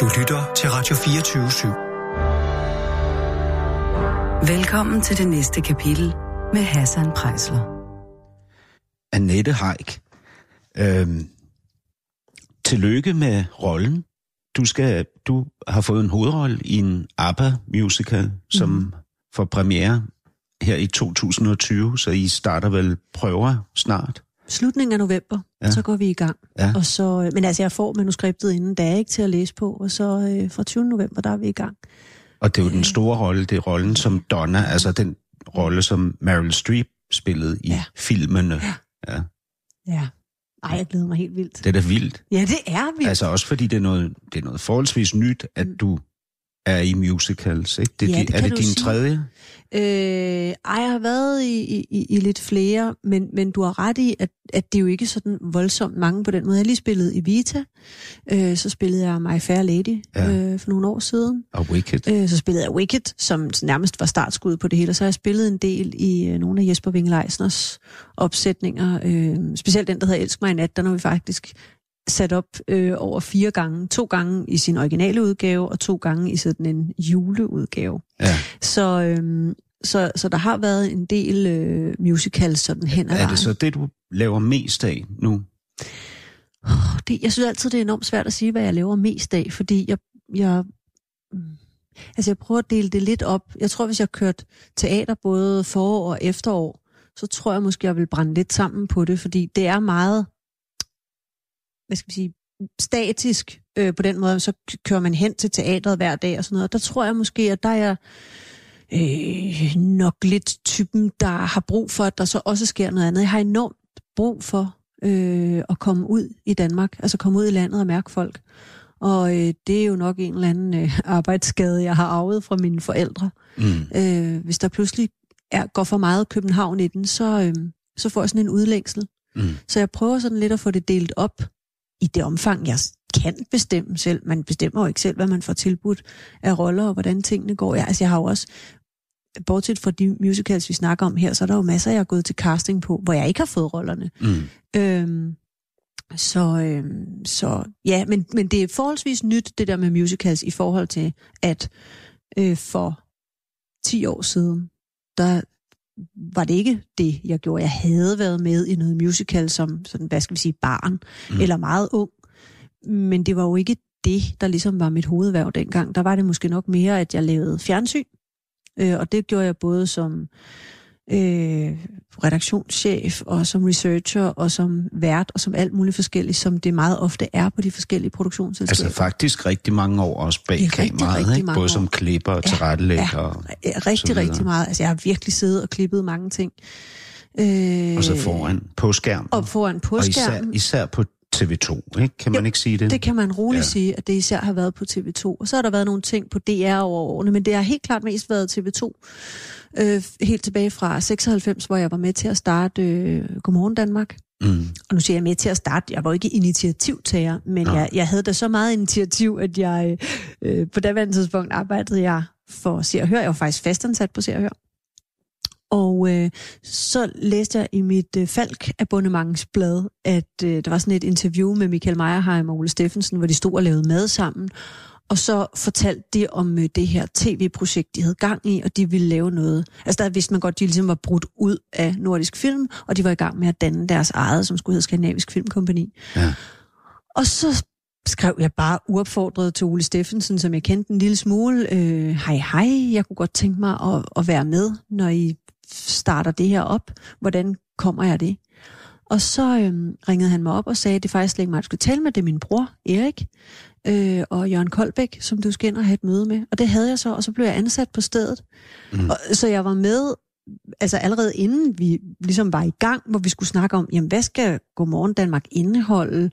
Du lytter til Radio 24 /7. Velkommen til det næste kapitel med Hassan Prejsler. Annette Haik. Øhm, tillykke med rollen. Du, skal, du har fået en hovedrolle i en ABBA-musical, som mm. får premiere her i 2020, så I starter vel prøver snart? Slutningen af november, ja. så går vi i gang. Ja. Og så, øh, men altså, jeg får manuskriptet inden, der er ikke til at læse på, og så øh, fra 20. november, der er vi i gang. Og det er jo den store rolle, det er rollen som Donna, altså den rolle, som Meryl Streep spillede i Ja. filmene. Ja. Ja. Ja. Ej, jeg glæder mig helt vildt. Det er da vildt. Ja, det er vi. Altså også fordi det er noget, det er noget forholdsvis nyt, at du er i musicals, ikke? Det, er Ja, din- det er det din sige. tredje? Øh, ej, jeg har været i, i, i- lidt flere, men, men du har ret i, at, at det er jo ikke sådan voldsomt mange på den måde. Jeg har lige spillet i Vita, øh, så spillede jeg My Fair Lady Ja. øh, for nogle år siden. Og Wicked? Øh, så spillede jeg Wicked, som nærmest var startskud på det hele, og så har jeg spillet en del i øh, nogle af Jesper Leisners opsætninger. Øh, specielt den, der hedder Elsk mig i nat, den har vi faktisk sat op øh, over fire gange. To gange i sin originale udgave, og to gange i sådan en juleudgave. Ja. Så, øhm, så, så der har været en del øh, musicals sådan hen ad Er vejen. det så det, du laver mest af nu? det, jeg synes altid, det er enormt svært at sige, hvad jeg laver mest af, fordi jeg, jeg, mm, altså jeg prøver at dele det lidt op. Jeg tror, hvis jeg kørt teater både forår og efterår, så tror jeg måske, jeg vil brænde lidt sammen på det, fordi det er meget, hvad skal vi sige, statisk øh, på den måde, så kører man hen til teatret hver dag og sådan noget. Der tror jeg måske, at der er jeg øh, nok lidt typen, der har brug for, at der så også sker noget andet. Jeg har enormt brug for øh, at komme ud i Danmark, altså komme ud i landet og mærke folk. Og øh, det er jo nok en eller anden øh, arbejdsskade, jeg har arvet fra mine forældre. Mm. Øh, hvis der pludselig er, går for meget København i den, så, øh, så får jeg sådan en udlængsel. Mm. Så jeg prøver sådan lidt at få det delt op i det omfang, jeg kan bestemme selv. Man bestemmer jo ikke selv, hvad man får tilbudt af roller, og hvordan tingene går. Jeg, altså, jeg har jo også, bortset fra de musicals, vi snakker om her, så er der jo masser, jeg har gået til casting på, hvor jeg ikke har fået rollerne. Mm. Øhm, så, øhm, så ja, men, men det er forholdsvis nyt, det der med musicals, i forhold til, at øh, for 10 år siden, der var det ikke det, jeg gjorde. Jeg havde været med i noget musical som, sådan, hvad skal vi sige, barn, Mm. eller meget ung. Men det var jo ikke det, der ligesom var mit hovedværv dengang. Der var det måske nok mere, at jeg lavede fjernsyn. Øh, og det gjorde jeg både som øh, redaktionschef, og som researcher, og som vært, og som alt muligt forskelligt, som det meget ofte er på de forskellige produktionsselskaber. Altså faktisk rigtig mange år også bag rigtig, kameraet, rigtig ikke? Både år. som klipper og tilrettelægger. og- Ja, så rigtig, rigtig meget. Altså, jeg har virkelig siddet og klippet mange ting. Øh, Og så foran på skærmen. Og foran på og især, skærmen. især på TV2, ikke? Kan man Jo, ikke sige det? Det kan man roligt Ja. sige, at det især har været på TV2. Og så har der været nogle ting på DR over årene, men det har helt klart mest været TV2. Øh, helt tilbage fra 96, hvor jeg var med til at starte øh, Godmorgen Danmark. Mm. Og nu siger jeg med til at starte. Jeg var ikke initiativtager, men Nå. jeg, jeg havde da så meget initiativ, at jeg øh, på daværende tidspunkt arbejdede jeg for Se og Hør. Jeg var faktisk fastansat på Se og Hør. Og øh, så læste jeg i mit øh, Falk abonnementsblad, at øh, der var sådan et interview med Michael Meyerheim og Ole Steffensen, hvor de stod og lavede mad sammen. Og så fortalte de om øh, det her tv-projekt, de havde gang i, og de ville lave noget. Altså der vidste man godt, de ligesom var brudt ud af Nordisk Film, og de var i gang med at danne deres eget, som skulle hedde Skandinavisk Filmkompani. Ja. Og så skrev jeg bare uopfordret til Ole Steffensen, som jeg kendte en lille smule. Øh, hej hej, jeg kunne godt tænke mig at, at være med, når I starter det her op. Hvordan kommer jeg det? Og så øhm, ringede han mig op og sagde, at det faktisk slet ikke mig, du skulle tale med. Det er min bror, Erik, øh, og Jørgen Koldbæk, som du skal ind og have et møde med. Og det havde jeg så, og så blev jeg ansat på stedet. Mm. Mm. Og, så jeg var med, altså allerede inden vi ligesom var i gang, hvor vi skulle snakke om, jamen hvad skal Godmorgen Danmark indeholde?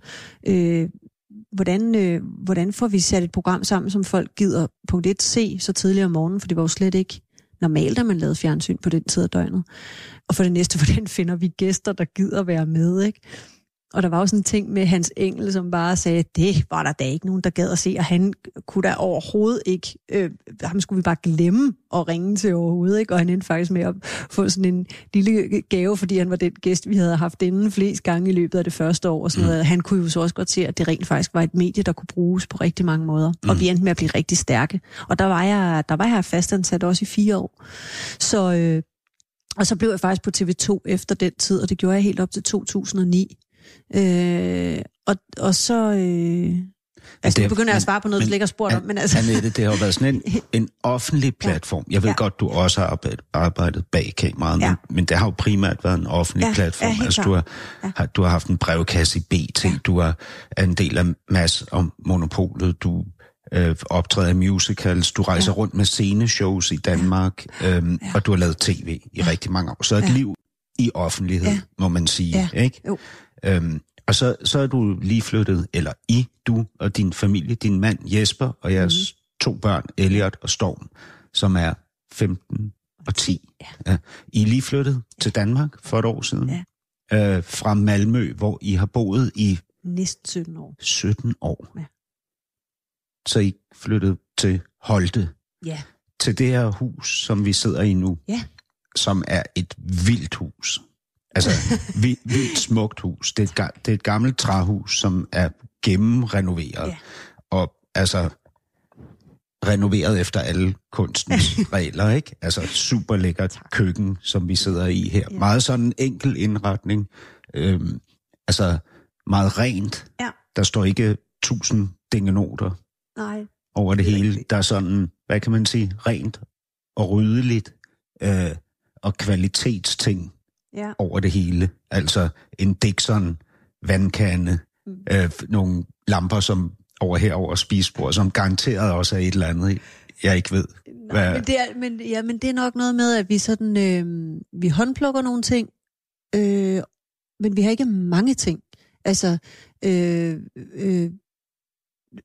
Øh, hvordan, øh, hvordan får vi sat et program sammen, som folk gider punkt 1 se så tidligt om morgenen, for det var jo slet ikke normalt, at man lavede fjernsyn på den tid af døgnet. Og for det næste, hvordan finder vi gæster, der gider være med, ikke? Og der var jo sådan en ting med Hans Engel, som bare sagde, det var der da ikke nogen, der gad at se, og han kunne da overhovedet ikke, øh, ham skulle vi bare glemme at ringe til overhovedet, ikke? og han endte faktisk med at få sådan en lille gave, fordi han var den gæst, vi havde haft inden flest gange i løbet af det første år, og sådan noget. Han kunne jo så også godt se, at det rent faktisk var et medie, der kunne bruges på rigtig mange måder, mm. og vi endte med at blive rigtig stærke. Og der var jeg, der var jeg fastansat også i fire år. Så, øh, og så blev jeg faktisk på TV2 efter den tid, og det gjorde jeg helt op til 2009. Øh, og, og så... Øh, altså, det nu begynder jeg at svare på noget, du slet ikke har spurgt om, men altså... Annette, det har jo været sådan en, en offentlig platform. Jeg ved Ja. godt, du også har arbejdet, arbejdet bag kameraet, Ja. men, men det har jo primært været en offentlig Ja, platform. ja, altså, du har, har, du har haft en brevkasse i BT, du er er en del af Mass om Monopolet, du øh, optræder i musicals, du rejser Ja. rundt med sceneshows i Danmark, øhm, Ja. og du har lavet tv i rigtig mange år. Så et Ja. liv i offentlighed, Ja. må man sige. Ja. Ikke? Jo. Øhm, og så, så er du lige flyttet, eller I, du og din familie, din mand Jesper og jeres mm. to børn, Elliot og Storm, som er 15 og 10. Ja. Ja. I er lige flyttet til Danmark for et år siden, ja. øh, fra Malmø, hvor I har boet i Næsten 17 år. 17 år. Ja. Så I flyttede til Holte, Ja. til det her hus, som vi sidder i nu, Ja. som er et vildt hus. Altså, vi, vildt smukt hus. Det er, et, det er et gammelt træhus, som er gennemrenoveret. Ja. Og altså, renoveret efter alle kunstens regler, ikke? Altså, super lækkert køkken, som vi sidder i her. Ja. Meget sådan en enkel indretning. Øhm, altså, meget rent. Ja. Der står ikke tusind dingenoter Nej. over det Det hele. rigtigt. Der er sådan, hvad kan man sige, rent og ryddeligt øh, og kvalitetsting Ja. over det hele. Altså en Dixon vandkande, Mm. øh, nogle lamper som over her over spisebord, som garanteret også er et eller andet, jeg ikke ved. Nej, Hvad- men, det er, men, ja, men det er nok noget med, at vi sådan, øh, vi håndplukker nogle ting, øh, men vi har ikke mange ting. Altså, øh, øh,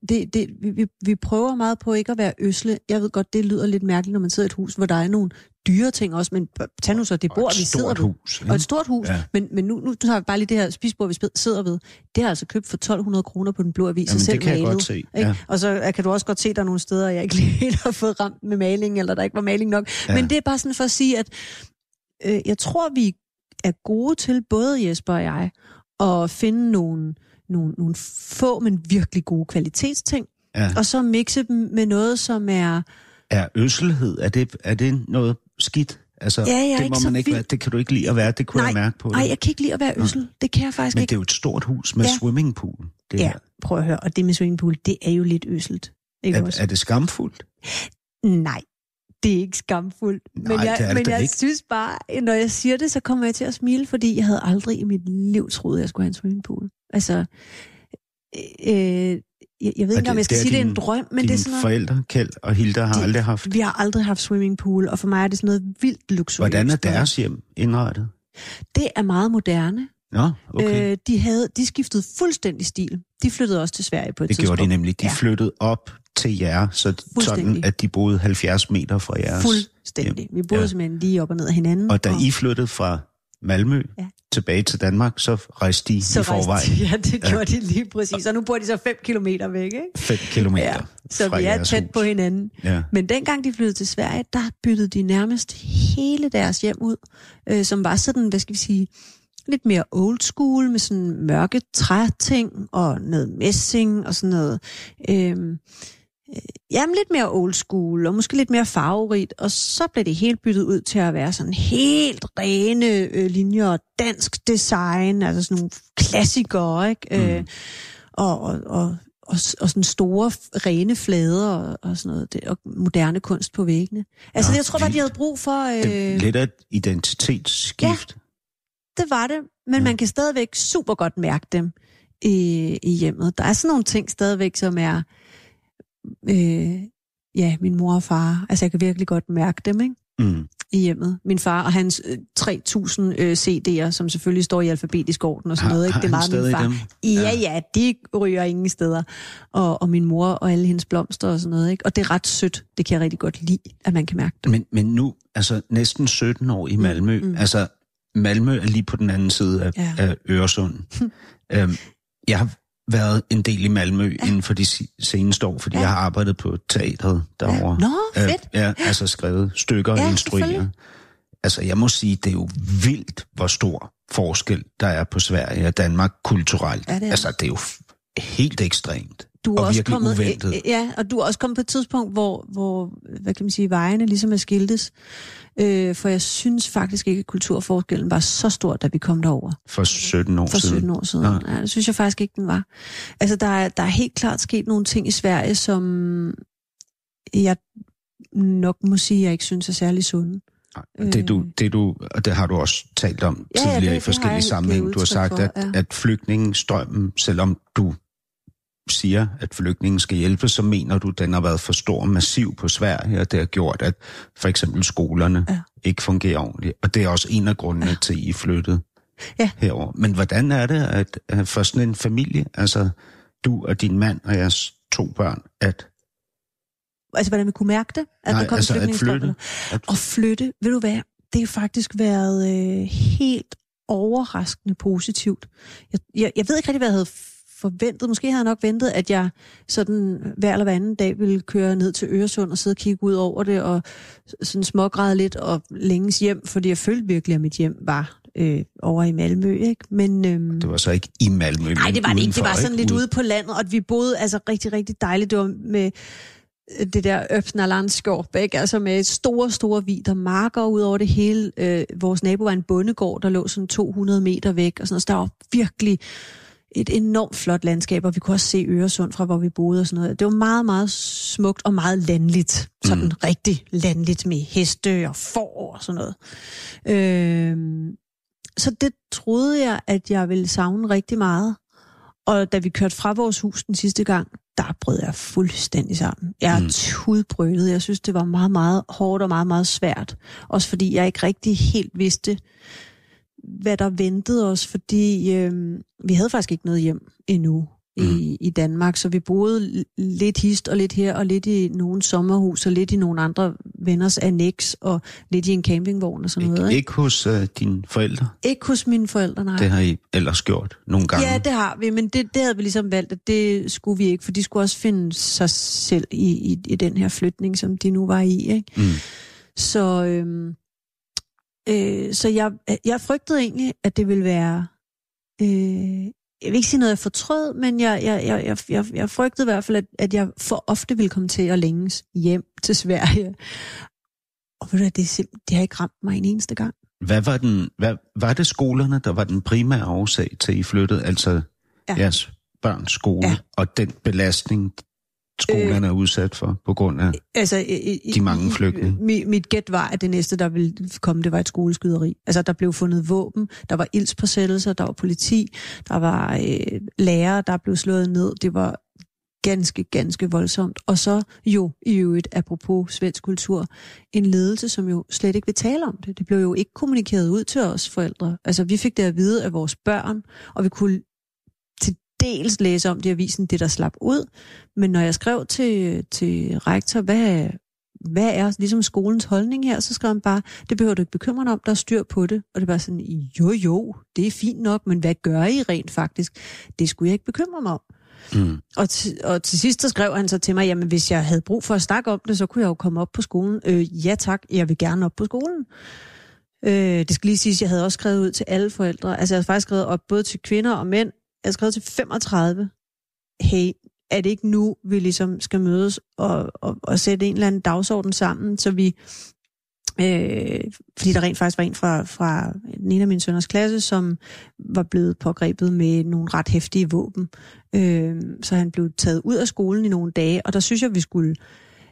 det, det, vi, vi, prøver meget på ikke at være øsle. Jeg ved godt, det lyder lidt mærkeligt, når man sidder i et hus, hvor der er nogle dyre ting også, men tag nu så det bord, vi sidder ved. hus. Og et stort hus, Ja. men, men nu, nu tager vi bare lige det her spisbord, vi sidder ved. Det har altså købt for 1200 kroner på den blå avis, Jamen, selv det kan jeg malet. godt se. Ikke? Ja. Og så øh, kan du også godt se, at der er nogle steder, jeg ikke lige helt har fået ramt med maling, eller der ikke var maling nok. Ja. Men det er bare sådan for at sige, at øh, jeg tror, vi er gode til, både Jesper og jeg, at finde nogle, nogle, nogle få, men virkelig gode kvalitetsting, Ja. og så mixe dem med noget, som er... Er øsselhed, er det, er det noget skidt? Altså, Ja, jeg det ikke må så man ikke vild. være, det kan du ikke lide at være, det kunne jeg mærke på Nej, jeg kan ikke lide at være øssel. Det kan jeg faktisk Men ikke. det er jo et stort hus med Ja. swimmingpool. Det Ja, her. prøv at høre. Og det med swimmingpool, det er jo lidt øsselt. Ikke Er, også? er det skamfuldt? Nej, det er ikke skamfuldt. Nej, men jeg, det det men jeg ikke. synes bare, når jeg siger det, så kommer jeg til at smile, fordi jeg havde aldrig i mit liv troet, at jeg skulle have en swimmingpool. Altså, øh, jeg, jeg ved ikke, det- om jeg skal det sige, det er en drøm, men det er sådan noget... forældre, Kjeld og Hilda, har De- aldrig haft. Vi har aldrig haft swimmingpool, og for mig er det sådan noget vildt luksuriøst. Hvordan er deres hjem indrettet? Det er meget moderne. Nå, okay. Øh, de, havde, de skiftede fuldstændig stil. De flyttede også til Sverige på et det tidspunkt. gjorde de nemlig. De Ja. flyttede op til jer, så sådan, at de boede 70 meter fra jeres. Fuldstændig. Vi boede Ja. ja. simpelthen lige op og ned af hinanden. Og da I flyttede fra Malmø Ja. tilbage til Danmark, så rejste de så i forvejen de- Ja, det gjorde de lige præcis. Og nu bor de så 5 kilometer væk, ikke? 5 kilometer Ja, så fra vi er tæt hus. på hinanden. Ja. Men dengang de flyttede til Sverige, der byttede de nærmest hele deres hjem ud, øh, som var sådan, hvad skal vi sige, lidt mere old school, med sådan mørke træting og noget messing og sådan noget. Øh, jamen lidt mere old school, og måske lidt mere farverigt, og så blev det helt byttet ud til at være sådan helt rene øh, linjer, dansk design, altså sådan nogle klassikere, ikke? Mm. Øh, og, og, og, og, og sådan store, rene flader og, og sådan noget, det, og moderne kunst på væggene. Altså, Nå, Nå, jeg tror bare, de havde brug for... Øh, Det lidt af et identitetsskift. det var det, men Ja. man kan stadigvæk super godt mærke dem i, i hjemmet. Der er sådan nogle ting stadigvæk, som er, øh, ja, min mor og far, altså jeg kan virkelig godt mærke dem, ikke? Mm. i hjemmet. Min far og hans øh, 3.000 øh, CD'er, som selvfølgelig står i alfabetisk orden og sådan Har, noget. Ikke? Det er meget min far. dem? Ja, ja, de ryger ingen steder. Og, og min mor og alle hendes blomster og sådan noget. Ikke? Og det er ret sødt. Det kan jeg rigtig godt lide, at man kan mærke det. Men, men nu, altså næsten 17 år i Malmø, mm, mm. mm. altså Malmø er lige på den anden side af, Ja. ja. af Øresund. Øhm, jeg har været en del i Malmø ja. inden for de seneste år, fordi Ja. ja. jeg har arbejdet på teatret derovre. Nå, fedt. Øh, ja, altså skrevet stykker Ja, og instrueret. Altså, jeg må sige, det er jo vildt, hvor stor forskel der er på Sverige og Danmark kulturelt. Ja, det er. Altså, det er jo helt ekstremt. Du er og også virkelig kommet, uventet. Ja, og du er også kommet på et tidspunkt, hvor, hvor hvad kan man sige, vejene ligesom er skiltes. Øh, for jeg synes faktisk ikke, at kulturforskellen var så stor, da vi kom derover For 17 år for siden. 17 år siden. Nå. Ja, det synes jeg faktisk ikke, den var. Altså, der er, der er helt klart sket nogle ting i Sverige, som jeg nok må sige, jeg ikke synes er særlig sunde. Og Det, du, det du, og det har du også talt om Ja, ja, tidligere det- i det har forskellige jeg sammenhæng. givet Du har sagt, for, at, ja. at flygtningestrømmen, selvom du siger, at flygtningen skal hjælpe, så mener du, at den har været for stor og massiv på Sverige, og det har gjort, at for eksempel skolerne Ja. ikke fungerer ordentligt. Og det er også en af grundene ja. til, at I flyttet Ja. herover. Men hvordan er det at, at for sådan en familie, altså du og din mand og jeres to børn, at, Altså, hvordan vi kunne mærke det? At nej, der kom altså at flytte? At, Og flytte, ved du hvad, det har faktisk været øh, helt overraskende positivt. Jeg, jeg, jeg ved ikke rigtig, hvad jeg havde forventet. Måske havde jeg nok ventet, at jeg sådan hver eller hver anden dag ville køre ned til Øresund og sidde og kigge ud over det, og sådan smågræde lidt og længes hjem, fordi jeg følte virkelig, at mit hjem var øh, over i Malmø. Ikke? Men, øhm, det var så ikke i Malmø, Nej, det var det ikke. Det var sådan lidt Ude- på landet, og vi boede altså rigtig, rigtig dejligt. Det var med øh, det der Øpsner landskab, ikke? Altså med store, store vidder marker ud over det hele. Øh, vores nabo var en bondegård, der lå sådan 200 meter væk, og sådan noget. Så der var virkelig et enormt flot landskab, og vi kunne også se Øresund fra, hvor vi boede og sådan noget. Det var meget, meget smukt og meget landligt. Sådan mm. rigtig landligt med heste og får og sådan noget. Øh, så det troede jeg, at jeg ville savne rigtig meget. Og da vi kørte fra vores hus den sidste gang, der brød jeg fuldstændig sammen. Jeg mm. tudbrølede. Jeg synes, det var meget, meget hårdt og meget, meget svært. Også fordi jeg ikke rigtig helt vidste, hvad der ventede os, fordi øh, vi havde faktisk ikke noget hjem endnu i, i Danmark, så vi boede lidt hist og lidt her, og lidt i nogle sommerhus, og lidt i nogle andre venners annex, og lidt i en campingvogn og sådan noget. Ikke, Ikke, hos uh, dine forældre? ikke hos mine forældre, nej. Det har I ellers gjort nogle gange. Ja, det har vi, men det, det havde vi ligesom valgt, at det skulle vi ikke, for de skulle også finde sig selv i, i, i den her flytning, som de nu var i. Ikke? Mm. Så, øhm, øh, så jeg, jeg frygtede egentlig, at det ville være... Øh, jeg vil ikke sige noget, jeg fortrød, men jeg, jeg, jeg, jeg, jeg, frygtede i hvert fald, at, at jeg for ofte ville komme til at længes hjem til Sverige. Og ved du, det, er simp- det har ikke ramt mig en eneste gang. Hvad var, den, hvad, var det skolerne, der var den primære årsag til, at I flyttede? Altså Ja. jeres børns skole, ja. og den belastning, skolerne øh, er udsat for, på grund af... Altså, i, De mange flygtninge. Mit, mit gæt var, at det næste, der ville komme, det var et skoleskyderi. Altså, der blev fundet våben, der var ildspåsættelser, der var politi, der var øh, lærere, der blev slået ned. Det var ganske, ganske voldsomt. Og så jo, i øvrigt, apropos svensk kultur, en ledelse, som jo slet ikke vil tale om det. Det blev jo ikke kommunikeret ud til os forældre. Altså, vi fik det at vide af vores børn, og vi kunne dels læse om det i avisen, det der slap ud. Men når jeg skrev til, til rektor, hvad, hvad er ligesom skolens holdning her, så skrev han bare, det behøver du ikke bekymre dig om, der er styr på det. Og det var sådan, jo jo, det er fint nok, men hvad gør I rent faktisk? Det skulle jeg ikke bekymre mig om. Mm. Og, til, og til sidst så skrev han så til mig, jamen hvis jeg havde brug for at snakke om det, så kunne jeg jo komme op på skolen. Øh, ja tak, jeg vil gerne op på skolen. Øh, det skal lige siges, jeg havde også skrevet ud til alle forældre. Altså jeg havde faktisk skrevet op både til kvinder og mænd. Jeg havde skrevet til 35. Hey, er det ikke nu, vi ligesom skal mødes og, og, og sætte en eller anden dagsorden sammen, så vi... Øh, fordi der rent faktisk var en fra, fra den ene af mine sønners klasse, som var blevet pågrebet med nogle ret hæftige våben. Øh, så han blev taget ud af skolen i nogle dage, og der synes jeg, vi skulle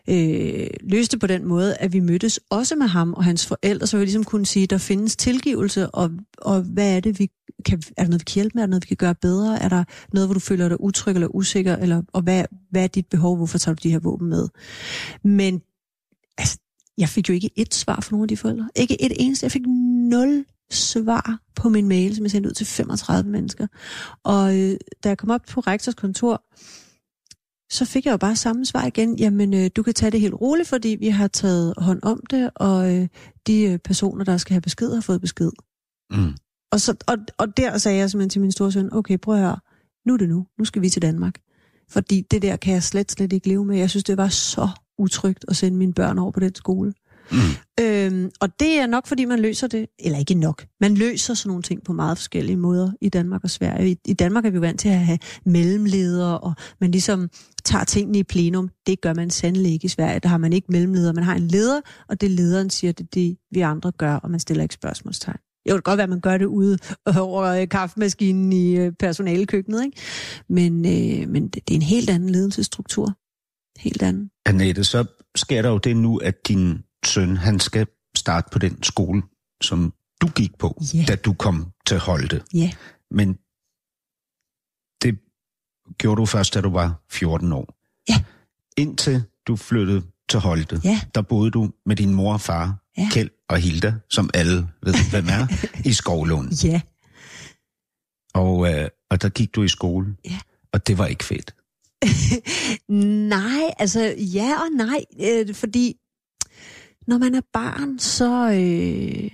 øh, løste det på den måde, at vi mødtes også med ham og hans forældre, så vi ligesom kunne sige, at der findes tilgivelse, og, og hvad er det, vi kan, er der noget, vi kan hjælpe med? Er der noget, vi kan gøre bedre? Er der noget, hvor du føler dig utryg eller usikker? Eller, og hvad, hvad er dit behov? Hvorfor tager du de her våben med? Men altså, jeg fik jo ikke et svar fra nogle af de forældre. Ikke et eneste. Jeg fik nul svar på min mail, som jeg sendte ud til 35 mennesker. Og øh, da jeg kom op på rektors kontor, så fik jeg jo bare samme svar igen. Jamen, øh, du kan tage det helt roligt, fordi vi har taget hånd om det, og øh, de øh, personer, der skal have besked, har fået besked. Mm. Og, så, og, og der sagde jeg simpelthen til min store søn, okay, prøv at høre, nu er det nu. Nu skal vi til Danmark. Fordi det der kan jeg slet, slet ikke leve med. Jeg synes, det var så utrygt at sende mine børn over på den skole. Mm. Øhm, og det er nok, fordi man løser det, eller ikke nok, man løser sådan nogle ting på meget forskellige måder i Danmark og Sverige. I, i Danmark er vi jo vant til at have mellemledere, og man ligesom tager tingene i plenum. Det gør man sandelig ikke i Sverige. Der har man ikke mellemledere. Man har en leder, og det lederen siger, det er det, vi andre gør, og man stiller ikke spørgsmålstegn. Det kan godt være, at man gør det ude over kaffemaskinen i øh, personalekøkkenet, ikke? Men, øh, men det, er en helt anden ledelsesstruktur. Helt anden. Annette, så sker der jo det nu, at din søn, han skal starte på den skole, som du gik på, Ja. da du kom til Holte. Ja. Men gjorde du først, da du var 14 år. Ja. Indtil du flyttede til Holte, Ja. der boede du med din mor og far, Ja. Kjeld og Hilda, som alle ved, hvem er, i Skovlund. Ja. Og, øh, og der gik du i skole, Ja. og det var ikke fedt. Nej, altså ja og nej, øh, fordi når man er barn, så, øh,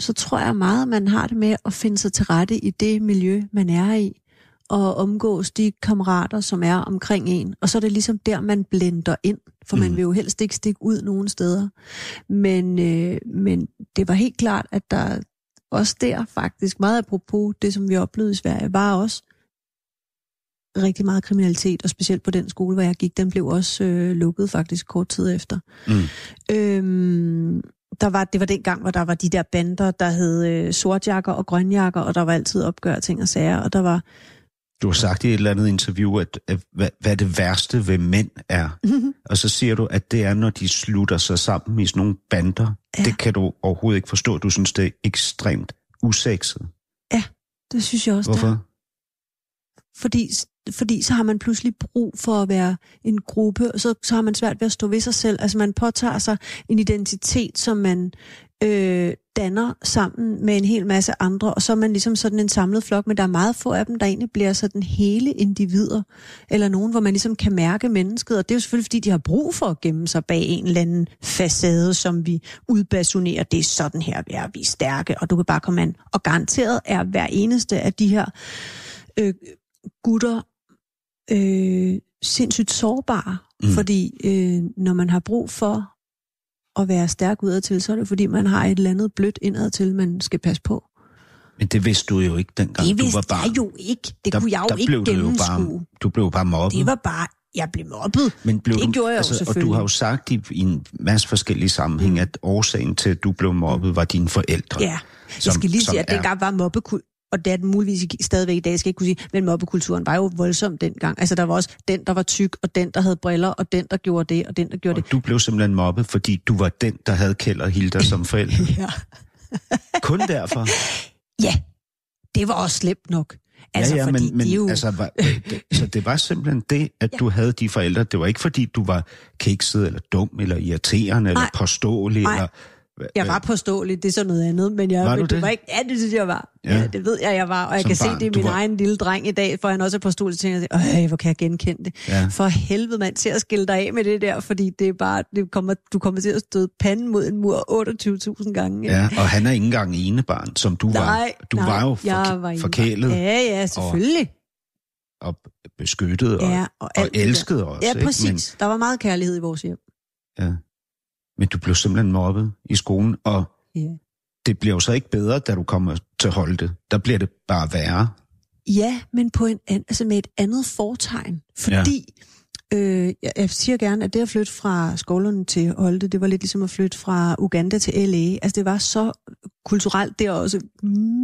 så tror jeg meget, man har det med at finde sig til rette i det miljø, man er i, og omgås de kammerater, som er omkring en. Og så er det ligesom der, man blender ind, for man Mhm. vil jo helst ikke stikke ud nogen steder. Men, øh, men det var helt klart, at der også der faktisk, meget apropos det, som vi oplevede i Sverige, var også rigtig meget kriminalitet, og specielt på den skole, hvor jeg gik, den blev også øh, lukket faktisk kort tid efter. Mm. Øhm, der var, det var den gang, hvor der var de der bander, der hed øh, sortjakker og grønjakker, og der var altid opgør ting og sager, og der var... Du har sagt i et eller andet interview, at, at hvad, hvad det værste ved mænd er. Og så siger du, at det er, når de slutter sig sammen i sådan nogle bander. Ja. Ja. Det kan du overhovedet ikke forstå. Du synes, det er ekstremt usekset. Det synes jeg også. Hvorfor? Fordi, fordi så har man pludselig brug for at være en gruppe, og så, så har man svært ved at stå ved sig selv. Altså man påtager sig en identitet, som man øh, danner sammen med en hel masse andre, og så er man ligesom sådan en samlet flok, men der er meget få af dem, der egentlig bliver sådan hele individer, eller nogen, hvor man ligesom kan mærke mennesket, og det er jo selvfølgelig, fordi de har brug for at gemme sig bag en eller anden facade, som vi udbasunerer, det er sådan her, vi er, vi er stærke, og du kan bare komme an. Og garanteret er hver eneste af de her øh, gutter øh, sindssygt sårbare, mm. Fordi øh, når man har brug for at være stærk udadtil, så er det fordi, man har et eller andet blødt indadtil, man skal passe på. Men det vidste du jo ikke, dengang Det du var barn. jeg jo ikke. Det der, kunne jeg jo ikke blev du jo gennemskue. bare, Du blev bare mobbet. Det var bare, jeg blev mobbet. Men blev det du, gjorde jeg jo altså, Og du selvfølgelig. har jo sagt i, i en masse forskellige sammenhænge, mm. at årsagen til, at du blev mobbet, var dine forældre. Ja, jeg som- skal lige sige, at dengang var mobbekultur, og det er den muligvis stadigvæk i dag, skal jeg ikke kunne sige, men mobbekulturen var jo voldsom dengang. Altså der var også den, der var tyk, og den, der havde briller, og den, der gjorde det, og den, der gjorde det. Og du blev simpelthen mobbet, fordi du var den, der havde Kjeld og Hilda som forældre. Ja. Kun derfor. ja, det var også slemt nok. Altså, ja, ja, fordi men, men det er jo... altså, var, det, så det var simpelthen det, at Ja. du havde de forældre. Det var ikke, fordi du var kikset, eller dum, eller irriterende, eller Nej. påståelig, Nej. eller... Jeg var påståelig, det er så noget andet, men jeg, Var men det? det? var ikke, ja, det synes jeg var. Ja. Ja. ja det ved jeg, jeg var, og jeg Som kan se barn, det i min var- egen lille dreng i dag, for han også er påståelig, så tænker jeg, øh, hvor kan jeg genkende det? Ja. For helvede, mand, til at skille dig af med det der, fordi det er bare, det kommer, du kommer til at støde panden mod en mur 28.000 gange. ikke? Ja, og han er ikke engang ene barn, som du var. Nej, Du nej, var jo jeg fork- var forkælet Ja, ja, selvfølgelig. og beskyttet og, ja, og, og, og elsket også. Ja, ikke? præcis. Der var meget kærlighed i vores hjem. Men, ja. Men du blev simpelthen mobbet i skolen, og Ja. det bliver jo så ikke bedre, da du kommer til Holte. Der bliver det bare værre. Ja, men på en an, altså med et andet fortegn. Fordi, ja. øh, jeg, jeg siger gerne, at det at flytte fra Skovlund til Holte, det var lidt ligesom at flytte fra Uganda til LA. Altså det var så kulturelt, det er også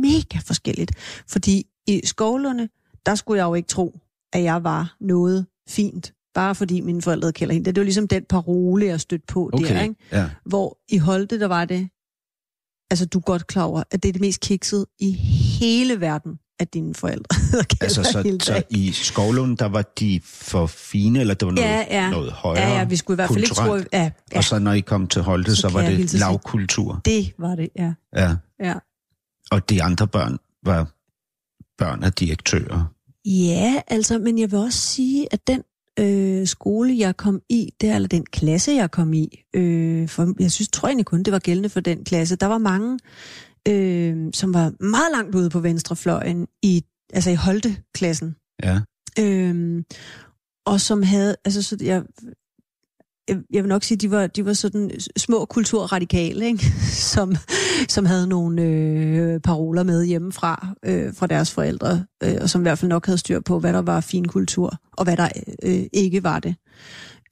mega forskelligt. Fordi i Skovlunde, der skulle jeg jo ikke tro, at jeg var noget fint. Bare fordi mine forældre kalder hende. Det var ligesom den parole, jeg stødte på Okay, der, ikke? ja. Hvor i Holte, der var det, altså du er godt klar over, at det er det mest kiksede i hele verden, at dine forældre Altså, så, så i Skovlund, der var de for fine, eller det var noget, Ja, ja. noget højere Ja, ja, vi skulle i hvert fald ikke tro... Ja, ja, Og så når I kom til Holte, Så så, var det lavkultur. det var det, ja. Ja. ja. Og de andre børn var børn af direktører. Ja, altså, men jeg vil også sige, at den øh, skole, jeg kom i, der, eller den klasse, jeg kom i, øh, for jeg synes, tror egentlig kun, det var gældende for den klasse, der var mange øh, som var meget langt ude på venstrefløjen i, altså i Holte-klassen. Ja. Øh, og som havde, altså så jeg, jeg, jeg vil nok sige, de var, de var sådan små kulturradikale, ikke? Som, som havde nogle øh, paroler med hjemmefra øh, fra deres forældre, øh, og som i hvert fald nok havde styr på, hvad der var fin kultur, og hvad der øh, ikke var det.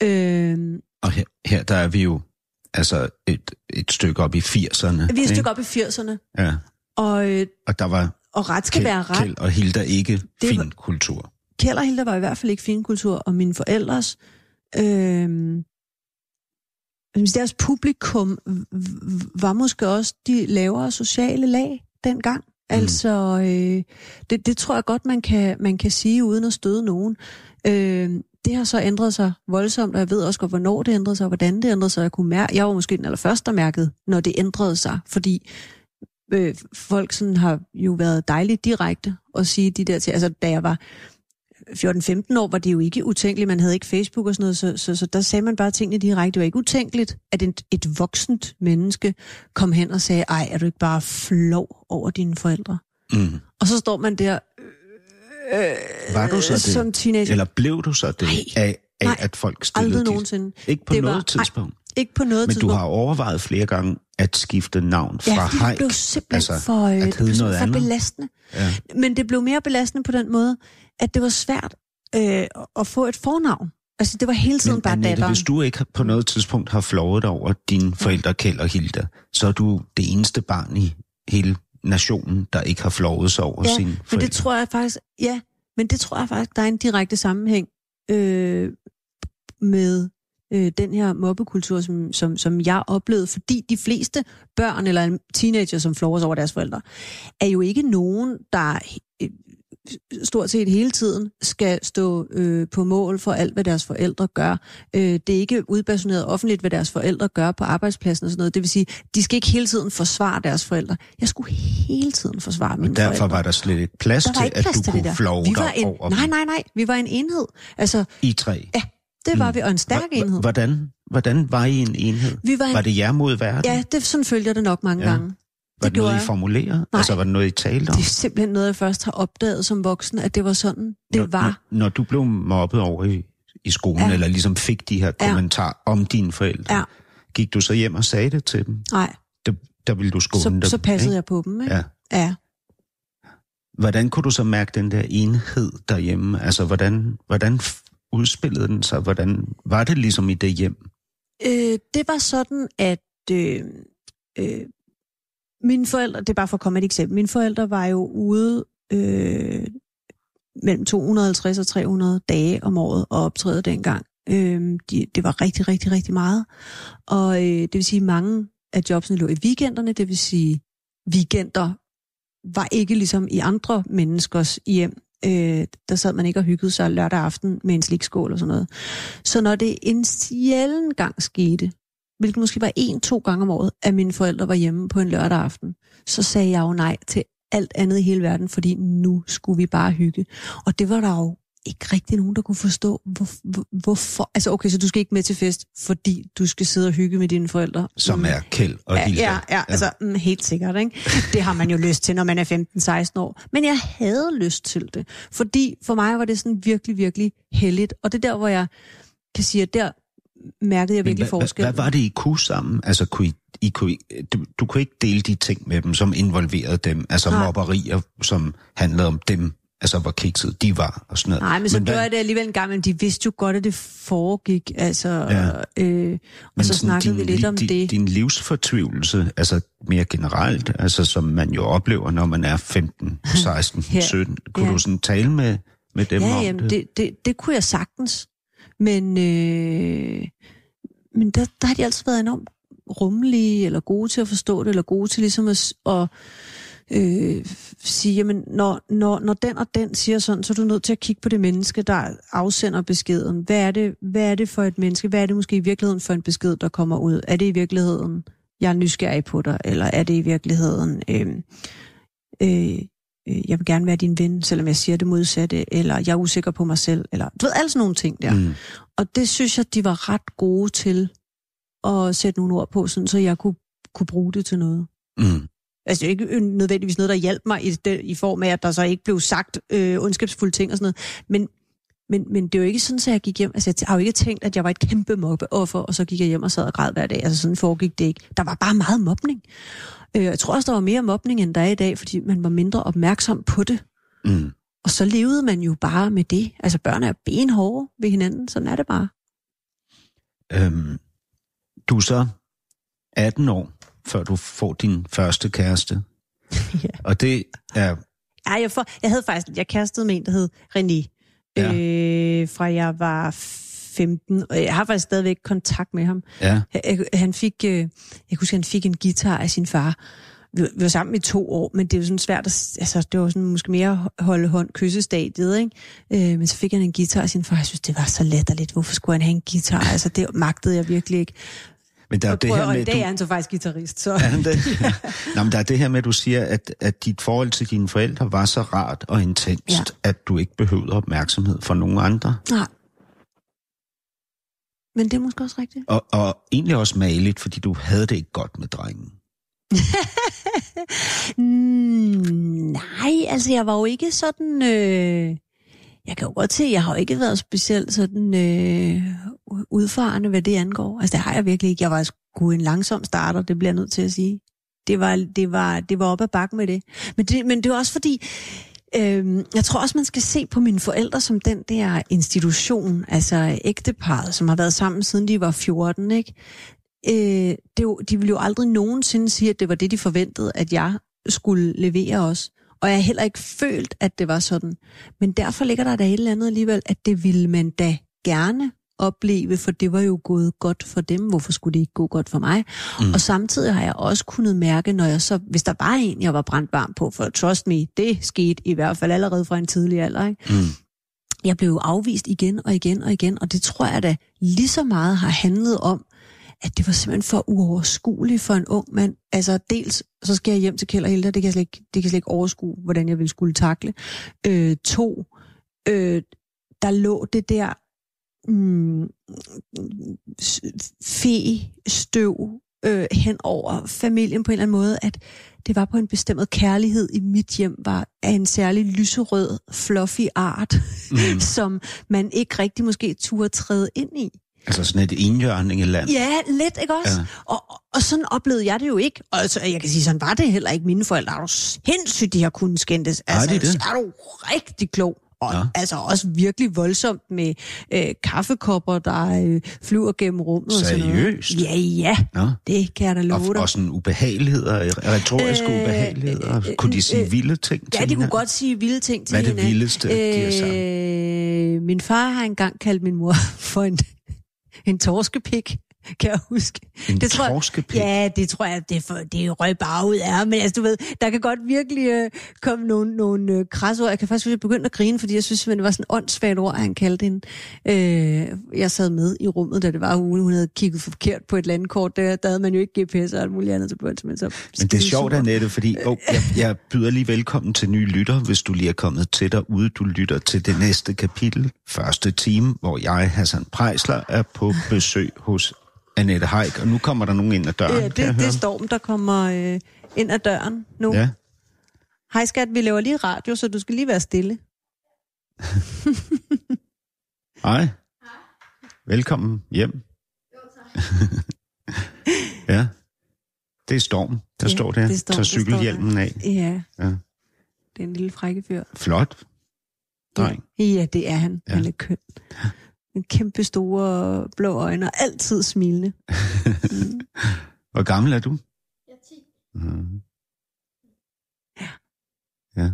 Øh, Og her, her der er vi jo altså et, et stykke op i 80'erne. vi er et stykke op i 80'erne, Ja. og, øh, Og der var og ret skal Kjeld, være ret. Kjeld og Hilda ikke Det fin var- kultur. Kjeld og Hilda var i hvert fald ikke finkultur, og mine forældres, øh, deres publikum var måske også de lavere sociale lag dengang. Mm. Altså, øh, det, det tror jeg godt, man kan, man kan sige uden at støde nogen. Øh, det har så ændret sig voldsomt, og jeg ved også godt, hvornår det ændrede sig, og hvordan det ændrede sig. Jeg, kunne mærke, jeg var måske den allerførste, der mærkede, når det ændrede sig, fordi øh, folk sådan har jo været dejligt direkte at sige de der til. Altså, da jeg var 14-15 år, var det jo ikke utænkeligt. Man havde ikke Facebook og sådan noget, så, så, så der sagde man bare tingene direkte. Det var ikke utænkeligt, at et, et voksent menneske kom hen og sagde, ej, er du ikke bare flov over dine forældre? Mm. Og så står man der Var du så øh, det? som teenager. Eller blev du så det Nej. af, af Nej. at folk stillede Aldrig dit- nogensinde. Ikke på Det var- noget nej. tidspunkt. Ikke på noget Men du tidspunkt. har overvejet flere gange at skifte navn fra Ja, fordi det blev simpelthen altså, for, øh, at det blev noget for andet. belastende. Ja. Men det blev mere belastende på den måde, at det var svært øh, at få et fornavn. Altså, det var hele tiden Men bare Annette, datteren. hvis du ikke på noget tidspunkt har flovet over dine forældre, Kjeld og Hilda, så er du det eneste barn i hele nationen, der ikke har flovet sig over Ja, sine Men forældre. det tror jeg faktisk, ja, men det tror jeg faktisk, der er en direkte sammenhæng øh, med øh, den her mobbekultur, som, som, som jeg oplevede, fordi de fleste børn eller teenager, som sig over deres forældre, er jo ikke nogen, der stort set hele tiden skal stå øh, på mål for alt, hvad deres forældre gør. Øh, det er ikke udbasoneret offentligt, hvad deres forældre gør på arbejdspladsen og sådan noget. Det vil sige, de skal ikke hele tiden forsvare deres forældre. Jeg skulle hele tiden forsvare mine Derfor forældre. var der slet ikke plads Der til, ikke at plads du til det kunne der. flove Vi var dig en, over nej, nej, nej. Vi var en enhed. Altså, i tre. ja, det var Mm. vi, og en stærk hva- enhed. Hvordan, hvordan var I en enhed? Vi var en, Var det jer mod verden? ja, det, sådan følger det nok mange Ja. gange. Var det det noget, I formulerede? Nej. Altså, var det noget, I talte om? Det er simpelthen noget, jeg først har opdaget som voksen, at det var sådan, det når, var. Når, når du blev mobbet over i, i skolen, Ja. eller ligesom fik de her Ja. kommentarer om dine forældre, Ja. gik du så hjem og sagde det til dem? Nej, Der, der ville du skåne så, dem. så passede ikke? jeg på dem. Ikke? Ja. ja. Hvordan kunne du så mærke den der enhed derhjemme? Altså, hvordan, hvordan udspillede den sig? Hvordan var det ligesom i det hjem? Øh, det var sådan, at øh, øh, mine forældre, det er bare for at komme et eksempel, mine forældre var jo ude øh, mellem 250 og 300 dage om året og optræde dengang. Øh, de, det var rigtig, rigtig, rigtig meget. Og øh, det vil sige, mange af jobsene lå i weekenderne, det vil sige, weekender var ikke ligesom i andre menneskers hjem. Øh, der sad man ikke og hyggede sig lørdag aften med en slikskål og sådan noget. Så når det en sjælden gang skete, hvilket måske var en-to gange om året, at mine forældre var hjemme på en lørdag aften, så sagde jeg jo nej til alt andet i hele verden, fordi nu skulle vi bare hygge. Og det var der jo ikke rigtig nogen, der kunne forstå, hvor, hvor, hvorfor. Altså okay, så du skal ikke med til fest, fordi du skal sidde og hygge med dine forældre. Som er Kjeld og Ja, ja, ja, altså mm, helt sikkert, ikke? Det har man jo lyst til, når man er 15-16 år. Men jeg havde lyst til det, fordi for mig var det sådan virkelig, virkelig heldigt. Og det er der, hvor jeg kan sige, at der mærkede jeg Men virkelig forskel. hvad, hvad var det, I kunne sammen? Altså, kunne I, I kunne, du, du kunne ikke dele de ting med dem, som involverede dem. Altså Nej. mobberier, som handlede om dem. Altså, hvor kikset de var og sådan noget. Nej, men så gjorde jeg det alligevel en gang, men de vidste jo godt, at det foregik. Altså, Ja. øh, og Men så snakkede vi din, lidt li- om din, det. Din livsfortvivlelse, altså mere generelt, altså som man jo oplever, når man er 15, 16, Ja. 17. Kunne Ja. du sådan tale med, med dem Ja, om jamen, det? det, det, det kunne jeg sagtens. Men, øh, men der, der har de altid været enormt rummelige, eller gode til at forstå det, eller gode til ligesom at, at øh, sige, jamen, når, når, når den og den siger sådan, så er du nødt til at kigge på det menneske, der afsender beskeden. Hvad er det, hvad er det for et menneske? Hvad er det måske i virkeligheden for en besked, der kommer ud? Er det i virkeligheden, jeg er nysgerrig på dig, eller er det i virkeligheden, øh, øh, øh, jeg vil gerne være din ven, selvom jeg siger det modsatte, eller jeg er usikker på mig selv, eller du ved, alle sådan nogle ting der. Mm. Og det synes jeg, de var ret gode til at sætte nogle ord på, sådan, så jeg kunne, kunne bruge det til noget. Mm. Altså, det er ikke nødvendigvis noget, der hjalp mig i, det, i form af, at der så ikke blev sagt øh, ondskabsfulde ting og sådan noget. Men, men, men det er jo ikke sådan, at jeg gik hjem. Altså, jeg har jo ikke tænkt, at jeg var et kæmpe mobbeoffer, og så gik jeg hjem og sad og græd hver dag. Altså, sådan foregik det ikke. Der var bare meget mobning. Øh, jeg tror også, der var mere mobning, end der er i dag, fordi man var mindre opmærksom på det. Mm. Og så levede man jo bare med det. Altså, børn er benhårde ved hinanden. Sådan er det bare. Øhm, du er så 18 år, før du får din første kæreste. ja. Og det er... Ja, jeg, for, jeg havde faktisk... Jeg kærestede med en, der hed René. Ja. Øh, fra jeg var 15, og jeg har faktisk stadigvæk kontakt med ham. Ja, Han- fik, øh, jeg kan huske, han fik en guitar af sin far. Vi vi var sammen i to år, men det er jo sådan svært at, altså det var sådan måske mere holde hånd, kyssestadiet, ikke? Øh, men så fik han en guitar af sin far. Jeg synes, det var så latterligt. Hvorfor skulle han have en guitar? Altså det magtede jeg virkelig ikke. Men der er det her i med... dag Du, er han så faktisk guitarist, så... er han det? Nå, men der er det her med, at du siger, at, at dit forhold til dine forældre var så rart og intenst, Ja. at du ikke behøvede opmærksomhed fra nogen andre. Nej. Men det er måske også rigtigt. Og, og egentlig også maligt, fordi du havde det ikke godt med drengen. Mm, nej, altså jeg var jo ikke sådan... Øh, jeg kan jo godt se, jeg har ikke været specielt sådan øh, udfarende, hvad det angår. Altså det har jeg virkelig ikke. Jeg var sgu en langsom starter, det bliver jeg nødt til at sige. Det var, det var, det var op ad bakken med det. Men det, men det er også fordi, øh, jeg tror også, man skal se på mine forældre som den der institution, altså ægteparret, som har været sammen siden de var 14, ikke? øh, det jo, de ville jo aldrig nogensinde sige, at det var det, de forventede, at jeg skulle levere os. Og jeg har heller ikke følt, at det var sådan. Men derfor ligger der da et eller andet alligevel, at det ville man da gerne opleve, for det var jo gået godt for dem. Hvorfor skulle det ikke gå godt for mig? Mm. Og samtidig har jeg også kunnet mærke, når jeg så, hvis der var en, jeg var brændt varm på, for trust me, det skete i hvert fald allerede fra en tidlig alder, ikke? Mm. jeg blev afvist igen og igen og igen, og det tror jeg da lige så meget har handlet om, at det var simpelthen for uoverskueligt for en ung mand. Altså dels, så skal jeg hjem til Kjeld og Hilda, det kan jeg slet ikke, det kan jeg slet ikke overskue, hvordan jeg ville skulle takle. Øh, to, øh, der lå det der mm, fe-støv øh, hen over familien på en eller anden måde, at det var på en bestemt kærlighed i mit hjem, var af en særlig lyserød, fluffy art, Mm. som man ikke rigtig måske turde træde ind i. Altså sådan et enhjørningeland. Ja, lidt, ikke også? Ja. Ja. Og, og sådan oplevede jeg det jo ikke. Og altså, jeg kan sige, sådan var det heller ikke. Mine forældre er jo sindssygt, de har kunnet skændtes. Altså, de det? så er du rigtig klog. Og Ja. ja. altså også virkelig voldsomt med øh, kaffekopper, der øh, flyver gennem rummet. Og sådan noget. Seriøst? Ja, ja. Nå. Det kan jeg da love Og, dig. og sådan ubehageligheder, retoriske Øh, ubehageligheder. øh, Kunne de sige øh, vilde ting til Ja, de kunne godt sige vilde ting til Hvad er det hinanden. vildeste, de har sagt? Øh, min far har engang kaldt min mor for en, en torskepik, kan jeg huske. En det tror jeg- torskepik? Ja, det tror jeg, det, er for, det røg bare ud af. Men altså, du ved, der kan godt virkelig øh, komme nogle, nogle øh, krasord. Jeg kan faktisk huske, at jeg begyndte at grine, fordi jeg synes, simpelthen, det var sådan et åndssvagt ord, han kaldte hende. Øh, jeg sad med i rummet, da det var hun, hun havde kigget forkert på et landkort. Der, der havde man jo ikke GPS og alt muligt andet til bunds. Men, så Men det er sjovt. Annette, fordi oh, jeg, jeg byder lige velkommen til nye lytter, hvis du lige er kommet til derude. Du lytter til det næste kapitel, første time, hvor jeg, Hassan Prejsler, er på besøg hos Annette Haik. Og nu kommer der nogen ind ad døren, Ja, det, det høre. er Storm, der kommer øh, ind ad døren nu. Ja. Hej skat, vi laver lige radio, så du skal lige være stille. Hej. Velkommen hjem. ja. Det er Storm, der Ja, står der. det Storm, Tager der cykelhjelmen af. Ja, Ja. det er en lille frække fyr. Flot. Dreng. Ja, ja det er han. Ja. Han er køn. En kæmpe store blå øjne, og altid smilende. Mm. Hvor gammel er du? Jeg er 10. Mm. Ja. Ja.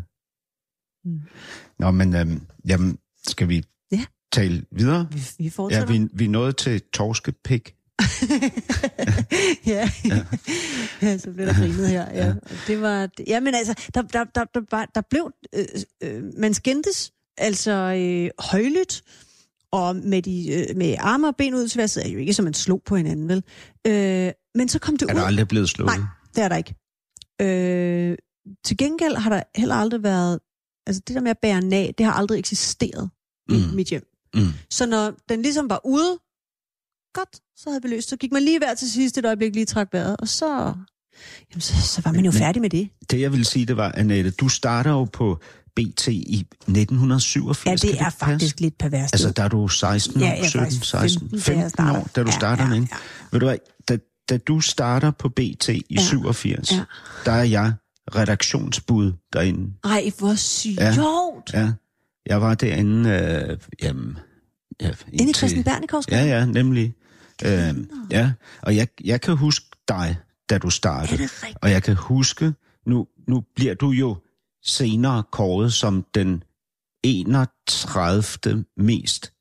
Mm. Nå, men øhm, jamen, skal vi Ja. tale videre? Vi, vi Ja, fortsætter. vi, vi er nået til torskepik. ja. ja. ja, så blev der grinet her. Ja. Og Det var, ja, men altså, der, der, der, der, der blev, øh, øh, man skændtes, altså øh, højlydt, og med, de, øh, med arme og ben ud til hver side, er jo ikke som man slog på hinanden, vel? Øh, men så kom det Er ud. der aldrig blevet slået? Nej, det er der ikke. Øh, til gengæld har der heller aldrig været, altså det der med at bære nag, det har aldrig eksisteret mm. i mit hjem. Mm. Så når den ligesom var ude, godt, så havde vi løst. Så gik man lige hver til sidst et øjeblik, lige trak vejret, og så... jamen, så, så var man jo Men- færdig med det. Det jeg vil sige, det var, Annette, du starter jo på BT i 1987. Ja, kan det er passe? faktisk lidt perverst. Altså, der er du 16 år, Ja, jeg er 17, faktisk 16, 15, 15, da jeg starter. år, da du Ja, starter, ja, ikke? ja. Ved du hvad, da, da du starter på BT i Ja, 87, ja. der er jeg redaktionsbud derinde. Ej, hvor sjovt. Ja, jeg var derinde, øh, jamen... Ja, Inde i Christian Bernikovs Ja, ja, nemlig. Øh, ja, og jeg, jeg kan huske dig, da du Er startede. det rigtigt? Og jeg kan huske, nu, nu bliver du jo senere kåret som den 31. mest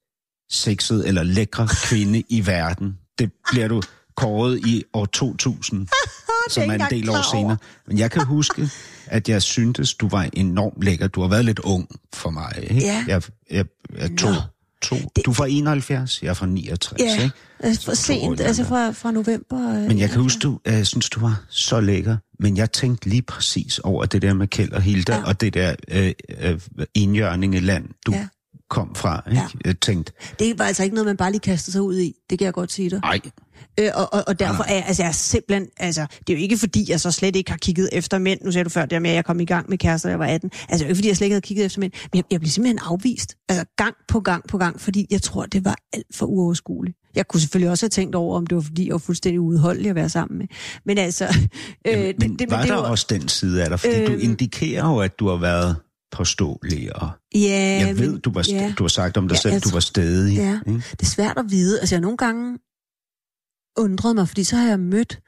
sexede eller lækre kvinde i verden. Det bliver du kåret i år 2000, som er en del år senere. Men jeg kan huske, at jeg syntes, du var enormt lækker. Du har været lidt ung for mig. Ikke? Ja. Jeg, jeg, jeg to, Nå. to. Du er fra 71, jeg er fra 69. Ja, Ikke? altså for sent, altså fra, fra november. øh, Men jeg kan huske, du, jeg synes, du var så lækker. Men jeg tænkte lige præcis over det der med Kjeld og Hilda, Ja. og det der øh, øh, indjørningeland, du Ja. kom fra. Ikke? Ja. Jeg tænkte, Det var altså ikke noget, man bare lige kastede sig ud i. Det kan jeg godt sige dig. ej, Øh, og, og, og derfor er jeg, altså, jeg er simpelthen, altså, det er jo ikke fordi, jeg så slet ikke har kigget efter mænd. Nu sagde du før det med, at jeg kom i gang med kærester, da jeg var 18. Altså, det er jo ikke fordi, jeg slet ikke havde kigget efter mænd. Men jeg, jeg blev simpelthen afvist. Altså, gang på gang på gang, fordi jeg tror, det var alt for uoverskueligt. Jeg kunne selvfølgelig også have tænkt over, om det var fordi, jeg var fuldstændig uudholdelig at være sammen med. Men altså... Øh, Jamen, men det, var det der var- også den side af dig? Fordi øh, du indikerer jo, at du har været påståelig, og Ja, jeg ved, du, var ja. du har sagt om dig Ja, selv, du var stedig. Ja. Ikke? Det er svært at vide. Altså, jeg nogle gange undret mig, fordi så har jeg mødt...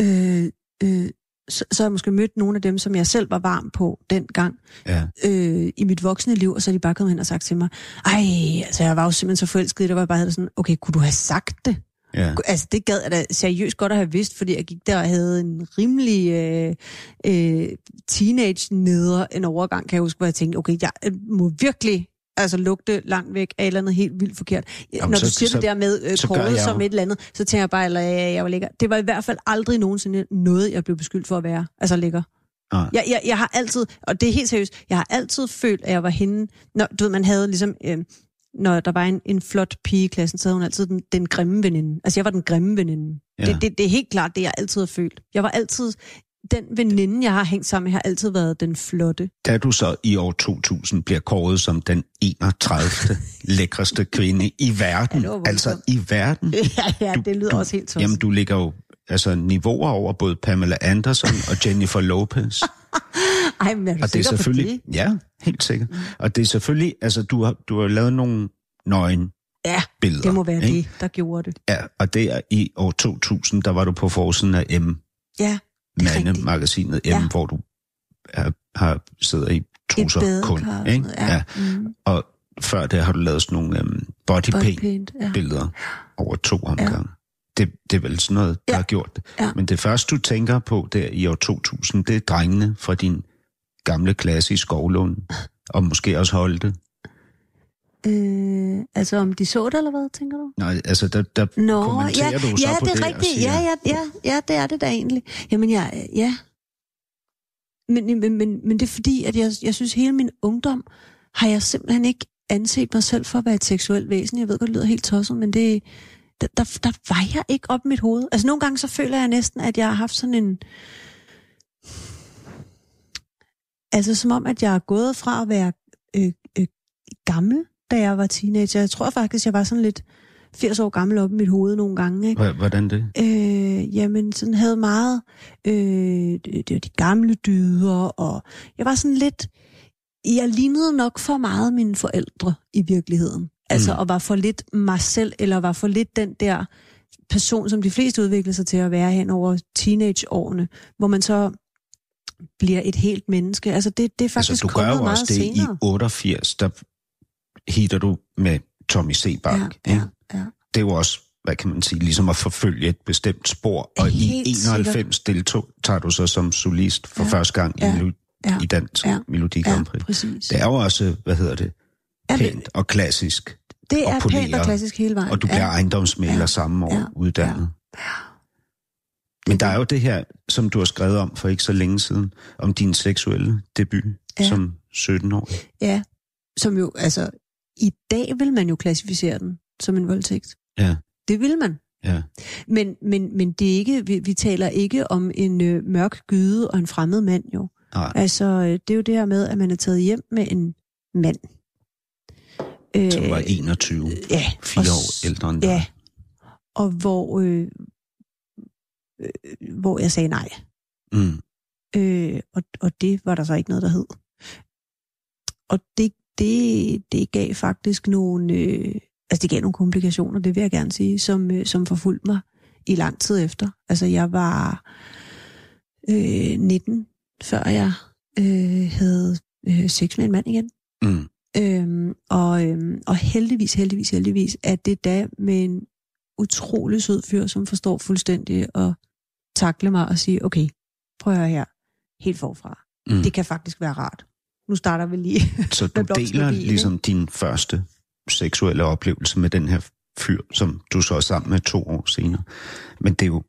Øh, øh, så, så har jeg måske mødt nogle af dem, som jeg selv var varm på dengang Ja. øh, i mit voksne liv, og så er de bare kommet hen og sagt til mig, ej, altså jeg var jo simpelthen så forelsket i det, hvor jeg bare havde sådan, okay, kunne du have sagt det? ja. Altså det gad jeg da seriøst godt at have vidst, fordi jeg gik der og havde en rimelig øh, øh, teenage neder en overgang, kan jeg huske, hvor jeg tænkte, okay, jeg øh, må virkelig altså lugte langt væk af et eller andet helt vildt forkert. Jamen, Når så- du siger så- det der med øh, kåret som et eller andet, så tænker jeg bare, at jeg var lækker. Det var i hvert fald aldrig nogensinde noget, jeg blev beskyldt for at være. Altså lækker. Nej. Jeg, jeg, jeg har altid, og det er helt seriøst, jeg har altid følt, at jeg var hende, når du ved, man havde ligesom, øh, når der var en, en flot pige i klassen, så havde hun altid den, den grimme veninde. Altså jeg var den grimme veninde. Ja. Ja. Det, det, det er helt klart det, jeg altid har følt. Jeg var altid, den veninde, jeg har hængt sammen med, har altid været den flotte. Da du så i år 2000 bliver kåret som den 31. lækreste kvinde i verden, Ja, altså i verden, ja, ja, det lyder du, også helt tosset. Jamen, du ligger jo altså, niveauer over både Pamela Anderson og Jennifer Lopez. Ej, men er du og det er selvfølgelig... det? Ja, helt sikkert. Mm. Og det er selvfølgelig... Altså, du har, du har lavet nogle nøgen Ja, billeder. det må være ikke? det, der gjorde det. Ja, og det er i år 2000, der var du på forsiden af M, Ja. Mande-magasinet M, Ja. hvor du er, har sidder i trusser kun. Ikke? noget, ja. Mm. Og før det har du lavet sådan nogle um, body paint Bodypaint, ja. billeder over to omgange. Det, det er vel sådan noget, der Ja. har gjort det. Ja. Men det første, du tænker på der i år 2000, det er drengene fra din gamle klasse i Skovlund, og måske også Holte. Øh, altså om de så det, eller hvad, tænker du? Nej, altså der, der Nå, kommenterer ja, du så ja, på det det er rigtigt. siger, Ja, ja, ja, ja, det er det da egentlig. Jamen, ja, ja. Men, men, men, men det er fordi, at jeg, jeg synes, hele min ungdom har jeg simpelthen ikke anset mig selv for at være et seksuelt væsen. Jeg ved godt, det lyder helt tosset, men det, der, der, der var jeg ikke op i mit hoved. Altså nogle gange så føler jeg næsten, at jeg har haft sådan en... Altså som om, at jeg er gået fra at være øh, øh, gammel, da jeg var teenager. Jeg tror faktisk, jeg var sådan lidt 80 år gammel op i mit hoved nogle gange. Ikke? Hvordan det? Øh, jamen, sådan havde meget øh, det, var de gamle dyder, og jeg var sådan lidt, jeg lignede nok for meget mine forældre i virkeligheden. Altså, Mm. og var for lidt mig selv, eller var for lidt den der person, som de fleste udvikler sig til at være hen over teenageårene, hvor man så bliver et helt menneske. Altså, det, det er faktisk altså, du gør jo meget også det senere. i 88, der hitter du med Tommy Sebak. ja, ja, ja. det er jo også, hvad kan man sige, ligesom at forfølge et bestemt spor. Og Helt i 91 deltog, tager du så som solist for Ja, første gang ja, i, ja, i Dansk ja, Melodi Ja, Grand Prix. præcis. Det er jo også, hvad hedder det, Ja, det- pænt og klassisk. det og er poleret, pænt og klassisk hele vejen. Og du bliver ja. ejendomsmaler Ja, samme år ja, uddannet. Men der er jo det her, som du har skrevet om for ikke så længe siden, om din seksuelle debut Ja. som 17-årig. Ja, som jo, altså, i dag vil man jo klassificere den som en voldtægt. Ja. Det vil man. Ja. Men, men, men det er ikke, vi, vi taler ikke om en øh, mørk gyde og en fremmed mand jo. Nej. Altså, øh, det er jo det her med, at man er taget hjem med en mand. Øh, Som var 21, ja, fire og år ældre end dig. Ja, og hvor, øh, øh, hvor jeg sagde nej. Mm. Øh, og, og det var der så ikke noget, der hed. Og det, det, det gav faktisk nogle, øh, altså det gav nogle komplikationer, det vil jeg gerne sige, som, øh, som forfulgte mig i lang tid efter. Altså jeg var øh, 19, før jeg øh, havde øh, sex med en mand igen. Mm. Øhm, og, øhm, og heldigvis, heldigvis, heldigvis, at det da med en utrolig sød fyr, som forstår fuldstændig at takle mig og sige, okay, prøv at høre her, helt forfra. Mm. Det kan faktisk være rart. Nu starter vi lige. Så du med deler ligesom din første seksuelle oplevelse med den her fyr, som du så er sammen med to år senere. Men det er jo,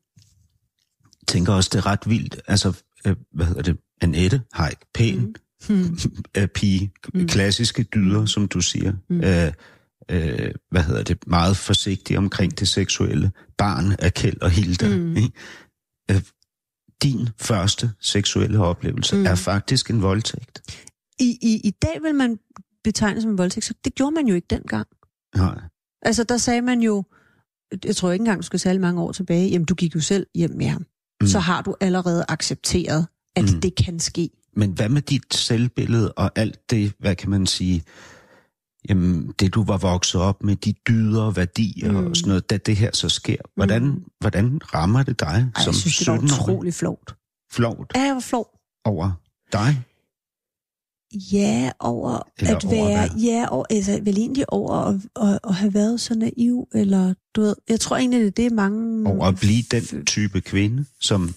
tænker også, det er ret vildt. Altså, øh, hvad hedder det? Annette Haik, pæn Mm. mm. øh, pige, mm. Mm. klassiske dyder, som du siger. Mm. Mm. Øh, øh, hvad hedder det? Meget forsigtig omkring det seksuelle. Barn af Kjeld og Hilda. Mm. Mm. Ikke? Øh, din første seksuelle oplevelse mm. Mm. er faktisk en voldtægt. I, i, I dag vil man betegne som en voldtægt, så det gjorde man jo ikke dengang. Nej. Altså, der sagde man jo, jeg tror ikke engang, du skal særlig mange år tilbage, jamen, du gik jo selv hjem med ham. Mm. Så har du allerede accepteret, at Mm. det kan ske. Men hvad med dit selvbillede og alt det, hvad kan man sige, jamen, det du var vokset op med, de dyder, værdier mm. Og sådan noget, da det her så sker, hvordan, mm. hvordan rammer det dig Ej, som jeg synes, det var 17-årig? utrolig flot. Flovt Ja, jeg var flov. over dig? Ja, over Eller at over være, hvad? ja, over, altså vel egentlig over at, at, at have været så naiv, eller du ved, jeg tror egentlig, det er det mange... Over at blive den type kvinde, som...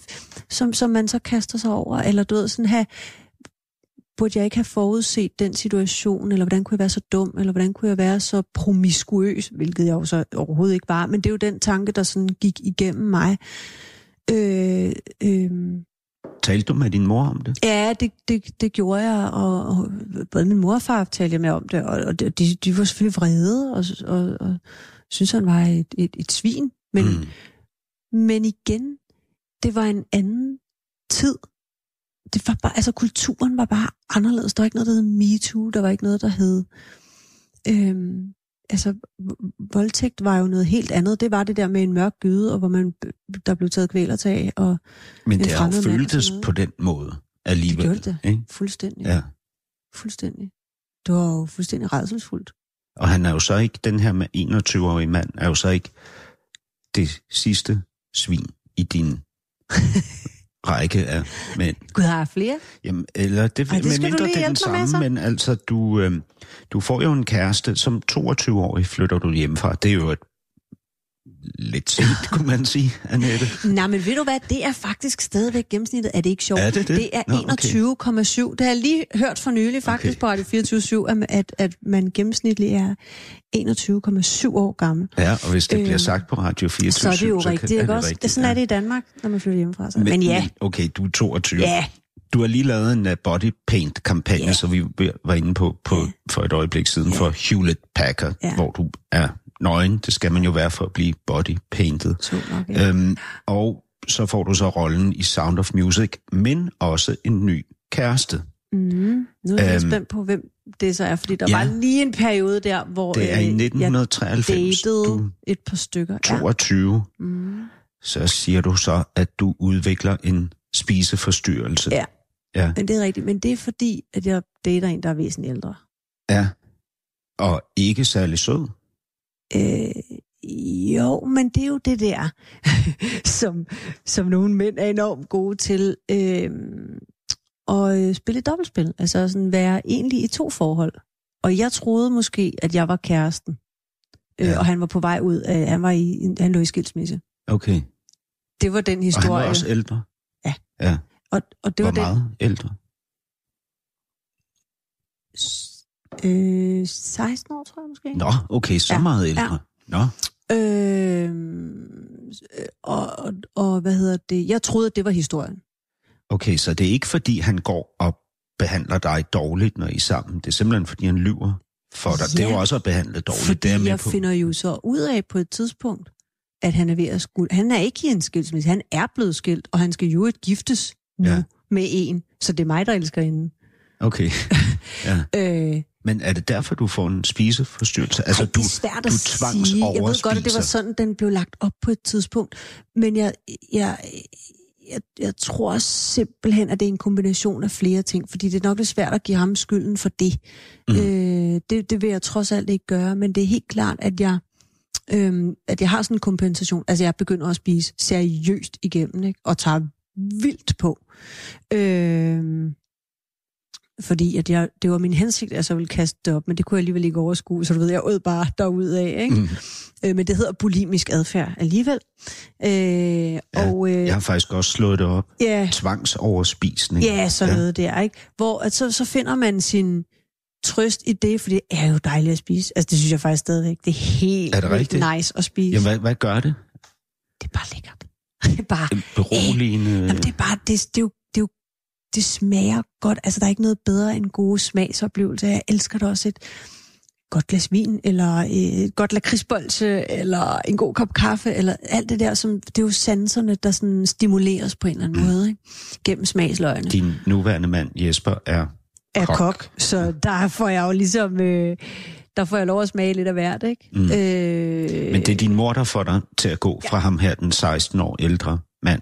Som, som man så kaster sig over, eller du ved, sådan have, burde jeg ikke have forudset den situation, eller hvordan kunne jeg være så dum, eller hvordan kunne jeg være så promiskuøs, hvilket jeg jo så overhovedet ikke var, men det er jo den tanke, der sådan gik igennem mig. Øh, øh, Talte du med din mor om det? Ja, det, det, det gjorde jeg, og, og både min mor og far talte jeg med om det, og, og de, de var selvfølgelig vrede, og, og, og synes han var et, et, et svin. Men, mm. men igen, det var en anden tid. Det var bare, altså kulturen var bare anderledes. Der var ikke noget, der hed MeToo, der var ikke noget, der hed... Øhm, altså, voldtægt var jo noget helt andet. Det var det der med en mørk gyde, og hvor man, der blev taget kvælertag, og Men en det har jo føltes på den måde alligevel. det gjorde det. Ikke? Fuldstændig. Ja. Fuldstændig. Det var jo fuldstændig redselsfuldt. Og han er jo så ikke, den her med 21-årige mand, er jo så ikke det sidste svin i din række af mænd. Gud, har flere? Jamen, eller det, Ej, det med mindre det er den med, samme, men altså, du, øh, du får jo en kæreste, som 22-årig flytter du hjemmefra. Det er jo et lidt sent, kunne man sige, Annette. Nej, men ved du hvad, det er faktisk stadigvæk gennemsnittet. Er det ikke sjovt? Er det det? Det er Nå, okay. 21,7. Det har jeg lige hørt for nylig faktisk Okay. på Radio 24 at, at man gennemsnitligt er 21,7 år gammel. Ja, og hvis det øh, bliver Øh, sagt på Radio 24, Så er det jo rigtigt, ikke også? rigtigt, Sådan er det i Danmark, når man flytter hjemmefra. Så. Men, men ja, okay, du er 22. ja, Du har lige lavet en uh, body paint kampagne, Ja. så vi var inde på, på for et øjeblik siden Ja. for Hewlett Packard, Ja. hvor du er nøgen. Det skal man jo være for at blive body painted. to nok. Ja. Øhm, og så får du så rollen i Sound of Music, men også en ny kæreste. Mm. Nu er jeg Øhm, spændt på, hvem det så er, fordi der ja. var lige en periode der, hvor Det er i øh, jeg 1993, du et par stykker. er 22. Ja. Mm. Så siger du så, at du udvikler en spiseforstyrrelse. Ja. Ja. Men det er rigtigt. Men det er fordi, at jeg dater en, der er væsentligt ældre. ja. Og ikke særlig sød. Øh, jo, men det er jo det der, som, som nogle mænd er enormt gode til. Øh, at øh, spille dobbeltspil. Altså sådan være egentlig i to forhold. Og jeg troede måske, at jeg var kæresten. Øh, Ja. Og han var på vej ud. Øh, han, var i, han lå i skilsmisse. Okay. Det var den Og historie. han var også ældre. Ja. Ja. og, og det Hvor var den, meget ældre? Øh, 16 år, tror jeg måske. Nå, okay, så Ja. meget ældre. Nå, Øh, og, og, og hvad hedder det? Jeg troede, at det var historien. okay, så det er ikke fordi, han går og behandler dig dårligt, når I er sammen. Det er simpelthen fordi, han lyver for dig. Det er Ja. jo også at behandle dårligt. Fordi det er jeg på. finder jo så ud af på et tidspunkt, at han er ved at skulle... Han er ikke i en skilsmisse, han er blevet skilt, og han skal jo et giftes nu Ja. ja. med en. Så det er mig, der elsker hende. Okay. ja. Øh, Men er det derfor, du får en spiseforstyrrelse? Altså, Ej, du, det er svært du at sige. Jeg ved godt, at det var tvangsoverspiser. sådan, den blev lagt op på et tidspunkt. Men jeg, jeg, jeg, jeg tror simpelthen, at det er en kombination af flere ting. Fordi det er nok lidt svært at give ham skylden for det. Mm. Øh, det, det vil jeg trods alt ikke gøre. Men det er helt klart, at jeg, øhm, at jeg har sådan en kompensation. Altså, jeg begynder at spise seriøst igennem, ikke? og tager vildt på. Øh, fordi at jeg, det var min hensigt, at jeg så ville kaste det op, men det kunne jeg alligevel ikke overskue, så du ved, jeg åd bare derudad, ikke? Mm. Øh, men det hedder bulimisk adfærd alligevel. Øh, ja, og, øh, Jeg har faktisk også slået det op. ja, Tvangsoverspisning. ja, sådan Ja. noget der, ikke? Hvor at så, så finder man sin trøst i det, for det er jo dejligt at spise. Altså, det synes jeg faktisk stadigvæk. Det er helt Er det rigtigt? nice at spise. Jamen, hvad, hvad gør det? Det er bare lækkert. Det er bare... Beroligende? Jamen, det er bare, det, det, er jo, det, er smager godt. Altså, der er ikke noget bedre end gode smagsoplevelser. Jeg elsker det også et godt glas vin, eller et godt lakridsbolse, eller en god kop kaffe, eller alt det der, som, det er jo sanserne, der sådan stimuleres på en eller anden mm. måde, ikke? gennem smagsløgene. Din nuværende mand, Jesper, er er kok. kok. Så der får jeg jo ligesom, øh, der får jeg lov at smage lidt af hvert, ikke? Mm. Øh, Men det er din mor, der får dig til at gå fra ham her, den 16 år ældre mand,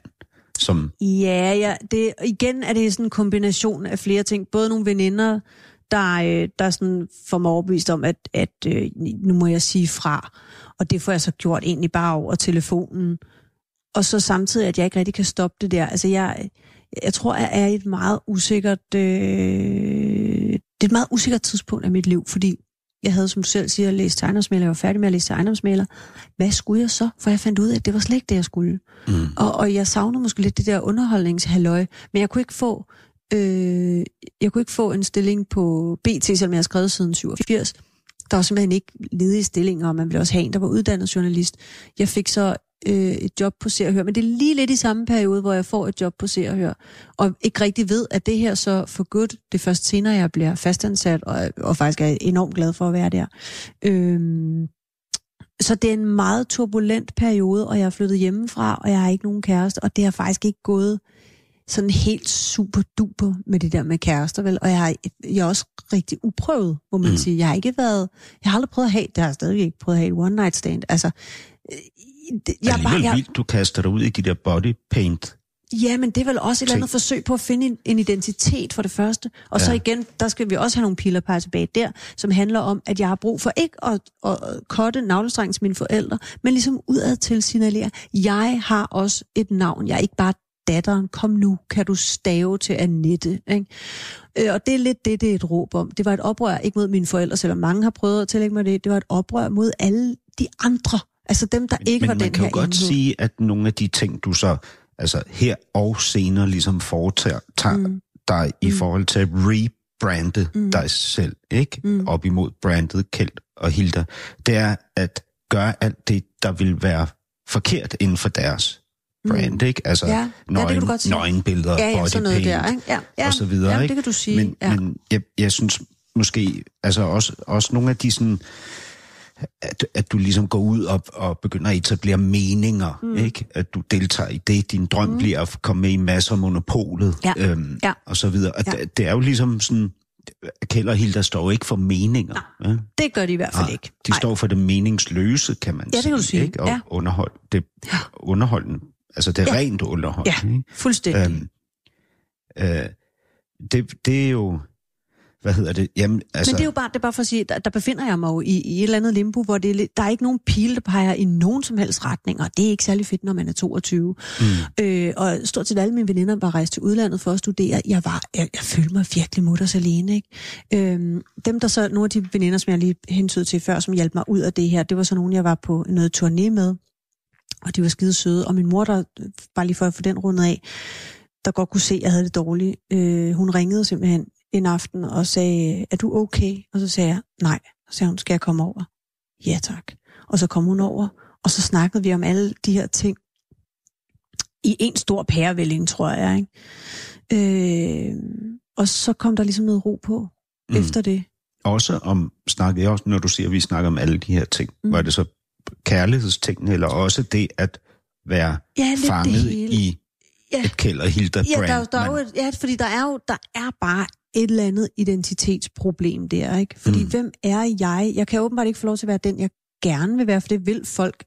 som... Ja, ja det, igen er det sådan en kombination af flere ting. Både nogle veninder, der, øh, der sådan får mig overbevist om, at, at øh, nu må jeg sige fra. Og det får jeg så gjort egentlig bare over telefonen. Og så samtidig, at jeg ikke rigtig kan stoppe det der. Altså jeg, jeg tror, jeg er i et meget usikkert... Øh, det er et meget usikkert tidspunkt af mit liv, fordi jeg havde, som du selv siger, læst ejendomsmaler. Jeg var færdig med at læse ejendomsmaler. Hvad skulle jeg så? For jeg fandt ud af, at det var slet ikke det, jeg skulle. Mm. Og, og jeg savner måske lidt det der underholdningshalløj, men jeg kunne ikke få, øh, jeg kunne ikke få en stilling på BT, selvom jeg har skrevet siden 87. Der var simpelthen ikke ledige stillinger, og man ville også have en, der var uddannet journalist. Jeg fik så øh, et job på Se og Hør, men det er lige lidt i samme periode, hvor jeg får et job på Se og Hør, og ikke rigtig ved, at det her så for godt, det er først senere, jeg bliver fastansat, og, og faktisk er enormt glad for at være der. Øhm, så det er en meget turbulent periode, og jeg er flyttet hjemmefra, og jeg har ikke nogen kæreste, og det har faktisk ikke gået sådan helt super duper med det der med kærester, vel? Og jeg, har, jeg er også rigtig uprøvet, må man Mm. sige. Jeg har ikke været, jeg har aldrig prøvet at have, det har jeg stadigvæk ikke prøvet at have et one night stand. Altså, øh, det, Jeg alligevel jeg, vildt, du kaster dig ud i de der body paint. Ja, men det er vel også et eller andet Ting. forsøg på at finde en, en identitet for det første. Og ja. så igen, der skal vi også have nogle piler på tilbage der, som handler om, at jeg har brug for ikke at, at kotte navlestrengen til mine forældre, men ligesom udad til signalere, jeg har også et navn. Jeg er ikke bare datteren. Kom nu, kan du stave til Annette. Ikke? Øh, Og det er lidt det, det er et råb om. Det var et oprør, ikke mod mine forældre, selvom mange har prøvet at tillægge mig det. Det var et oprør mod alle de andre. Altså dem, der ikke Men var man den kan her jo godt enhed. sige, at nogle af de ting, du så altså her og senere ligesom foretager tager Mm. dig i Mm. forhold til at rebrande Mm. dig selv, ikke? Mm. Op imod brandet Kjeld og Hilda, det er at gøre alt det, der vil være forkert inden for deres brand, ikke? Altså Mm. Ja, ja, kan godt sige. nøgenbilleder, Ja, ja, body noget paint, der, ikke? Ja, ja. og så videre, ja, ikke? det kan du sige. Men, ja. men jeg, jeg synes måske, altså også, også nogle af de sådan, at, at du ligesom går ud og, og begynder at etablere meninger, mm. ikke? At du deltager i det. Din drøm mm. bliver at komme med i masser af monopolet, Ja. øhm, Ja. og så videre. Og Ja. det, det er jo ligesom sådan, Kjeld og Hilda står ikke for meninger. Ja? Det gør de i hvert fald Nej, ikke. De Nej. står for det meningsløse, kan man Ja, det sige. kan du sige. Ikke? Og Ja. underhold, det underholdende, altså det Ja. rent underholdende. Ja, fuldstændig. Øhm, øh, det, det er jo, hvad hedder det? Jamen, altså, Men det er jo bare, det er bare for at sige, der, der befinder jeg mig jo i, i et eller andet limbo, hvor det er, der er ikke nogen pile, der peger i nogen som helst retning, og det er ikke særlig fedt, når man er 22. Mm. Øh, og stort set alle mine veninder var rejst til udlandet for at studere. Jeg var, jeg, jeg følte mig virkelig mutters alene. Ikke? Øhm, dem, der så, nogle af de veninder, som jeg lige hentede til før, som hjalp mig ud af det her, det var så nogle, jeg var på noget turné med, og de var skide søde. Og min mor, der, bare lige for at få den rundet af, der godt kunne se, at jeg havde det dårligt, øh, hun ringede simpelthen en aften og sagde, er du okay? Og så sagde jeg, nej. Så sagde hun, skal jeg komme over? Ja tak. Og så kom hun over, og så snakkede vi om alle de her ting i en stor pærevælling, tror jeg. Ikke? Øh, og så kom der ligesom noget ro på Mm. efter det. også om, snakker jeg også, når du siger, at vi snakker om alle de her ting, mm. Var det så kærlighedstingene, eller også det at være Ja, fanget i Ja. et Kjeld Hilda Ja, brand. der, er jo- der er jo et, ja, fordi der er jo der er bare et eller andet identitetsproblem der, ikke? Fordi Mm. hvem er jeg? Jeg kan åbenbart ikke få lov til at være den, jeg gerne vil være, for det vil folk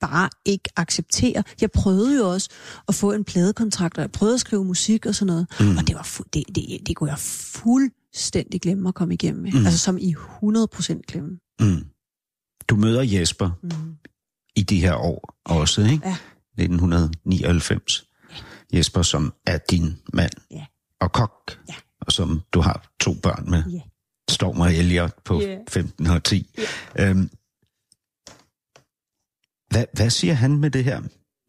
bare ikke acceptere. Jeg prøvede jo også at få en pladekontrakt, og jeg prøvede at skrive musik og sådan noget, mm. og det, var fu- det, det, det kunne jeg fuldstændig glemme at komme igennem med. Mm. Altså som i 100% glemme. Mm. Du møder Jesper Mm. i de her år også, ikke? Ja. 1999. Jesper, som er din mand Ja. og kok, Ja. og som du har to børn med. Ja. Storm og Elliot på Ja. 15 og 10. Øhm, hvad, hvad siger han med det her?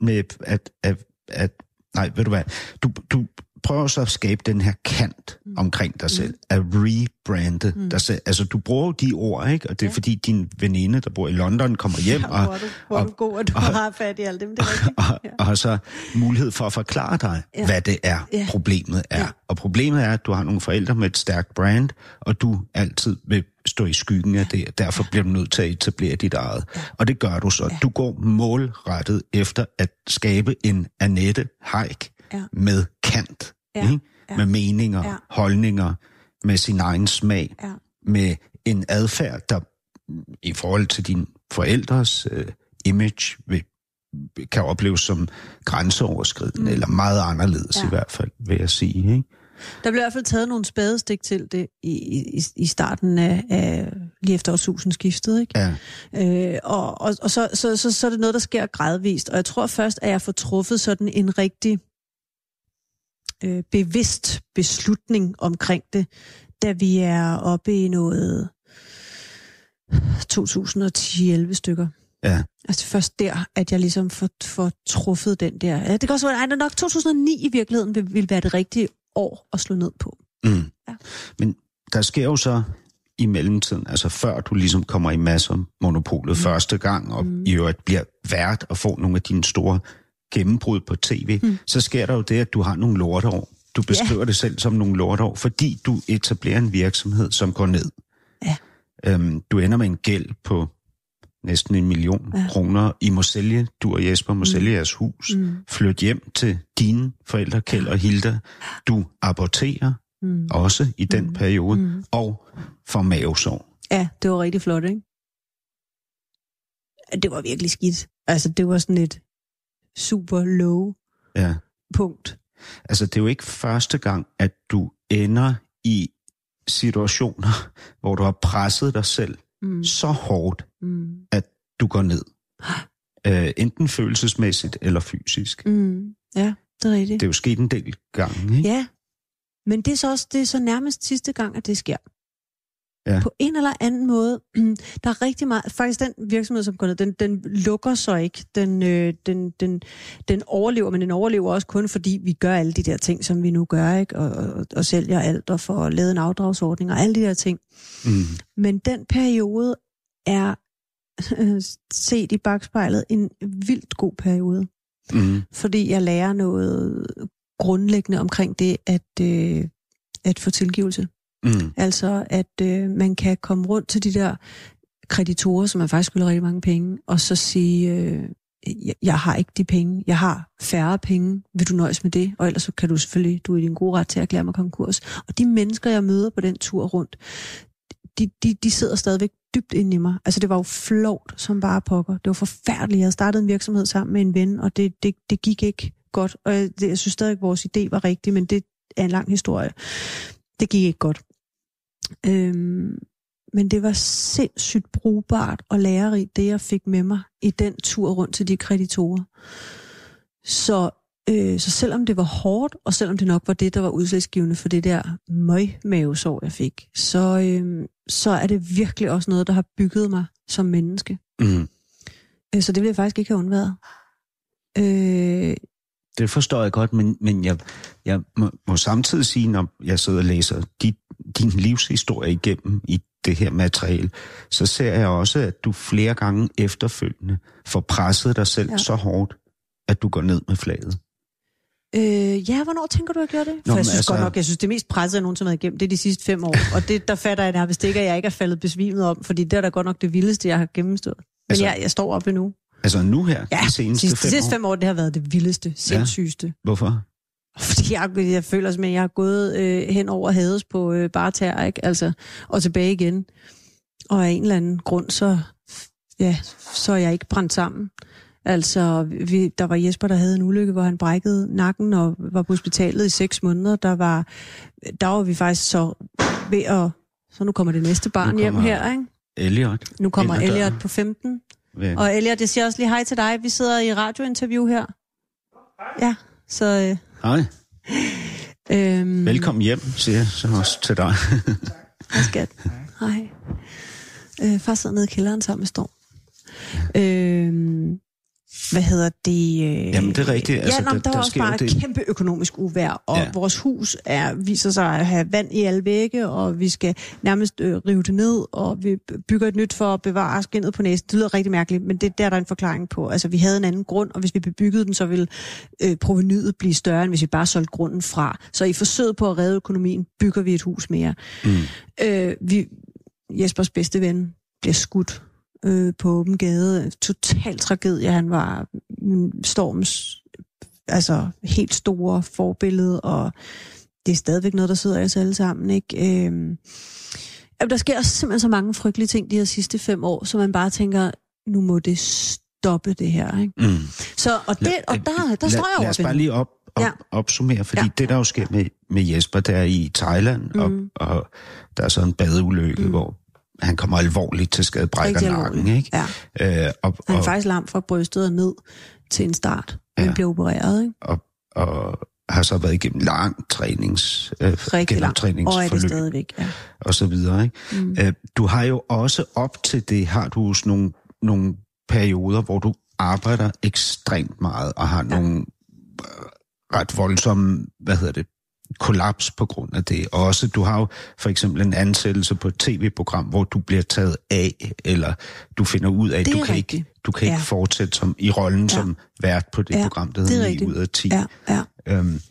Med at, at, at nej, ved du hvad? Du, du prøver så at skabe den her kant Mm. omkring dig selv, at rebrande mm. dig selv. Altså, du bruger de ord, ikke? Og det er Ja. fordi din veninde, der bor i London, kommer hjem og, hvor er du, hvor er du og- god, og du og- har fat i alt det, det er rigtigt. og, Ja. og har så mulighed for at forklare dig, ja. Ja. hvad det er, ja. Ja. problemet er. Ja. Og problemet er, at du har nogle forældre med et stærkt brand, og du altid vil stå i skyggen af det, og derfor bliver du nødt til at etablere dit eget. Ja. Og det gør du så. Ja. Du går målrettet efter at skabe en Annette Haik Ja. med kant, Ja. ikke? Ja. med meninger, Ja. holdninger, med sin egen smag, Ja. med en adfærd, der i forhold til dine forældres øh, image vil, kan opleves som grænseoverskridende, mm. eller meget anderledes ja. I hvert fald, vil jeg sige. Ikke? Der blev i hvert fald taget nogle spadestik til det i, i, i starten af, af lige efter årtusindskiftet, ikke? Ja. Øh, og og, og så, så, så, så er det noget, der sker gradvist. Og jeg tror først, at jeg får truffet sådan en rigtig øh, bevidst beslutning omkring det, da vi er oppe i noget 2010-11 stykker. Ja. Altså først der, at jeg ligesom får, får truffet den der. Ja, det kan også være, er nok 2009 i virkeligheden vil, vil være det rigtige år at slå ned på. Mm. Ja. Men der sker jo så i mellemtiden, altså før du ligesom kommer i masser monopolet mm. første gang, og mm. i øvrigt bliver vært og får nogle af dine store gennembrud på tv, mm. så sker der jo det, at du har nogle lorteår. Du beskriver yeah. det selv som nogle lorteår, fordi du etablerer en virksomhed, som går ned. Ja. Øhm, du ender med en gæld på næsten en million ja. Ja. kroner. I må sælge, du og Jesper må mm. sælge jeres hus, mm. flytte hjem til dine forældre, Kjeld og Hilda. Du aborterer Mm. også i den Mm. periode, Mm. og får mavesår. Ja, det var rigtig flot, ikke? Det var virkelig skidt. Altså, det var sådan et super low Ja. punkt. Altså, det er jo ikke første gang, at du ender i situationer, hvor du har presset dig selv Mm. så hårdt, Mm. at du går ned. Øh, enten følelsesmæssigt eller fysisk. Mm. Ja, det er rigtigt. Det er jo sket en del gange, ikke? Ja, men det er så også det er så nærmest sidste gang, at det sker. Ja. På en eller anden måde, der er rigtig meget, faktisk den virksomhed, som går ned, den, den lukker så ikke, den, øh, den, den, den overlever, men den overlever også kun, fordi vi gør alle de der ting, som vi nu gør, ikke? Og, og, og sælger alt, og får lavet en afdragsordning, og alle de der ting. Mm. Men den periode er set i bagspejlet en vildt god periode Mm. fordi jeg lærer noget grundlæggende omkring det at, øh, at få tilgivelse. Mm. Altså, at øh, man kan komme rundt til de der kreditorer, som man faktisk skylder rigtig mange penge, og så sige, øh, jeg, jeg har ikke de penge, jeg har færre penge, vil du nøjes med det? Og ellers så kan du selvfølgelig, du er i din gode ret til at erklære mig konkurs. Og de mennesker, jeg møder på den tur rundt, de, de, de sidder stadigvæk dybt inde i mig. Altså det var jo flot som bare pokker. Det var forfærdeligt. Jeg havde startet en virksomhed sammen med en ven, og det, det, det gik ikke godt. Og jeg, det, jeg synes stadig, at vores idé var rigtig, men det er en lang historie. Det gik ikke godt. Øhm, men det var sindssygt brugbart og lærerigt, det jeg fik med mig i den tur rundt til de kreditorer. Så, øh, så selvom det var hårdt, og selvom det nok var det, der var udslagsgivende for det der møgmavesår, jeg fik, så, øh, så er det virkelig også noget, der har bygget mig som menneske. Mm. Øh, Så det vil jeg faktisk ikke have undværet. Øh, Det forstår jeg godt, men, men jeg, jeg må, må samtidig sige, når jeg sidder og læser dit, din livshistorie igennem i det her materiale, så ser jeg også, at du flere gange efterfølgende får presset dig selv ja. Så hårdt, at du går ned med flaget. Øh, ja, hvornår tænker du, at gjorde det? For Nå, jeg men synes altså- godt nok, jeg synes, det mest pressede, jeg nogensinde har igennem, det er de sidste fem år. Og det, der fatter jeg nærmest ikke, at jeg ikke er faldet besvimet om, fordi det er da godt nok det vildeste, jeg har gennemstået. Altså- jeg, jeg står oppe nu. Altså nu her, Ja, de seneste de fem sidste fem år, det har været det vildeste, sindssygeste. Hvorfor? Fordi jeg, jeg føler at jeg har gået øh, hen over Hades på øh, bare tær, ikke? Altså, og tilbage igen. Og af en eller anden grund, så, ja, så er jeg ikke brændt sammen. Altså, vi, der var Jesper, der havde en ulykke, hvor han brækkede nakken og var på hospitalet i seks måneder. Der var, der var vi faktisk så ved at... Så nu kommer det næste barn hjem her, ikke? Elliot? Nu kommer Elliot på 15. Ved- Og Elliot, jeg siger også lige hej til dig. Vi sidder i radiointerview her. Ja, så... Øh, Hej, øhm, velkommen hjem, siger jeg så også til dig. Hej, skat. Hej. Øh, far sidder nede i kælderen sammen med Storm. Øh, hvad hedder det? Øh, Jamen, det er rigtigt. Ja, Altså, nå, der- der, der der var også bare jo et det- kæmpe økonomisk uvær, og Ja. ja. vores hus er, viser sig at have vand i alle vægge, og vi skal nærmest øh, rive det ned, og vi bygger et nyt for at bevare skinnet på næsen. Det lyder rigtig mærkeligt, men det der er der en forklaring på. Altså, vi havde en anden grund, og hvis vi bebyggede den, så ville øh, provenyet blive større, end hvis vi bare solgte grunden fra. Så i forsøget på at redde økonomien, bygger vi et hus mere. Mm. Øh, vi, Jespers bedste ven bliver skudt øh, på åben gade. Total tragedie. Han var mm, Storms altså, helt store forbillede, og det er stadigvæk noget, der sidder i os alle sammen. Ikke? Øh, jamen, der sker simpelthen så mange frygtelige ting de her sidste fem år, så man bare tænker, nu må det stoppe det her. Ikke? Mm. Så, og, det, og der, der lad, står jeg over Lad os bare lige op, op, Ja. opsummere, fordi Ja. det, der jo sker med, med Jesper, der er i Thailand, mm. og, og der er så en badeulykke, mm. hvor han kommer alvorligt til skade, brækker nakken, ikke? Ja. Øh, og, Han er og, faktisk lam fra brystet og ned til en start, men Ja. bliver opereret. Ikke? og, og har så været igennem lang trænings, øh, langt. Og er det genoptræningsforløb stadigvæk. Ja. og så videre. Ikke? Mm. Øh, du har jo også op til det, har du sådan nogle, nogle perioder, hvor du arbejder ekstremt meget og har ja. nogle øh, ret voldsomme, hvad hedder det, kollaps på grund af det. Og også, du har jo for eksempel en ansættelse på et tv-program, hvor du bliver taget af, eller du finder ud af, at du kan, rigtigt. ikke, du kan Ja. ikke fortsætte som, i rollen ja. som vært på det Ja, program, der det er hedder 9 rigtigt. ud af 10. Ja, ja. Øhm,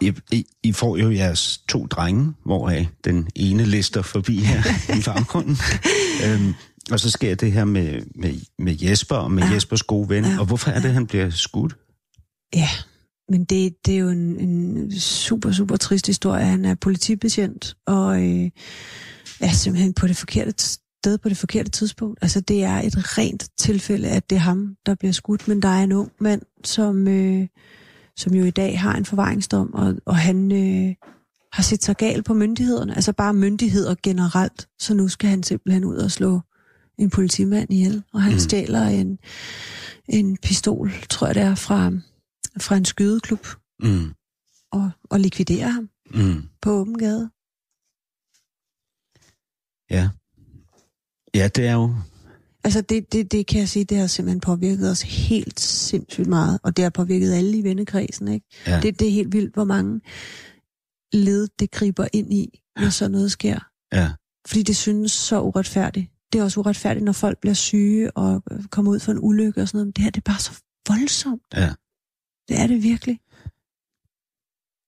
I, I, I får jo jeres to drenge, hvoraf den ene lister forbi her i baggrunden. øhm, og så sker det her med, med, med Jesper og med Ja. Jespers gode ven. Ja. Og hvorfor er det, han bliver skudt? Ja, men det, det er jo en, en super, super trist historie. Han er politibetjent, og øh, er simpelthen på det forkerte sted på det forkerte tidspunkt. Altså, det er et rent tilfælde, at det er ham, der bliver skudt, men der er en ung mand, som, øh, som jo i dag har en forvaringsdom, og, og han øh, har set sig gal på myndighederne, altså bare myndigheder generelt, så nu skal han simpelthen ud og slå en politimand ihjel, og han Mm. stjæler en, en pistol, tror jeg det er, fra, fra en skydeklub, Mm, og, og likviderer ham mm, på åben gade. ja. Ja, det er jo... Altså det, det, det kan jeg sige, det har simpelthen påvirket os helt sindssygt meget, og det har påvirket alle i vennekredsen. Ikke? Ja. Det, det er helt vildt, hvor mange led det griber ind i, når sådan noget sker. Ja. Fordi det synes så uretfærdigt. Det er også uretfærdigt, når folk bliver syge og kommer ud for en ulykke og sådan noget. Men det her, det er bare så voldsomt. Ja. Det er det virkelig.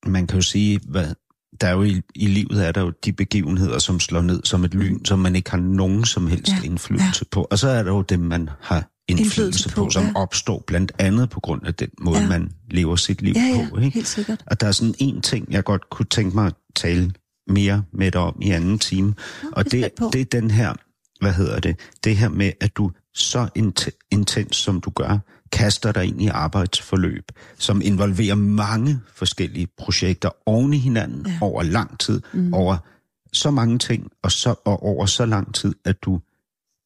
Man kan jo sige, hvad, der er jo i, i livet er der jo de begivenheder, som slår ned som et lyn, som man ikke har nogen som helst Ja, ja. indflydelse ja. på. Og så er der jo dem, man har indflydelse, Indflydelse på, på, som ja. opstår blandt andet på grund af den måde, Ja. ja. man lever sit liv Ja, ja, på. Ikke? helt sikkert. Og der er sådan en ting, jeg godt kunne tænke mig at tale mere med dig om i anden time. Og det det er den her, hvad hedder det, det her med, at du så int- intens, som du gør, kaster dig ind i arbejdsforløb, som involverer mange forskellige projekter oven i hinanden Ja. over lang tid, mm. over så mange ting, og, så, og over så lang tid, at du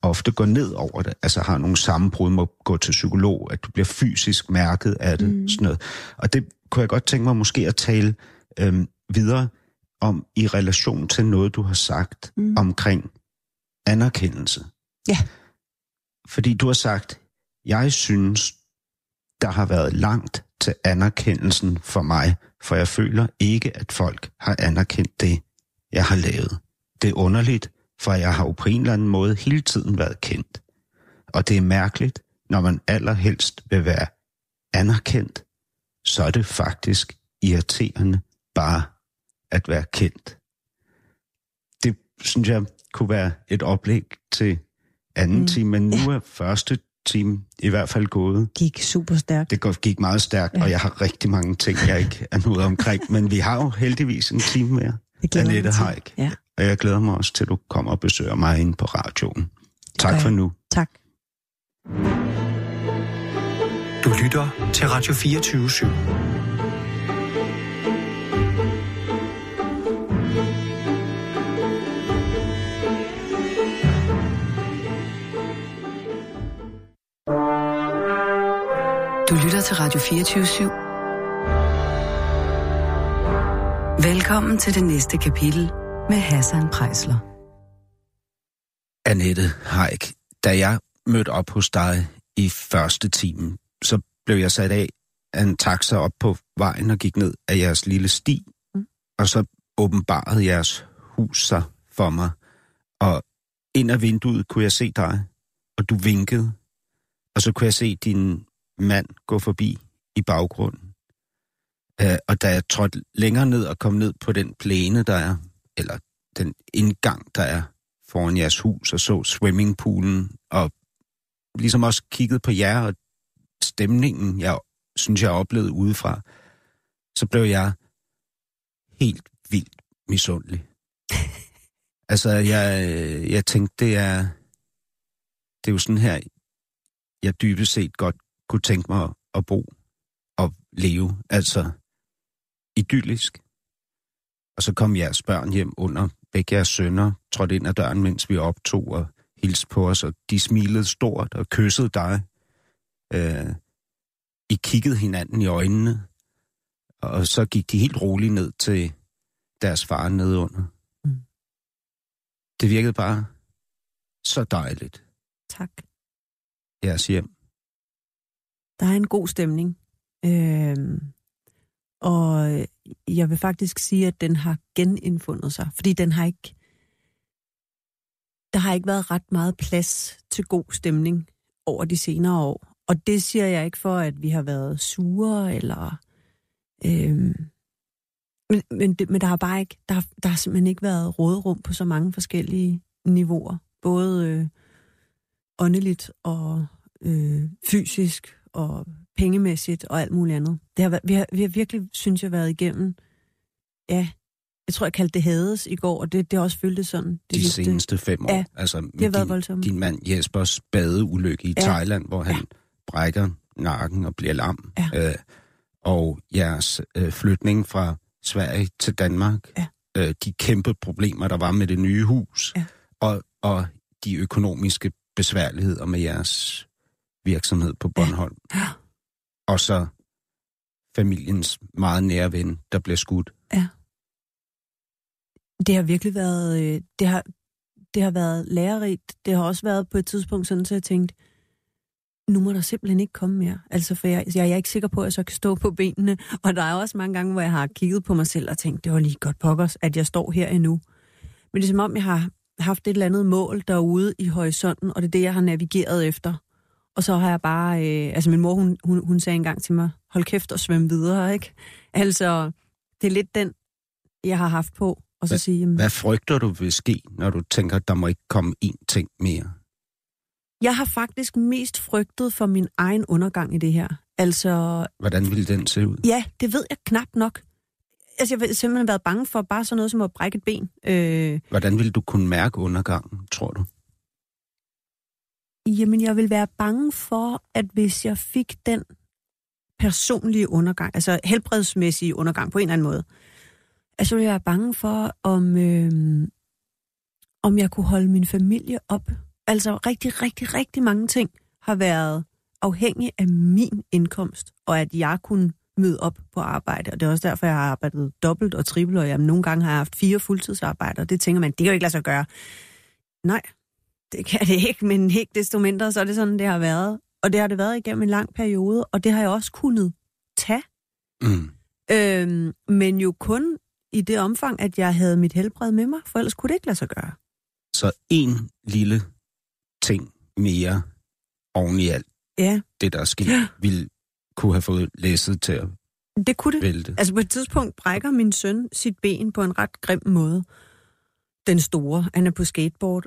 ofte går ned over det, altså har nogle sammenbrud, må gå til psykolog, at du bliver fysisk mærket af det, mm. sådan noget. Og det kunne jeg godt tænke mig måske at tale øhm, videre om i relation til noget, du har sagt mm. omkring anerkendelse. Ja. Fordi du har sagt, jeg synes, der har været langt til anerkendelsen for mig, for jeg føler ikke, at folk har anerkendt det, jeg har lavet. Det er underligt, for jeg har jo på en eller anden måde hele tiden været kendt. Og det er mærkeligt, når man allerhelst vil være anerkendt, så er det faktisk irriterende bare at være kendt. Det synes jeg kunne være et oplæg til anden Mm. time, men nu er første time i hvert fald gået. Gik super stærkt. Det gik meget stærkt, Ja. og jeg har rigtig mange ting, jeg ikke er nået omkring. Men vi har jo heldigvis en time mere, Det Annette til. Haik. Ja, Og jeg glæder mig også til, at du kommer og besøger mig inde på radioen. Tak for nu. tak. Du lytter til Radio 24 /7. Du lytter til Radio 24 /7. Velkommen til det næste kapitel med Hassan Prejsler. Annette Haik, da jeg mødte op hos dig i første time, så blev jeg sat af af en taxa op på vejen og gik ned af jeres lille sti, Mm. og så åbenbarede jeres hus sig for mig. Og ind af vinduet kunne jeg se dig, og du vinkede, og så kunne jeg se din mand gå forbi i baggrunden. Uh, og da jeg trådte længere ned og kom ned på den plæne, der er, eller den indgang, der er foran jeres hus, og så swimmingpoolen, og ligesom også kiggede på jer og stemningen, jeg synes, jeg oplevede udefra, så blev jeg helt vildt misundelig. altså, jeg, jeg tænkte, det er, det er jo sådan her, jeg dybest set godt kunne tænke mig at bo og leve. Altså, idyllisk. Og så kom jeres børn hjem under begge jeres sønner, trådte ind ad døren, mens vi optog og hilste på os, og de smilede stort og kyssede dig. Øh, I kiggede hinanden i øjnene, og så gik de helt roligt ned til deres far nede under. Mm. Det virkede bare så dejligt, Tak jeres hjem. Der er en god stemning. Øh, og jeg vil faktisk sige, at den har genindfundet sig, fordi den har ikke... Der har ikke været ret meget plads til god stemning over de senere år. Og det siger jeg ikke for, at vi har været sure, eller... Øhm, men, men, det, men der har bare ikke, der har, der har simpelthen ikke været råderum på så mange forskellige niveauer. Både øh, åndeligt og øh, fysisk og pengemæssigt og alt muligt andet. Det har, været- vi, har, vi har virkelig, synes jeg, været igennem, ja, jeg tror, jeg kaldte det hades i går, og det, det har også føltes sådan. Det De sidste- seneste fem år. Ja, altså, Det har været din, voldsomt. din mand Jespers badeulykke i Ja. Thailand, hvor han Ja. brækker nakken og bliver lam. Ja. Øh, og jeres øh, flytning fra Sverige til Danmark. Ja. Øh, de kæmpe problemer, der var med det nye hus. Ja. Og, og de økonomiske besværligheder med jeres virksomhed på Bornholm. Ja. Og så familiens meget nære ven, der bliver skudt. Det har virkelig været, øh, det har, det har været lærerigt. Det har også været på et tidspunkt sådan, så jeg tænkte, nu må der simpelthen ikke komme mere. Altså, for jeg, jeg er ikke sikker på, at jeg så kan stå på benene. Og der er også mange gange, hvor jeg har kigget på mig selv og tænkt, det var lige godt pokkers, at jeg står her endnu. Men det er som om, jeg har haft et eller andet mål derude i horisonten, og det er det, jeg har navigeret efter. Og så har jeg bare... Øh, altså, min mor, hun, hun, hun sagde engang til mig, hold kæft og svøm videre, ikke? Altså, det er lidt den, jeg har haft på. Og så Hva- sige, jamen, Hvad frygter du vil ske, når du tænker, at der må ikke komme én ting mere? Jeg har faktisk mest frygtet for min egen undergang i det her. Altså, Hvordan ville den se ud? ja, det ved jeg knap nok. Altså, jeg har simpelthen været bange for bare sådan noget som at brække et ben. Øh, Hvordan ville du kunne mærke undergangen, tror du? jamen, jeg vil være bange for, at hvis jeg fik den personlige undergang, altså helbredsmæssige undergang på en eller anden måde, altså ville jeg være bange for, om, øh, om jeg kunne holde min familie op. Altså rigtig, rigtig, rigtig mange ting har været afhængig af min indkomst, og at jeg kunne møde op på arbejde. Og det er også derfor, jeg har arbejdet dobbelt og trippelt, og jeg nogle gange har jeg haft fire fuldtidsarbejder. Det tænker man, det kan jo ikke lade sig gøre. Nej, det kan det ikke, men ikke desto mindre, så er det sådan, det har været. Og det har det været igennem en lang periode, og det har jeg også kunnet tage. Mm. Øhm, men jo kun i det omfang, at jeg havde mit helbred med mig, for ellers kunne det ikke lade sig gøre. Så en lille ting mere oven i alt Ja, det, der er sket, Ja. ville kunne have fået læsset til at det kunne det. vælte. Altså på et tidspunkt brækker min søn sit ben på en ret grim måde. Den store, han er på skateboard.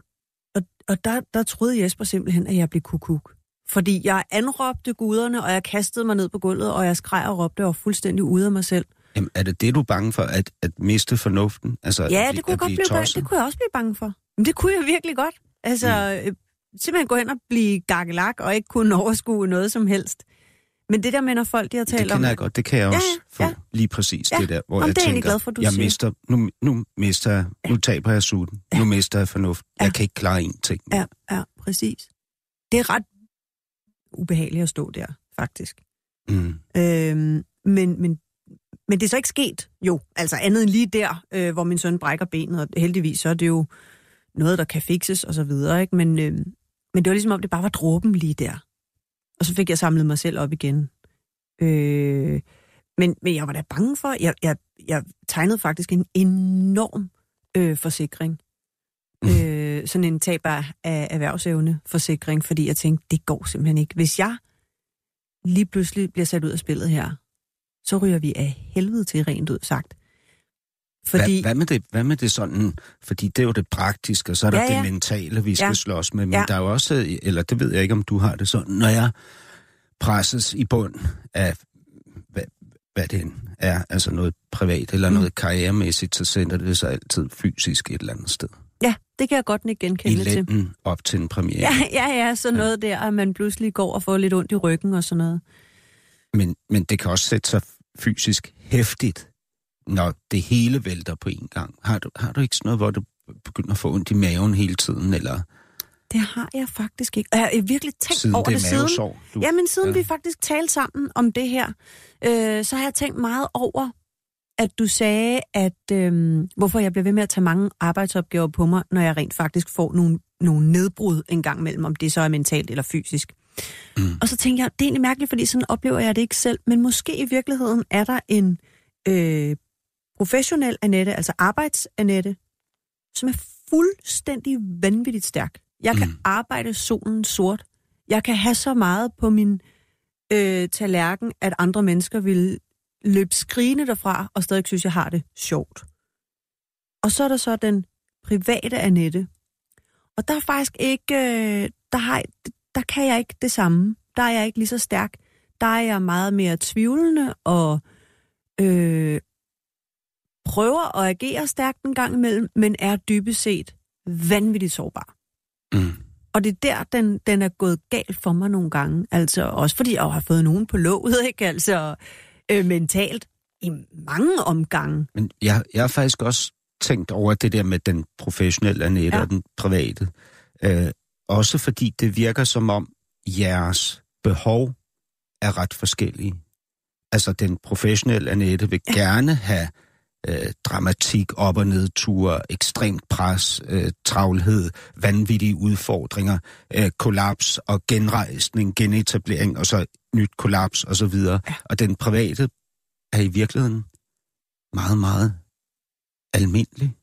Og og der, der troede Jesper simpelthen, at jeg blev kukuk. Fordi jeg anråbte guderne, og jeg kastede mig ned på gulvet, og jeg skreg og råbte og var fuldstændig ude af mig selv. Jamen, er det det, du er bange for, at, at miste fornuften? Altså, Ja, at, det kunne, jeg at godt blive, det kunne jeg også blive bange for. Men det kunne jeg virkelig godt. Altså, mm. simpelthen gå hen og blive gakkelak, og ikke kunne overskue noget som helst. Men det der med, når folk de har talt Det om... kender jeg godt, det kan jeg Ja, også ja, få ja. lige præcis Ja, det der, hvor Jamen, jeg det er tænker, glad for, du jeg siger. mister, nu, nu mister jeg, nu taber jeg sutten, nu mister jeg fornuft, Ja. jeg kan ikke klare en ting. Ja, ja, præcis. Det er ret ubehageligt at stå der, faktisk. Mm. Øhm, men, men, men det er så ikke sket, jo. Altså andet end lige der, øh, hvor min søn brækker benet, og heldigvis så er det jo noget, der kan fikses og så videre, ikke? Men, øh, men det var ligesom om, det bare var dråben lige der. Og så fik jeg samlet mig selv op igen. Øh, men, men jeg var da bange for, jeg, jeg, jeg tegnede faktisk en enorm øh, forsikring. Mm. Øh, sådan en tab af af erhvervsevne forsikring, fordi jeg tænkte, det går simpelthen ikke. Hvis jeg lige pludselig bliver sat ud af spillet her, så ryger vi af helvede til rent ud sagt. Fordi, Hvad, hvad, med det, hvad med det sådan, fordi det er jo det praktiske, og så er der Ja, ja. det mentale, vi skal Ja. slås med, men Ja. der er jo også, eller det ved jeg ikke, om du har det sådan, når jeg presses i bund af, hvad, hvad det er, altså noget privat eller Mm. noget karrieremæssigt, så sender det sig altid fysisk et eller andet sted. ja, det kan jeg godt ikke I genkende til. lænden op til en premiere. Ja, ja, ja, så noget der, at man pludselig går og får lidt ondt i ryggen og sådan noget. Men, men det kan også sætte sig fysisk hæftigt, når det hele vælter på en gang. Har du, har du ikke sådan noget, hvor du begynder at få ondt i maven hele tiden, eller Det har jeg faktisk ikke. Og jeg har virkelig tænkt siden over det det, siden. Du, Jamen, siden Ja. vi faktisk talte sammen om det her, øh, så har jeg tænkt meget over, at du sagde, at øh, hvorfor jeg bliver ved med at tage mange arbejdsopgaver på mig, når jeg rent faktisk får nogle, nogle nedbrud en gang imellem, om det så er mentalt eller fysisk. Mm. Og så tænker jeg, det er egentlig mærkeligt, fordi sådan oplever jeg det ikke selv, men måske i virkeligheden er der en øh, professionel Annette, altså arbejds-Annette, som er fuldstændig vanvittigt stærk. Jeg kan mm. arbejde solen sort. Jeg kan have så meget på min øh, tallerken, at andre mennesker vil løbe skrigende derfra, og stadig synes, jeg har det sjovt. Og så er der så den private Annette. Og der er faktisk ikke, øh, der, har, der kan jeg ikke det samme. Der er jeg ikke lige så stærk. Der er jeg meget mere tvivlende og øh, prøver at agere stærkt en gang imellem, men er dybest set vanvittigt sårbar. Mm. Og det er der, den, den er gået galt for mig nogle gange. Altså også fordi jeg har fået nogen på låget, ikke? Altså øh, mentalt i mange omgange. Men jeg, jeg har faktisk også tænkt over det der med den professionelle Annette Ja. og den private. Øh, også fordi det virker som om jeres behov er ret forskellige. Altså den professionelle Annette vil ja. gerne have øh, dramatik, op- og nedture, ekstremt pres, øh, travlhed, vanvittige udfordringer, øh, kollaps og genrejsning, genetablering, og så nyt kollaps og så videre. Ja. Og den private er i virkeligheden meget, meget almindelig.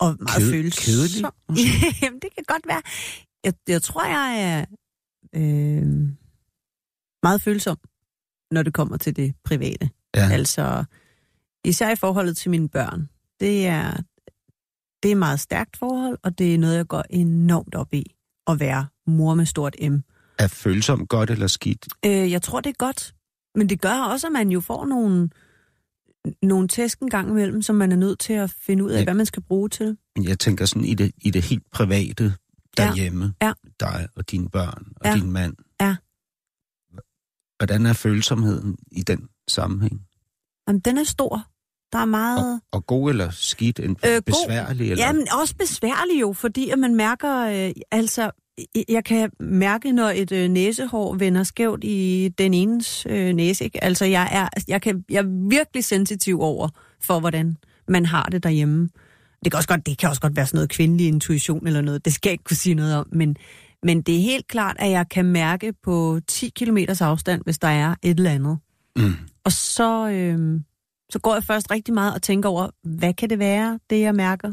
Og meget Ked- følsom. kedelig? Jamen, det kan godt være. Jeg, jeg tror, jeg er øh, meget følsom, når det kommer til det private. Ja. Altså, især i forholdet til mine børn. Det er, det er et meget stærkt forhold, og det er noget, jeg går enormt op i. At være mor med stort M. Er følsom godt eller skidt? Øh, jeg tror, det er godt. Men det gør også, at man jo får nogle, nogle tæsk en gang imellem, som man er nødt til at finde ud af, Ja. hvad man skal bruge til. Men jeg tænker sådan i det, i det helt private derhjemme. Ja. Dig og dine børn og Ja. din mand. Ja. Hvordan er følsomheden i den sammenhæng? Jamen, den er stor. Der er meget... Og god eller skidt? En Øh, øh, god. besværlig? Eller? Jamen, også besværlig jo, fordi at man mærker, øh, altså, jeg- jeg kan mærke, når et øh, næsehår vender skævt i den enes øh, næse, ikke? Altså, jeg er, jeg, kan, jeg er virkelig sensitiv over for, hvordan man har det derhjemme. Det kan også godt, det kan også godt være sådan noget kvindelig intuition eller noget, det skal jeg ikke kunne sige noget om, men, men det er helt klart, at jeg kan mærke på 10 km afstand, hvis der er et eller andet. Mm. Og så, øh, så går jeg først rigtig meget og tænker over, hvad kan det være, det jeg mærker?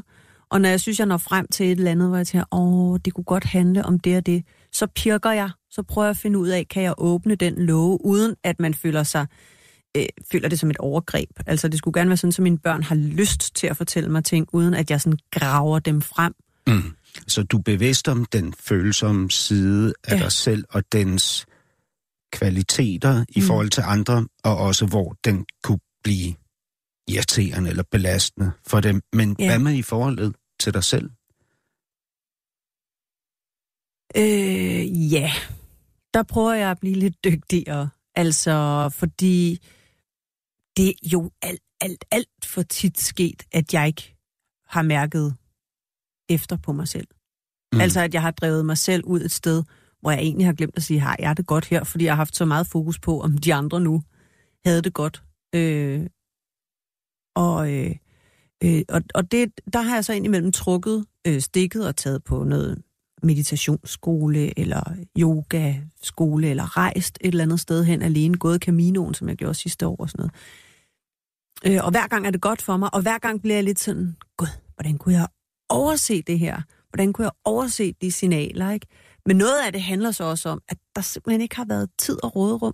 Og når jeg synes, jeg når frem til et eller andet, hvor jeg tænker, åh, det kunne godt handle om det og det, så pirker jeg, så prøver jeg at finde ud af, kan jeg åbne den låge, uden at man føler sig øh, føler det som et overgreb. Altså det skulle gerne være sådan, at mine børn har lyst til at fortælle mig ting, uden at jeg sådan graver dem frem. Mm. Så du er bevidst om den følsomme side af Ja. dig selv og dens kvaliteter i Mm. forhold til andre, og også hvor den kunne blive irriterende eller belastende for dem. Men Ja. hvad med i forholdet til dig selv? Øh, ja, der prøver jeg at blive lidt dygtigere. Altså, fordi det er jo alt, alt, alt for tit sket, at jeg ikke har mærket efter på mig selv. Mm. Altså, at jeg har drevet mig selv ud et sted, hvor jeg egentlig har glemt at sige, har jeg det godt her? Fordi jeg har haft så meget fokus på, om de andre nu havde det godt. Øh, og, øh, øh, og, og det, der har jeg så indimellem trukket øh, stikket og taget på noget meditationsskole, eller yogaskole, eller rejst et eller andet sted hen alene, gået Caminoen, som jeg gjorde sidste år og sådan noget. Øh, og hver gang er det godt for mig, og hver gang bliver jeg lidt sådan, gud, hvordan kunne jeg overse det her? Hvordan kunne jeg overse de signaler, ikke? Men noget af det handler så også om, at der simpelthen ikke har været tid og råderum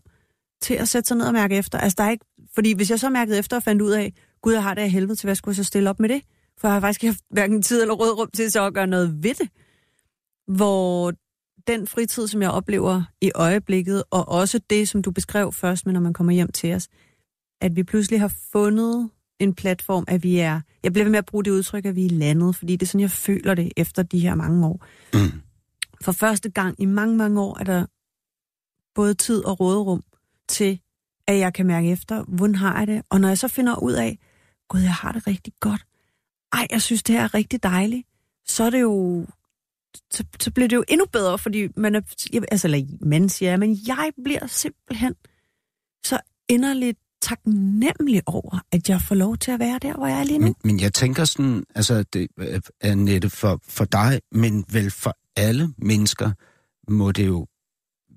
til at sætte sig ned og mærke efter. Altså, der er ikke, fordi hvis jeg så mærkede efter og fandt ud af, gud, jeg har det af helvede til, hvad skulle jeg så stille op med det? For jeg har faktisk ikke haft hverken tid eller råderum til så at gøre noget ved det. Hvor den fritid, som jeg oplever i øjeblikket, og også det, som du beskrev først, med når man kommer hjem til os, at vi pludselig har fundet en platform, at vi er... Jeg bliver ved med at bruge det udtryk, at vi er landet, fordi det er sådan, jeg føler det efter de her mange år. Mm. For første gang i mange, mange år er der både tid og råderum til, at jeg kan mærke efter, hvordan har jeg det? Og når jeg så finder ud af, gud, jeg har det rigtig godt. Ej, jeg synes, det her er rigtig dejligt. Så er det jo... Så, så bliver det jo endnu bedre, fordi man er... Altså, eller man siger, men jeg bliver simpelthen så inderligt taknemmelig over, at jeg får lov til at være der, hvor jeg er lige nu. Men, men jeg tænker sådan, altså det øh, er nette for, for dig, men vel for alle mennesker må det jo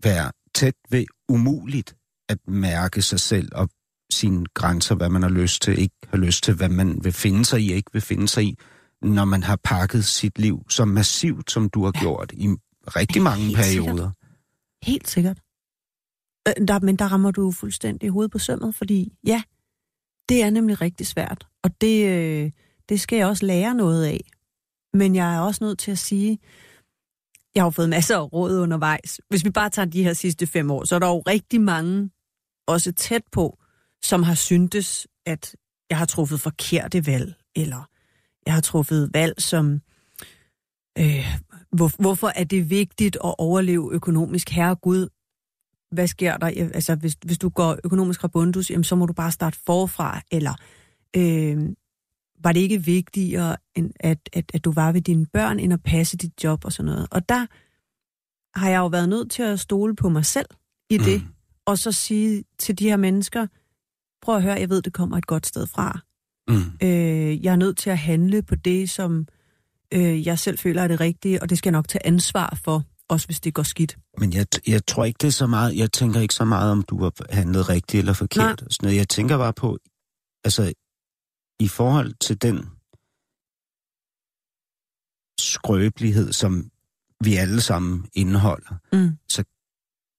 være tæt ved umuligt at mærke sig selv og sine grænser, hvad man har lyst til, ikke har lyst til, hvad man vil finde sig i, ikke vil finde sig i, når man har pakket sit liv så massivt, som du har Ja. gjort i rigtig mange Helt perioder. sikkert. Helt sikkert. Øh, Der, men der rammer du fuldstændig hovedet på sømmet, fordi ja, det er nemlig rigtig svært. Og det, øh, det skal jeg også lære noget af. Men jeg er også nødt til at sige, jeg har jo fået masser af råd undervejs. Hvis vi bare tager de her sidste fem år, så er der jo rigtig mange, også tæt på, som har syntes, at jeg har truffet forkerte valg, eller jeg har truffet valg, som... Øh, hvor, hvorfor er det vigtigt at overleve økonomisk? Herre Gud, hvad sker der? Altså, hvis, hvis du går økonomisk rabundus, jamen, så må du bare starte forfra. Eller øh, var det ikke vigtigere, end at, at, at du var ved dine børn, end at passe dit job og sådan noget? Og der har jeg jo været nødt til at stole på mig selv i det, Mm. og så sige til de her mennesker, prøv at høre, jeg ved, det kommer et godt sted fra. Mm. Øh, jeg er nødt til at handle på det, som øh, jeg selv føler er det rigtige, og det skal jeg nok tage ansvar for, også hvis det går skidt. Men jeg, jeg tror ikke, det er så meget, jeg tænker ikke så meget, om du har handlet rigtigt eller forkert. Nej. Og sådan noget. Jeg tænker bare på, altså, i forhold til den skrøbelighed, som vi alle sammen indeholder, Mm.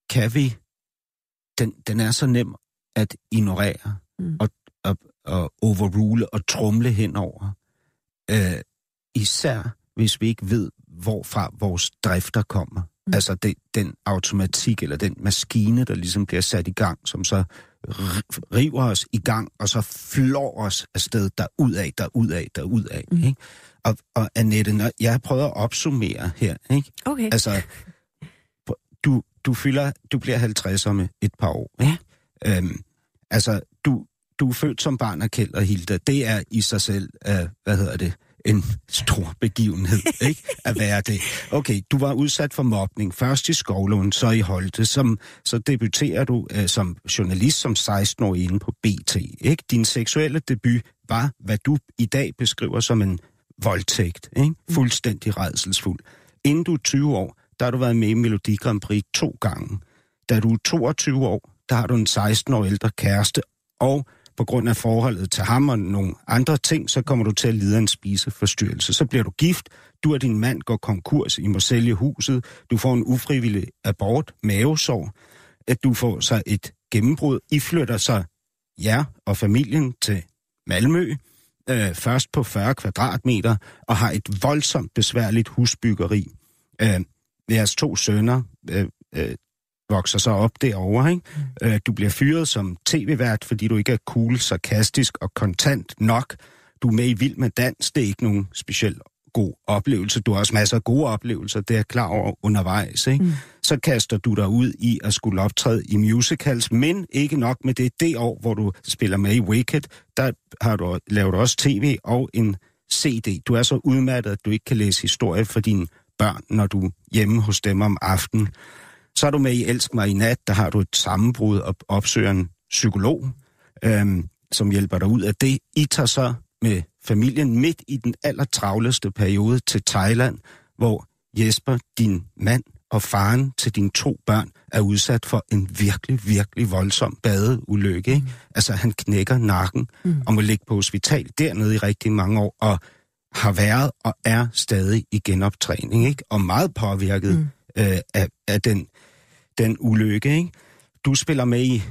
kan vi, den, den er så nem at ignorere Mm. og, og, og overrule og trumle henover. Øh, især hvis vi ikke ved, hvorfra vores drifter kommer. Mm. Altså det, den automatik eller den maskine, der ligesom bliver sat i gang, som så river os i gang, og så flår os afsted derudad, derudad, derudad. Mm. Ikke? Og, og Annette, når jeg prøver at opsummere her, ikke? Okay. Altså, du, du fylder, du bliver 50 om et par år. Ikke? Øhm, altså, du, du er født som barn af Kjeld og Hilda. Det er i sig selv, uh, hvad hedder det, en stor begivenhed, ikke? At være det. Okay, du var udsat for mobning. Først i Skovlund, så i Holte. Som, så debuterer du uh, som journalist som 16-årig inde på BT. Ikke? Din seksuelle debut var, hvad du i dag beskriver som en voldtægt. Ikke? Fuldstændig redselsfuld. Inden du er 20 år, der har du været med i Melodi Grand Prix to gange. Da du er 22 år, der har du en 16 år ældre kæreste, og på grund af forholdet til ham og nogle andre ting, så kommer du til at lide af en spiseforstyrrelse. Så bliver du gift, du og din mand går konkurs, I må sælge huset, du får en ufrivillig abort, mavesår, at du får så et gennembrud. I flytter sig jer og familien til Malmø, øh, først på 40 kvadratmeter og har et voldsomt besværligt husbyggeri. Øh, jeres to sønner øh, øh, vokser så op derovre. Ikke? Mm. Øh, du bliver fyret som tv-vært, fordi du ikke er cool, sarkastisk og kontant nok. Du er med i Vild med Dans. Det er ikke nogen speciel god oplevelse. Du har også masser af gode oplevelser, det er jeg klar over undervejs. Ikke? Mm. Så kaster du dig ud i at skulle optræde i musicals, men ikke nok med det. Det år, hvor du spiller med i Wicked, der har du lavet også tv og en CD. Du er så udmattet, at du ikke kan læse historie for dine børn, når du er hjemme hos dem om aftenen. Så er du med i Elsk mig i nat, der har du et sammenbrud og opsøger en psykolog, øhm, som hjælper dig ud af det. I tager så med familien midt i den allertravleste periode til Thailand, hvor Jesper, din mand og faren til dine to børn er udsat for en virkelig, virkelig voldsom badeulykke. Ikke? Mm. Altså han knækker nakken mm. og må ligge på hospital dernede i rigtig mange år, og har været og er stadig i genoptræning, ikke? og meget påvirket mm. øh, af, af den, den ulykke. Ikke? Du spiller med i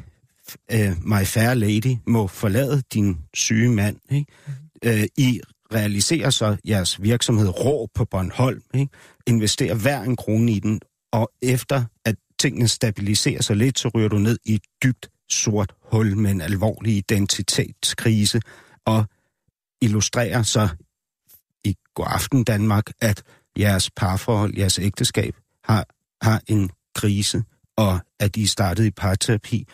uh, My Fair Lady, må forlade din syge mand. Ikke? Mm øh, I realiserer så jeres virksomhed rå på Bornholm, ikke? investerer hver en krone i den, og efter at tingene stabiliserer sig lidt, så ryger du ned i et dybt sort hul med en alvorlig identitetskrise, og illustrerer så i God Aften Danmark, at jeres parforhold, jeres ægteskab har, har en krise, og at I startede i parterapi,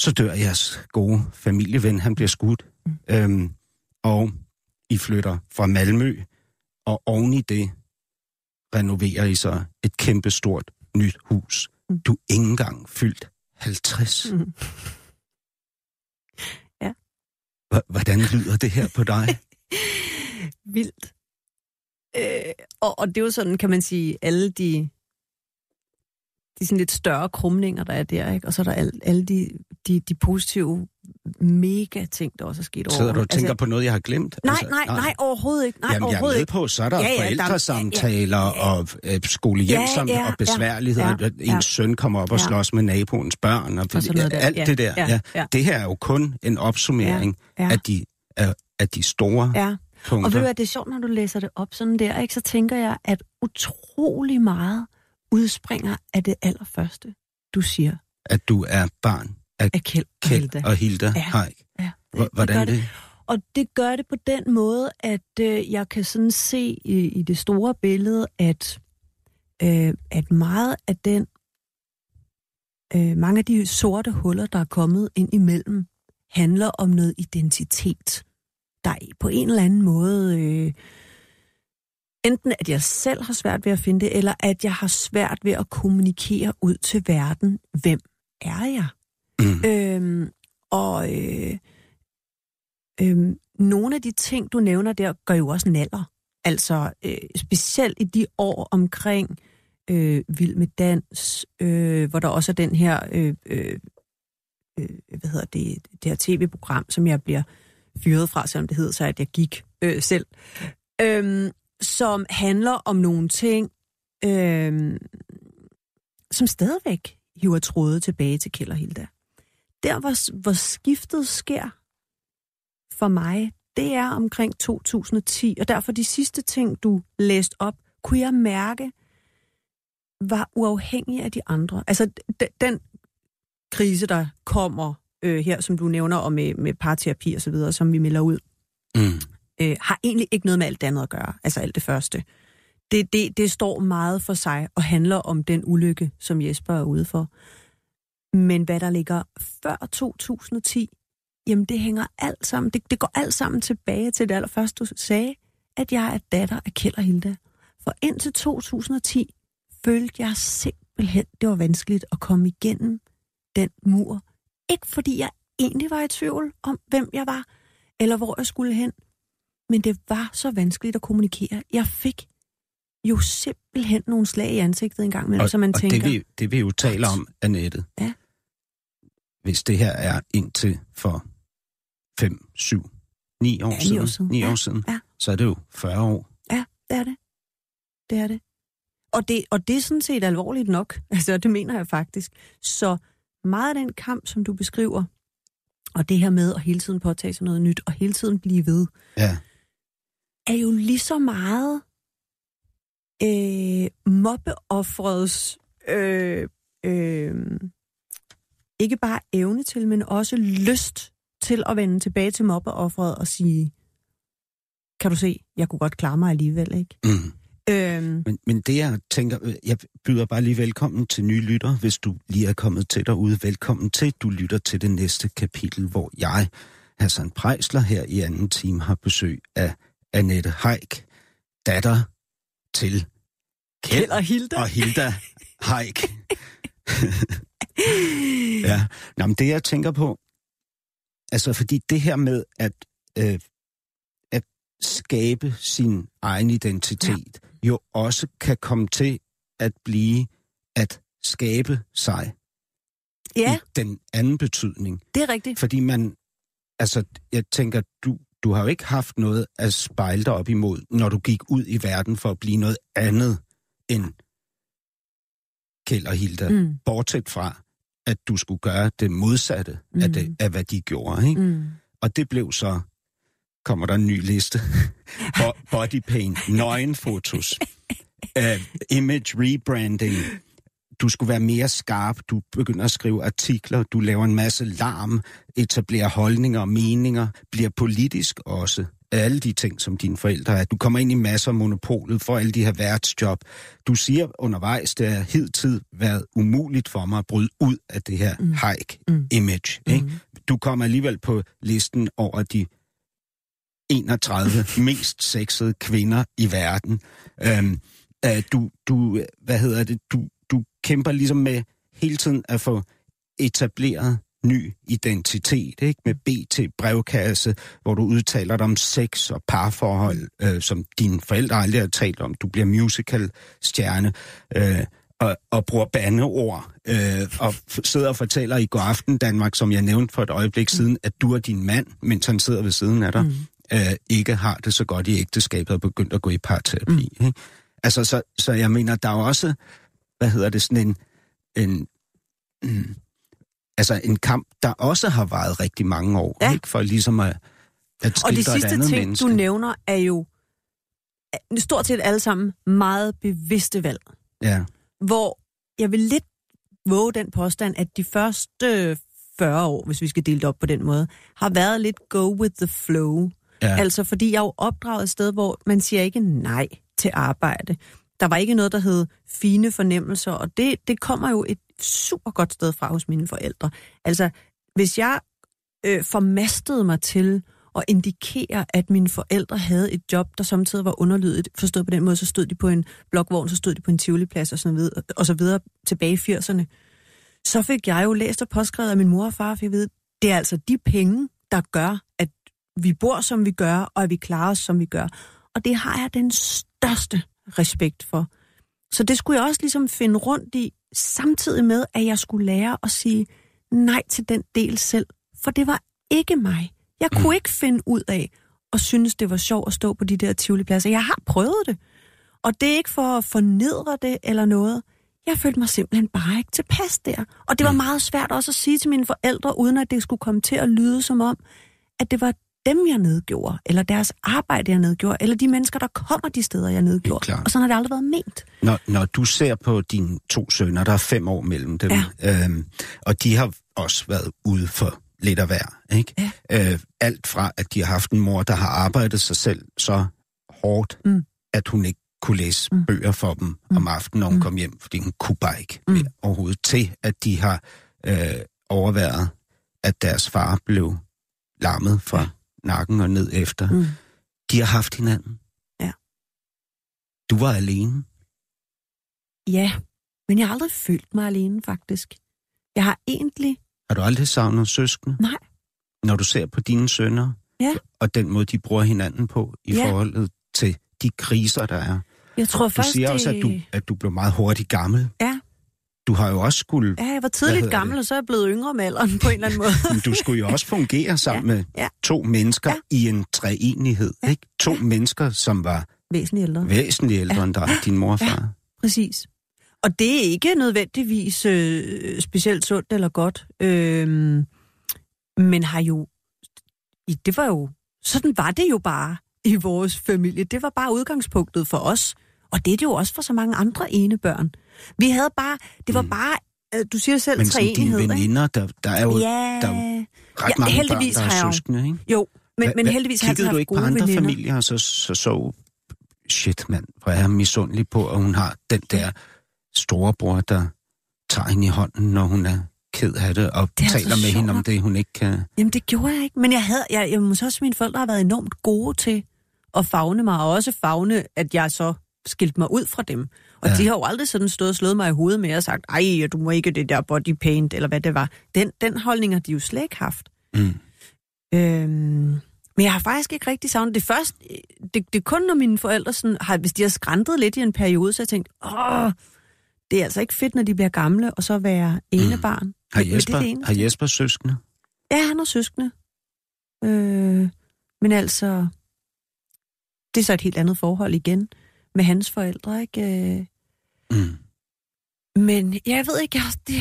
så dør jeres gode familieven, han bliver skudt. Mm. Øhm, og I flytter fra Malmø, og oven i det renoverer I så et kæmpestort nyt hus. Mm. Du er ikke engang fyldt 50. Mm. Ja. Hvordan lyder det her på dig? Vildt. Øh, og, og det er jo sådan, kan man sige, alle de de sådan lidt større krumninger, der er der, ikke? Og så er der alle, alle de, de, de positive mega ting, der også er sket over. Sidder du og tænker altså, på noget, jeg har glemt? Nej, altså, nej, nej, overhovedet ikke. Nej, Jamen, overhovedet jeg er med på, så er der ja, ja, forældresamtaler ja, ja, og øh, skolehjemsomt ja, ja, og besværligheder. Ja, ja, Ens søn kommer op og ja. slås med naboens børn. Og, og ja, alt ja, det der. Ja, ja. Ja. Det her er jo kun en opsummering ja, ja. af, de, af, af de store ja. punkter. Og ved du hvad, det er sjovt, når du læser det op sådan der, ikke? så tænker jeg, at utrolig meget udspringer af det allerførste, du siger. At du er barn af, af Kjeld, Kjeld og Hilda ja, Haik. Ja, det, Hvordan det, det? Og det gør det på den måde, at øh, jeg kan sådan se i, i det store billede, at, øh, at meget af den, øh, mange af de sorte huller, der er kommet ind imellem, handler om noget identitet, der på en eller anden måde øh, enten at jeg selv har svært ved at finde det, eller at jeg har svært ved at kommunikere ud til verden, hvem er jeg? Mm. Øhm, og øh, øh, nogle af de ting, du nævner der, gør jo også naller. Altså øh, specielt i de år omkring øh, Vild med Dans, øh, hvor der også er den her, øh, øh, øh, hvad hedder det, det her tv-program, som jeg bliver fyret fra, selvom det hedder så, at jeg gik øh, selv. Øh, som handler om nogle ting, øh, som stadigvæk hiver tråde tilbage til Kjell og Hilda. Der, hvor, hvor skiftet sker for mig, det er omkring 2010, og derfor de sidste ting, du læste op, kunne jeg mærke, var uafhængig af de andre. Altså, den krise, der kommer øh, her, som du nævner, og med, med parterapi og så videre, som vi melder ud, mm øh, har egentlig ikke noget med alt det andet at gøre, altså alt det første. Det, det, det står meget for sig og handler om den ulykke, som Jesper er ude for. Men hvad der ligger før 2010, jamen det hænger alt sammen, det, det går alt sammen tilbage til det allerførste, du sagde, at jeg er datter af Kjell og Hilda. For indtil 2010 følte jeg simpelthen, det var vanskeligt at komme igennem den mur. Ikke fordi jeg egentlig var i tvivl om, hvem jeg var, eller hvor jeg skulle hen, men det var så vanskeligt at kommunikere. Jeg fik jo simpelthen nogle slag i ansigtet en gang imellem, så man og tænker... det vi, det vi jo taler om, Annette, ja. hvis det her er indtil for 5, 7, 9 år ja, siden, år siden, 9 ja. år siden ja. så er det jo 40 år. Ja, det er det. Det er det. Og det, og det er sådan set alvorligt nok. Altså, det mener jeg faktisk. Så meget af den kamp, som du beskriver, Og det her med at hele tiden påtage sig noget nyt, og hele tiden blive ved, Ja. Er jo lige så meget øh, mobbeoffrets øh, øh, ikke bare evne til, men også lyst til at vende tilbage til mobbeoffret og sige, kan du se, jeg kunne godt klare mig alligevel, ikke? Mm. Øhm, Men, men det jeg tænker, øh, jeg byder bare lige velkommen til nye lytter, hvis du lige er kommet til derude. Velkommen til, du lytter til det næste kapitel, hvor jeg, Hassan Prejsler, her i anden time har besøg af Annette Haik, datter til Kjeld eller Hilda. og Hilda Haik. ja, Nå, men det jeg tænker på, altså fordi det her med at, øh, at skabe sin egen identitet, ja. jo også kan komme til at blive at skabe sig Ja, i den anden betydning. det er rigtigt. Fordi man, altså jeg tænker, du, du har jo ikke haft noget at spejle dig op imod, når du gik ud i verden for at blive noget andet end Kjeld og Hilda. Mm. Bortset fra, at du skulle gøre det modsatte mm. Af, det, af, hvad de gjorde. Ikke? Mm. Og det blev så, kommer der en ny liste, Bo- body paint, nøgenfotos, uh, image rebranding, du skulle være mere skarp, du begynder at skrive artikler, du laver en masse larm, etablerer holdninger og meninger, bliver politisk også. Alle de ting, som dine forældre er. Du kommer ind i masser af monopolet for alle de her værtsjob. Du siger undervejs, det har hidtid været umuligt for mig at bryde ud af det her mm. hike-image. Mm. Ikke? Du kommer alligevel på listen over de 31 mest sexede kvinder i verden. Øhm, øh, du, du, hvad hedder det, du kæmper ligesom med hele tiden at få etableret ny identitet, ikke? Med BT brevkasse, hvor du udtaler dig om sex og parforhold, øh, som dine forældre aldrig har talt om. Du bliver musical-stjerne, øh, og, og bruger bandeord, øh, og sidder og fortæller i går aften Danmark, som jeg nævnte for et øjeblik siden, at du og din mand, mens han sidder ved siden af dig, mm. øh, ikke har det så godt i ægteskabet og begyndt at gå i parterapi. Mm. Ikke? Altså, så, så jeg mener, der er også, hvad hedder det, sådan en, en mm, altså en kamp, der også har varet rigtig mange år, Ja. ikke? For ligesom at, at Og de sidste ting, menneske. du nævner, er jo stort set alle sammen meget bevidste valg. Ja, Hvor jeg vil lidt våge den påstand, at de første 40 år, hvis vi skal dele det op på den måde, har været lidt go with the flow. ja. Altså fordi jeg er jo opdraget et sted, hvor man siger ikke nej til arbejde. Der var ikke noget, der hed fine fornemmelser, og det, det kommer jo et super godt sted fra hos mine forældre. Altså, hvis jeg øh, formastede mig til at indikere, at mine forældre havde et job, der samtidig var underlydigt, forstået på den måde, så stod de på en blokvogn, så stod de på en tivoliplads og så videre, og så videre tilbage i 80'erne. Så fik jeg jo læst og påskrevet af min mor og far, for jeg ved, det er altså de penge, der gør, at vi bor, som vi gør, og at vi klarer os, som vi gør. Og det har jeg den største respekt for. Så det skulle jeg også ligesom finde rundt i, samtidig med, at jeg skulle lære at sige nej til den del selv. For det var ikke mig. Jeg kunne ikke finde ud af at synes, det var sjovt at stå på de der tivoli-pladser. Jeg har prøvet det. Og det er ikke for at fornedre det eller noget. Jeg følte mig simpelthen bare ikke tilpas der. Og det var meget svært også at sige til mine forældre, uden at det skulle komme til at lyde som om, at det var dem, jeg nedgjorde, eller deres arbejde, jeg nedgjorde, eller de mennesker, der kommer de steder, jeg nedgjorde. klart. Og sådan har det aldrig været ment. Når, når du ser på dine to sønner, der er fem år mellem dem, ja. øhm, og de har også været ude for lidt af hver, ikke? Ja. Øh, alt fra, at de har haft en mor, der har arbejdet sig selv så hårdt, Mm. at hun ikke kunne læse mm. bøger for dem mm. om aftenen, når hun mm. kom hjem, fordi hun kunne bare ikke mm. overhovedet til, at de har øh, overværet, at deres far blev lammet fra ja. Nakken og ned efter. Mm. De har haft hinanden. Ja. Du var alene. Ja, men jeg har aldrig følt mig alene, faktisk. Jeg har egentlig... Har du aldrig savnet søskende? Nej. Når du ser på dine sønner, Ja. og den måde, de bruger hinanden på i Ja. forholdet til de kriser, der er. Jeg tror Du først, siger det... også, at du, at du blev meget hurtigt gammel. Ja. Du har jo også skulle, Ja, jeg var tidligt gammel, og så er jeg blevet yngre med alderen på en eller anden måde. men du skulle jo også fungere sammen med ja. to mennesker Ja. i en treenighed. Ikke? To mennesker, som var Væsentligt ældre. væsentligt ældre end dig, din mor og far. Præcis. Og det er ikke nødvendigvis øh, specielt sundt eller godt. Øhm, men har jo... Det var jo... Sådan var det jo bare i vores familie. Det var bare udgangspunktet for os. Og det er det jo også for så mange andre ene børn. Vi havde bare... Det var bare... øh, Du siger selv Men sådan dine træenighed, ikke? veninder, der, der er jo Ja, der er ret Ja, mange heldigvis børn, der har jeg er søskende, ikke? jo, men, Hva- men heldigvis har jeg Kiggede du haft ikke på andre veninder. familier, og så, så, så shit mand, hvor er jeg misundelig på, at hun har den der storebror, der tager hende i hånden, når hun er ked af det, og Det er taler så med hende om sjovt. det, hun ikke kan. Jamen, det gjorde jeg ikke. Men jeg havde, jeg, jeg måske også, mine forældre har været enormt gode til at fagne mig, og også fagne, at jeg så skilte mig ud fra dem. Og Ja. de har jo aldrig sådan stået og slået mig i hovedet med og sagt, ej, du må ikke det der body paint, eller hvad det var. Den, den holdning har de jo slet ikke haft. Mm. Øhm, men jeg har faktisk ikke rigtig savnet det først. Det, det er kun, når mine forældre, sådan, har, hvis de har skræntet lidt i en periode, så har jeg tænkt, åh, det er altså ikke fedt, når de bliver gamle, og så være enebarn. Mm. Har det er Jesper, det eneste. har Jesper søskende? Ja, han har søskende. Øh, men altså, det er så et helt andet forhold igen med hans forældre, ikke? Mm. Men jeg ved ikke, jeg, det,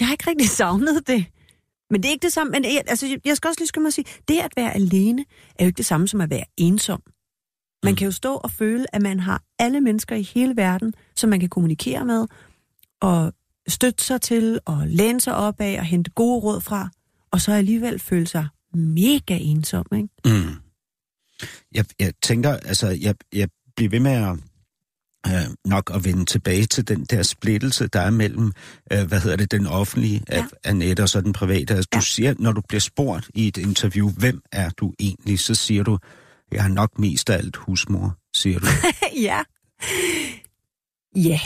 jeg har ikke rigtig savnet det. Men det er ikke det samme. Men jeg, altså, jeg skal også lige skynde mig at sige, det at være alene er jo ikke det samme som at være ensom. Man Mm. kan jo stå og føle, at man har alle mennesker i hele verden, som man kan kommunikere med, og støtte sig til, og læne sig op af, og hente gode råd fra, og så alligevel føle sig mega ensom, ikke? Mm. Jeg, jeg tænker, altså, jeg, jeg bliver ved med at øh, nok at vende tilbage til den der splittelse, der er mellem, øh, hvad hedder det, den offentlige af Ja. Annette og så den private. Altså, du Ja. siger, når du bliver spurgt i et interview, hvem er du egentlig, så siger du, jeg er nok mest af alt husmor, siger du. ja. Ja.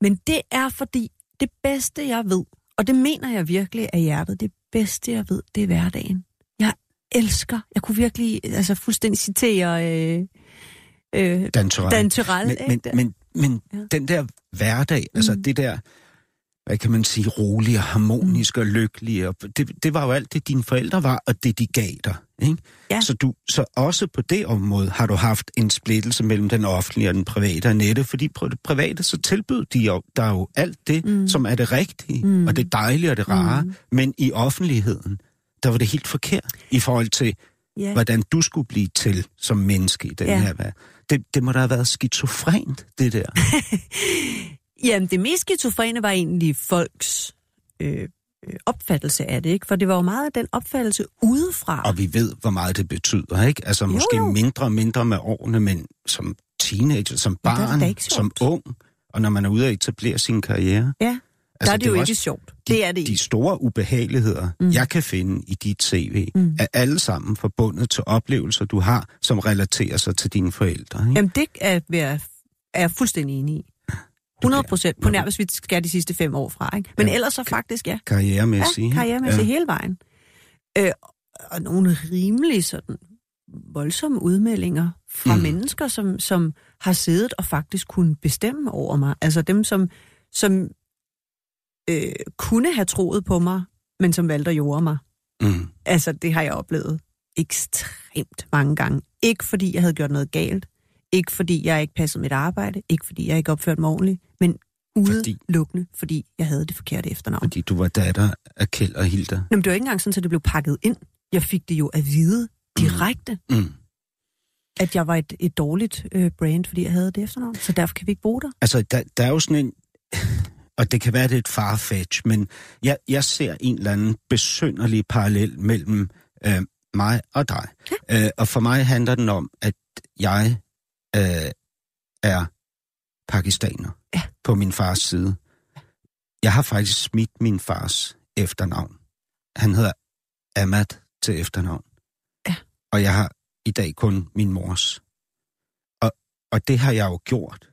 Men det er fordi, det bedste jeg ved, og det mener jeg virkelig af hjertet, det bedste jeg ved, det er hverdagen. Jeg elsker, jeg kunne virkelig altså fuldstændig citere øh, øh, Dan Turell. Dan Tyrell. Men, men, men, men Ja. den der hverdag, altså Mm. det der, hvad kan man sige, rolige, harmoniske og lykkelige, og det, det var jo alt det, dine forældre var, og det, de gav dig. Ikke? Ja. Så, du, så også på det område har du haft en splittelse mellem den offentlige og den private Annette, fordi på det private, så tilbød de jo, der er jo alt det, Mm. mm. som er det rigtige, Mm. mm. og det dejlige og det rare, Mm. mm. men i offentligheden, der var det helt forkert i forhold til, ja. hvordan du skulle blive til som menneske i den Ja. her verden. Det, det må da have været skizofrent, det der. Jamen, det mest skizofrene var egentlig folks øh, øh, opfattelse af det, ikke? For det var jo meget den opfattelse udefra. Og vi ved, hvor meget det betyder, ikke? Altså måske jo. mindre og mindre med årene, men som teenager, som barn, som ung, og når man er ude at etablere sin karriere. ja, der Altså, er det jo var ikke sjovt. De, Det er det De store ubehageligheder, Mm. jeg kan finde i dit CV, Mm. er alle sammen forbundet til oplevelser, du har, som relaterer sig til dine forældre. Ikke? Jamen, det er, er, jeg fuldstændig enig i. 100 procent på nærmest, vi skal de sidste fem år fra. Ikke? Men Ja. ellers så faktisk, ja. Karrieremæssigt. Ja, karrieremæssigt ja. hele vejen. Øh, og nogle rimelig sådan voldsomme udmeldinger fra. Mm. mennesker, som, som har siddet og faktisk kunne bestemme over mig. Altså dem, som, som øh, kunne have troet på mig, men som valgte at jorde mig. Mm. Altså, det har jeg oplevet ekstremt mange gange. Ikke fordi jeg havde gjort noget galt. Ikke fordi jeg ikke passede mit arbejde. Ikke fordi jeg ikke opførte mig ordentligt. Men Fordi- udelukkende, fordi jeg havde det forkerte efternavn. Fordi du var datter af Kjeld og Hilda. Jamen, det var ikke engang sådan, at det blev pakket ind. Jeg fik det jo at vide direkte, mm. Mm. at jeg var et, et dårligt øh, brand, fordi jeg havde det efternavn. Så derfor kan vi ikke bruge dig. Altså, der, der er jo sådan en... Og det kan være, det er et farfetch, men jeg, jeg ser en eller anden besynderlig parallel mellem øh, mig og dig. Ja. Øh, og for mig handler den om, at jeg øh, er pakistaner Ja. på min fars side. Jeg har faktisk smidt min fars efternavn. Han hedder Ahmad til efternavn. Ja. Og jeg har i dag kun min mors. Og, og det har jeg jo gjort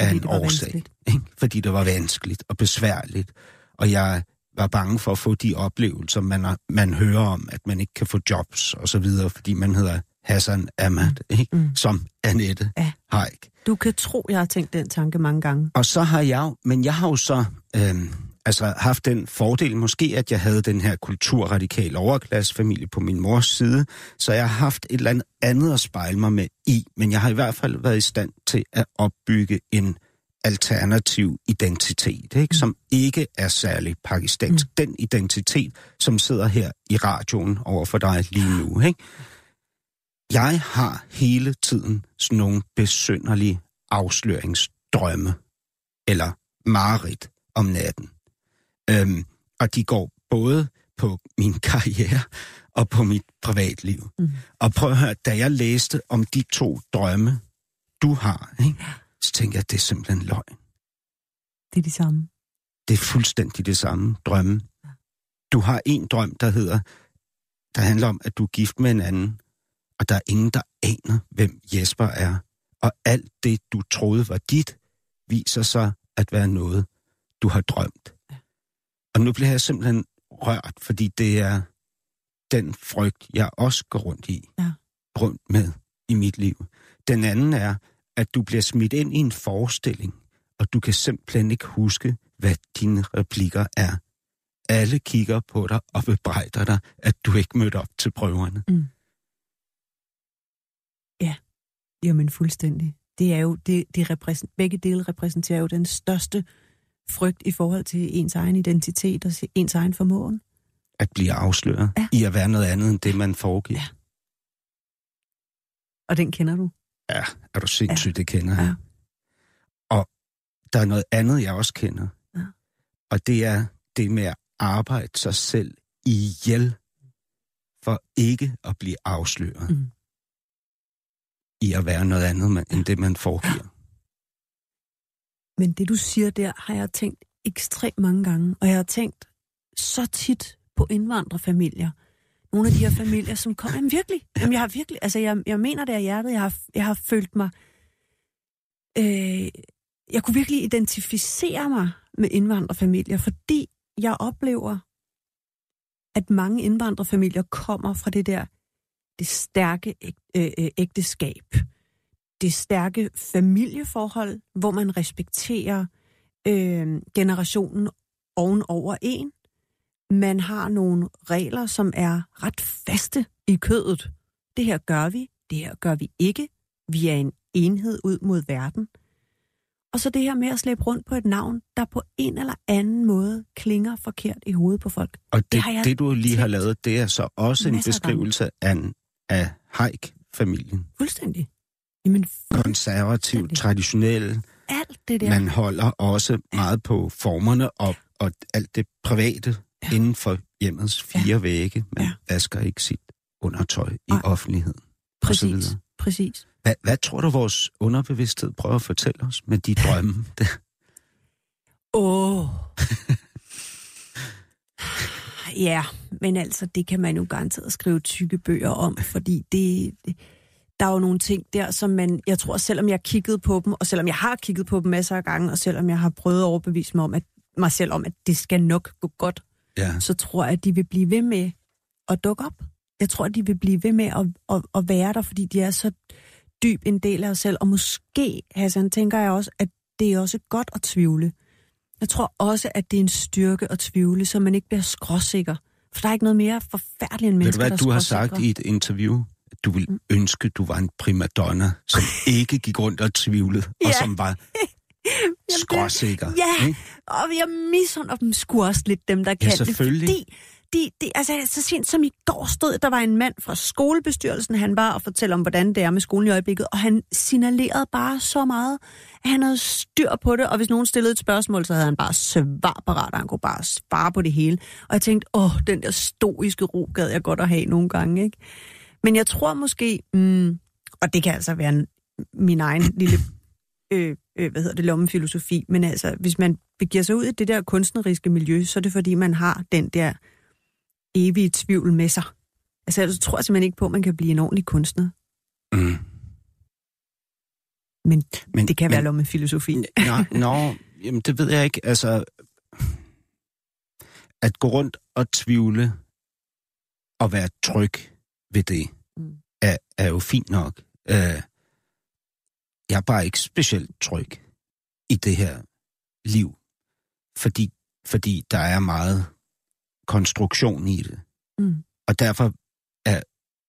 af Fordi en det var årsag. Ikke? Fordi det var vanskeligt og besværligt. Og jeg var bange for at få de oplevelser, man, har, man hører om, at man ikke kan få jobs og så videre, fordi man hedder Hassan Ahmad, mm. ikke? Mm. som Annette Ja. Haik. Du kan tro, jeg har tænkt den tanke mange gange. Og så har jeg jo, men jeg har jo så øhm, altså haft den fordel måske, at jeg havde den her kulturradikale overklassefamilie på min mors side, så jeg har haft et eller andet andet at spejle mig med i, men jeg har i hvert fald været i stand til at opbygge en alternativ identitet, ikke? som ikke er særlig pakistansk. Mm. Den identitet, som sidder her i radioen over for dig lige nu. Ikke? Jeg har hele tiden sådan nogle besynderlige afsløringsdrømme, eller mareridt om natten. Øhm, og de går både på min karriere og på mit privatliv. Mm. Og prøv at høre, da jeg læste om de to drømme, du har, ikke? så tænkte jeg, at det er simpelthen løgn. Det er de samme. Det er fuldstændig det samme drømme. Du har en drøm, der hedder, der handler om, at du er gift med en anden, og der er ingen, der aner, hvem Jesper er. Og alt det, du troede var dit, viser sig at være noget, du har drømt. Og nu bliver jeg simpelthen rørt, fordi det er den frygt, jeg også går rundt i, ja. rundt med i mit liv. Den anden er, at du bliver smidt ind i en forestilling, og du kan simpelthen ikke huske, hvad dine replikker er. Alle kigger på dig og bebrejder dig, at du ikke mødte op til prøverne. Mm. Ja, jamen fuldstændig. Det er jo, det, det repræsent, begge dele repræsenterer jo den største frygt i forhold til ens egen identitet og ens egen formåen. At blive afsløret ja. i at være noget andet end det, man foregiver. Ja. Og den kender du? Ja, er du sindssygt, ja. det kender jeg. Ja. Og der er noget andet, jeg også kender. Ja. Og det er det med at arbejde sig selv ihjel for ikke at blive afsløret. Mm. I at være noget andet man, end det, man foregiver. Men det, du siger der, har jeg tænkt ekstremt mange gange. Og jeg har tænkt så tit på indvandrerfamilier, nogle af de her familier, som kommer... Jamen virkelig, jamen, jeg har virkelig... Altså, jeg, jeg mener det af hjertet. Jeg har, jeg har følt mig... Øh, jeg kunne virkelig identificere mig med indvandrerfamilier, fordi jeg oplever, at mange indvandrerfamilier kommer fra det der det stærke øh, øh, ægteskab, det stærke familieforhold, hvor man respekterer øh, generationen ovenover en, man har nogle regler, som er ret faste i kødet. Det her gør vi, det her gør vi ikke. Vi er en enhed ud mod verden. Og så det her med at slæbe rundt på et navn, der på en eller anden måde klinger forkert i hovedet på folk. Og det, det, det du lige har lavet, det er så også en beskrivelse af, af Haik-familien. Fuldstændig. Jamen, Konservativ, fuldstændig. traditionel. Alt det der. Man holder også meget på formerne og, og alt det private ja. inden for hjemmets fire ja. vægge. Man ja. vasker ikke sit undertøj i Ej. offentligheden. Præcis, præcis. Hvad, hvad tror du, vores underbevidsthed prøver at fortælle os med de drømme? Åh. oh. ja, men altså, det kan man jo garanteret skrive tykke bøger om, fordi det, det, der er jo nogle ting der, som man, jeg tror, selvom jeg kigget på dem, og selvom jeg har kigget på dem masser af gange, og selvom jeg har prøvet at overbevise mig om, at mig selv om, at det skal nok gå godt, ja. så tror jeg, at de vil blive ved med at dukke op. Jeg tror, at de vil blive ved med at, at, at være der, fordi de er så dyb en del af os selv. Og måske, Hassan, tænker jeg også, at det er også godt at tvivle. Jeg tror også, at det er en styrke at tvivle, så man ikke bliver skråsikker. For der er ikke noget mere forfærdeligt end mennesker, Ved du hvad, du har sagt i et interview? Du vil mm. ønske, du var en primadonna, som ikke gik rundt og tvivlede, ja. og som var skråsikker. Ja, ikke? og jeg misunder dem sgu også lidt, dem der kan ja, selvfølgelig. det. Fordi de, de, altså, så sent som i går stod, der var en mand fra skolebestyrelsen, han var og fortælle om, hvordan det er med skolen i øjeblikket, og han signalerede bare så meget, at han havde styr på det, og hvis nogen stillede et spørgsmål, så havde han bare svar parat, han kunne bare svare på det hele. Og jeg tænkte, åh, den der stoiske ro gad jeg godt at have nogle gange, ikke? Men jeg tror måske, mm, og det kan altså være min egen lille øh, øh, hvad hedder det, lommefilosofi, men altså, hvis man begiver sig ud i det der kunstneriske miljø, så er det fordi, man har den der evige tvivl med sig. Altså, jeg tror simpelthen ikke på, at man kan blive en ordentlig kunstner. Mm. Men, men det kan men, være lommefilosofi. Nå, nå, jamen det ved jeg ikke. Altså, at gå rundt og tvivle og være tryg ved det, mm. er, er jo fint nok. Uh, jeg er bare ikke specielt tryg i det her liv, fordi, fordi der er meget konstruktion i det. Mm. Og derfor er,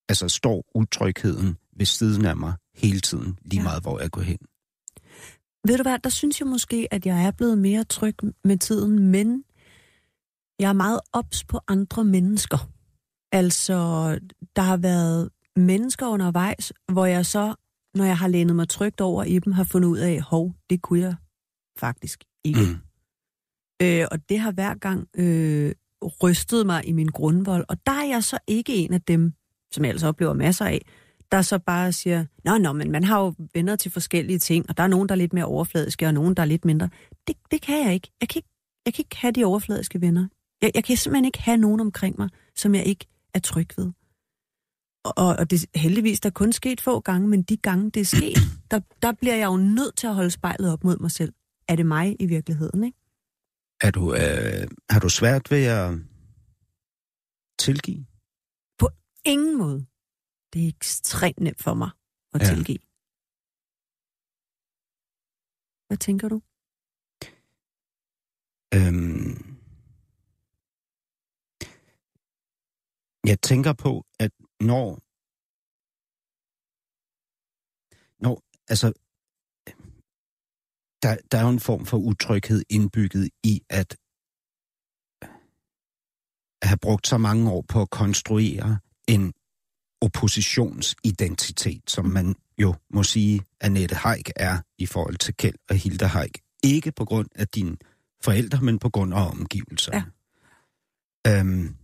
altså, står utrygheden ved siden af mig hele tiden, lige ja. meget hvor jeg går hen. Ved du hvad, der synes jeg måske, at jeg er blevet mere tryg med tiden, men jeg er meget ops på andre mennesker. Altså, der har været mennesker undervejs, hvor jeg så, når jeg har lænet mig trygt over i dem, har fundet ud af, hov, det kunne jeg faktisk ikke. Mm. Øh, og det har hver gang øh, rystet mig i min grundvold. Og der er jeg så ikke en af dem, som jeg altså oplever masser af, der så bare siger, nå, nå, men man har jo venner til forskellige ting, og der er nogen, der er lidt mere overfladiske, og nogen, der er lidt mindre. Det, det kan jeg ikke. Jeg kan ikke, jeg kan ikke have de overfladiske venner. Jeg, jeg kan simpelthen ikke have nogen omkring mig, som jeg ikke er tryg ved. Og, og det heldigvis der er kun sket få gange, men de gange det er sket, der, der bliver jeg jo nødt til at holde spejlet op mod mig selv. Er det mig i virkeligheden, ikke? Er du, øh, har du svært ved at tilgive? På ingen måde. Det er ekstremt nemt for mig at ja. tilgive. Hvad tænker du? Øhm, jeg tænker på, at når, når altså, der, der er jo en form for utryghed indbygget i at have brugt så mange år på at konstruere en oppositionsidentitet, som man jo må sige, at Annette Haik er i forhold til Kjeld og Hilda Haik. Ikke på grund af dine forældre, men på grund af omgivelserne. Ja. Øhm,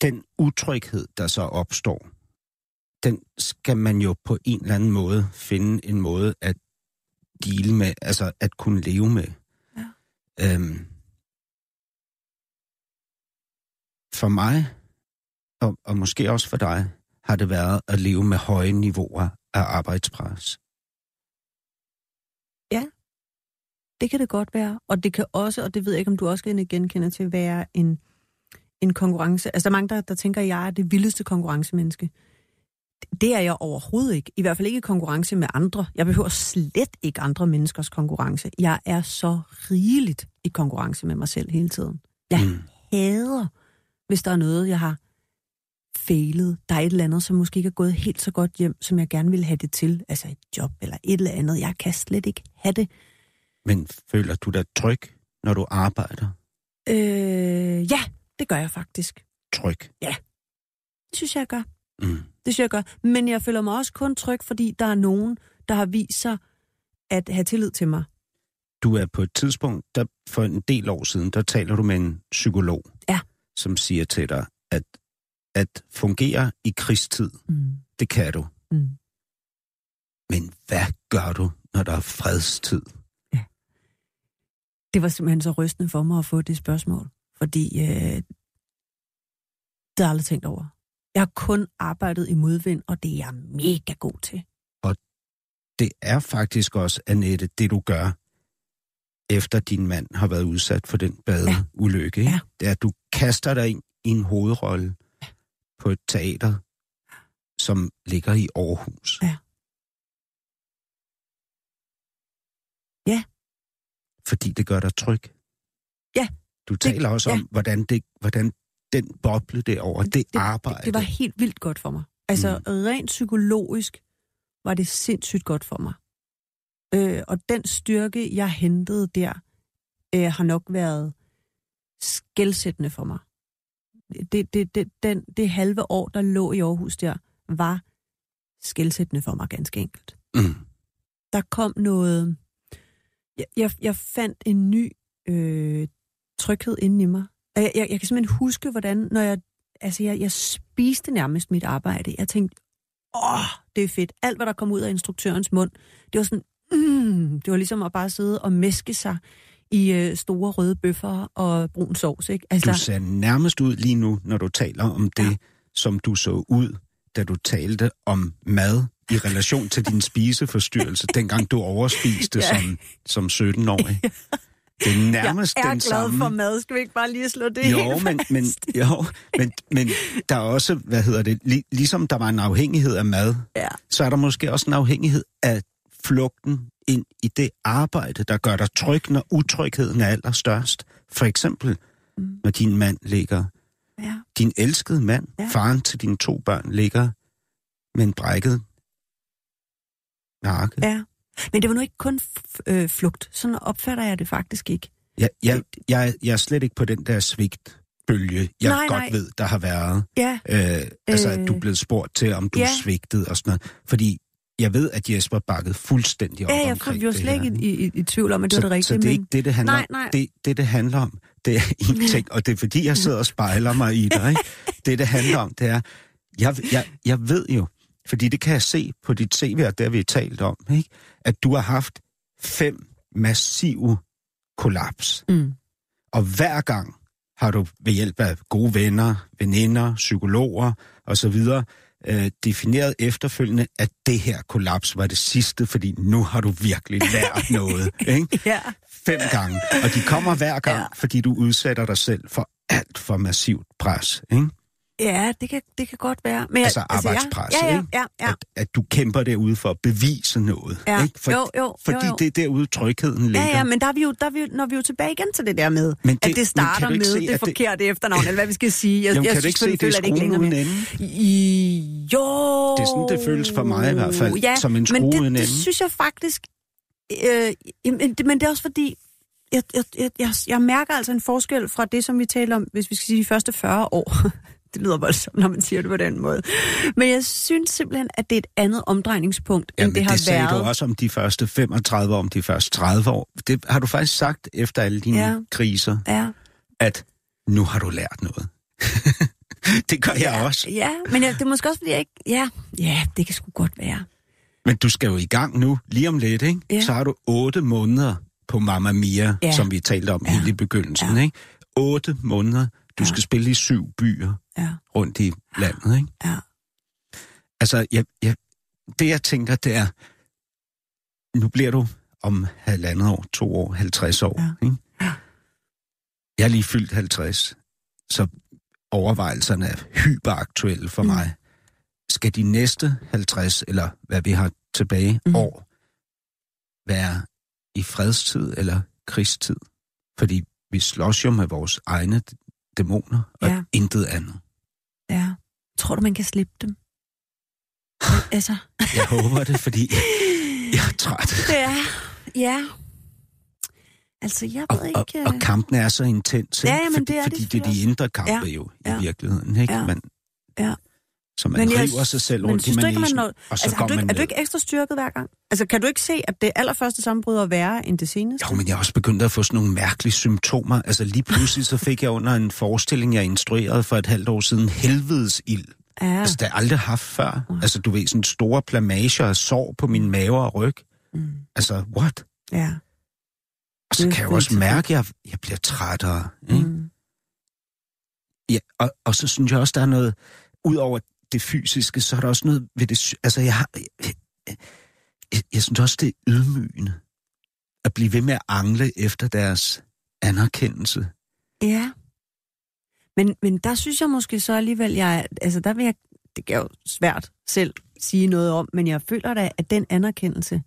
den utryghed, der så opstår, den skal man jo på en eller anden måde finde en måde at deal med, altså at kunne leve med. Ja. Øhm, for mig, og, og måske også for dig, har det været at leve med høje niveauer af arbejdspres. Ja, det kan det godt være. Og det kan også, og det ved jeg ikke, om du også kan genkende til, være en, en konkurrence. Altså der er mange, der, der tænker, at jeg er det vildeste konkurrencemenneske. Det er jeg overhovedet ikke. I hvert fald ikke i konkurrence med andre. Jeg behøver slet ikke andre menneskers konkurrence. Jeg er så rigeligt i konkurrence med mig selv hele tiden. Jeg mm. hader, hvis der er noget, jeg har failet. Der er et eller andet, som måske ikke er gået helt så godt hjem, som jeg gerne vil have det til. Altså et job eller et eller andet. Jeg kan slet ikke have det. Men føler du dig tryg, når du arbejder? Øh, ja, det gør jeg faktisk. Tryg? Ja, det synes jeg, jeg gør. Mm. Det synes jeg, jeg gør. Men jeg føler mig også kun tryg, fordi der er nogen, der har vist sig at have tillid til mig. Du er på et tidspunkt, der for en del år siden, der taler du med en psykolog, ja. som siger til dig, at at fungere i krigstid, mm. det kan du. Mm. Men hvad gør du, når der er fredstid? Ja. Det var simpelthen så rystende for mig at få det spørgsmål, fordi øh, det har jeg aldrig tænkt over. Jeg har kun arbejdet i modvind, og det er jeg mega god til. Og det er faktisk også, Annette, det du gør, efter din mand har været udsat for den badeulykke. Ja. Ja. Det er, at du kaster dig ind i en hovedrolle, på et teater, som ligger i Aarhus. Ja. Ja. Fordi det gør dig tryg. Ja. Du taler det, også ja. om, hvordan, det, hvordan den boble derovre, det, det, det arbejde. Det var helt vildt godt for mig. Altså, mm. rent psykologisk var det sindssygt godt for mig. Øh, og den styrke, jeg hentede der, øh, har nok været skældsættende for mig det, det, det, den, det halve år, der lå i Aarhus der, var skældsættende for mig ganske enkelt. Mm. Der kom noget... Jeg, jeg, jeg fandt en ny øh, tryghed inden i mig. Jeg, jeg, jeg kan simpelthen huske, hvordan, når jeg... Altså, jeg, jeg spiste nærmest mit arbejde. Jeg tænkte, åh, det er fedt. Alt, hvad der kom ud af instruktørens mund, det var sådan, mm, det var ligesom at bare sidde og meske sig i øh, store røde bøffer og brun sovs. Ikke? Altså, du ser nærmest ud lige nu, når du taler om det, ja. som du så ud, da du talte om mad i relation til din spiseforstyrrelse, dengang du overspiste ja. som, som 17-årig. Det er nærmest jeg er den glad samme. for mad. Skal vi ikke bare lige slå det jo, helt men, men, jo, men, men der er også, hvad hedder det, lig, ligesom der var en afhængighed af mad, ja. så er der måske også en afhængighed af flugten ind i det arbejde, der gør dig tryg, når utrygheden er allerstørst. For eksempel, mm. når din mand ligger, ja. din elskede mand, ja. faren til dine to børn, ligger med en brækket nakke. Ja. Men det var nu ikke kun øh, flugt. Sådan opfatter jeg det faktisk ikke. Jeg, jeg, jeg, jeg er slet ikke på den der svigtbølge, jeg Nej, godt nej. ved, der har været. Ja, Øh, altså, at du er Øh, blevet spurgt til, om du ja. ja. svigtede og sådan noget. Fordi jeg ved, at Jesper bakkede fuldstændig op ja, jeg omkring vi var det slet her. ikke i, i, i tvivl om, at det så, var det rigtige. Så det er ikke det, det handler Nej, om. nej. Det, det, det handler om, det er en ting, og det er fordi, jeg sidder og spejler mig i dig. Ikke? Det, det handler om, det er, jeg, jeg, jeg ved jo, fordi det kan jeg se på dit CV, og det har vi talt om, ikke? at du har haft fem massive kollaps. Mm. Og hver gang har du ved hjælp af gode venner, veninder, psykologer osv. Øh, defineret efterfølgende, at det her kollaps var det sidste, fordi nu har du virkelig lært noget. Ikke? Ja. Fem gange. Og de kommer hver gang, ja. fordi du udsætter dig selv for alt for massivt pres. Ikke? Ja, det kan, det kan godt være. Men Altså jeg, arbejdspres, ja, ja, ikke? ja, ja, At, at du kæmper derude for at bevise noget. ja. Ikke? For, jo, jo, fordi jo, jo. det er derude, trygheden ligger. Ja, ja, men der er vi jo, der er vi, når vi jo tilbage igen til det der med, Men at det- men det starter med se, det at det- forkerte efternavn, eller hvad vi skal sige. Jeg, Jamen, jeg kan du ikke se, det er ikke længere med. I, jo. Det er sådan, det føles for mig i hvert fald, ja, som en skrue men det, det synes jeg faktisk... Øh, jamen, det, men det er også fordi, jeg, jeg, jeg, jeg, jeg mærker altså en forskel fra det, som vi taler om, hvis vi skal sige de første 40 år. Det lyder voldsomt, når man siger det på den måde. Men jeg synes simpelthen, at det er et andet omdrejningspunkt, Jamen, end det har det sagde været. du også om de første 35 år, om de første 30 år. Det har du faktisk sagt efter alle dine Ja. ja. kriser, Ja. at nu har du lært noget. det gør jeg også. Ja, men jeg, det er måske også, fordi jeg ikke... Ja, ja, det kan sgu godt være. Men du skal jo i gang nu, lige om lidt, ikke? Ja. Så har du otte måneder på Mamma Mia, Ja. ja. som vi talte om Ja. ja. helt i begyndelsen, Ja. ikke? Otte måneder. Du Ja. skal spille i syv byer Ja, rundt i landet, ikke? ja. Altså, jeg, jeg, det jeg tænker, det er, nu bliver du om halvandet år, to år, 50 år. Ja. Ikke? Ja. Jeg er lige fyldt 50, så overvejelserne er hyperaktuelle for Mm. mig. Skal de næste 50, eller hvad vi har tilbage, Mm. år, være i fredstid eller krigstid? Fordi vi slås jo med vores egne dæmoner, og ja. intet andet. Ja. Tror du, man kan slippe dem? altså... Jeg håber det, fordi jeg er træt. Det er... Ja. Altså, jeg Og, ved og, ikke... og kampen er så intens, ikke? Ja, jamen, fordi, det er det fordi det er de indre kampe Ja, ja, jo ja, i virkeligheden, ikke? ja, Man, ja. Så man Men jeg- river sig selv rundt i ikke, man manegen, når- og så Altså, går har du man ikke, er du ikke ekstra styrket hver gang? Altså, kan du ikke se, at det allerførste sammenbrud er værre end det seneste? Jo, men jeg er også begyndt at få sådan nogle mærkelige symptomer. Altså lige pludselig så fik jeg under en forestilling, jeg instruerede for et halvt år siden, helvedes ild. Ja. Altså det har jeg aldrig haft før. Altså du ved, sådan store plamager af sår på min mave og ryg. Mm. Altså, what? Ja. Og så Det- kan jeg jo også så mærke, at jeg, jeg bliver trættere. Ikke? Mm. Ja, og, og så synes jeg også, der er noget, ud over det fysiske, så er der også noget ved det, altså jeg har, jeg, jeg, jeg synes også, det er ydmygende at blive ved med at angle efter deres anerkendelse. Ja. Men, men der synes jeg måske så alligevel, jeg, altså der vil jeg, det er jo svært selv sige noget om, men jeg føler da, at den anerkendelse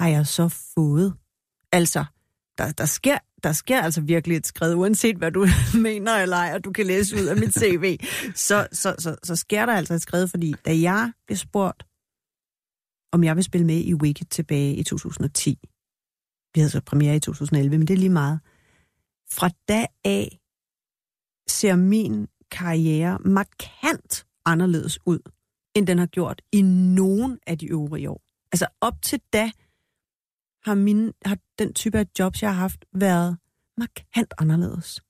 har jeg så fået. Altså, der, der, sker, der sker altså virkelig et skridt, uanset hvad du mener eller ej, og du kan læse ud af mit CV, så, så, så, så sker der altså et skred, fordi da jeg blev spurgt, om jeg vil spille med i Wicked tilbage i 2010, vi havde så premiere i 2011, men det er lige meget, fra da af ser min karriere markant anderledes ud, end den har gjort i nogen af de øvrige år. Altså op til da har, min, har den type af jobs, jeg har haft, været markant anderledes.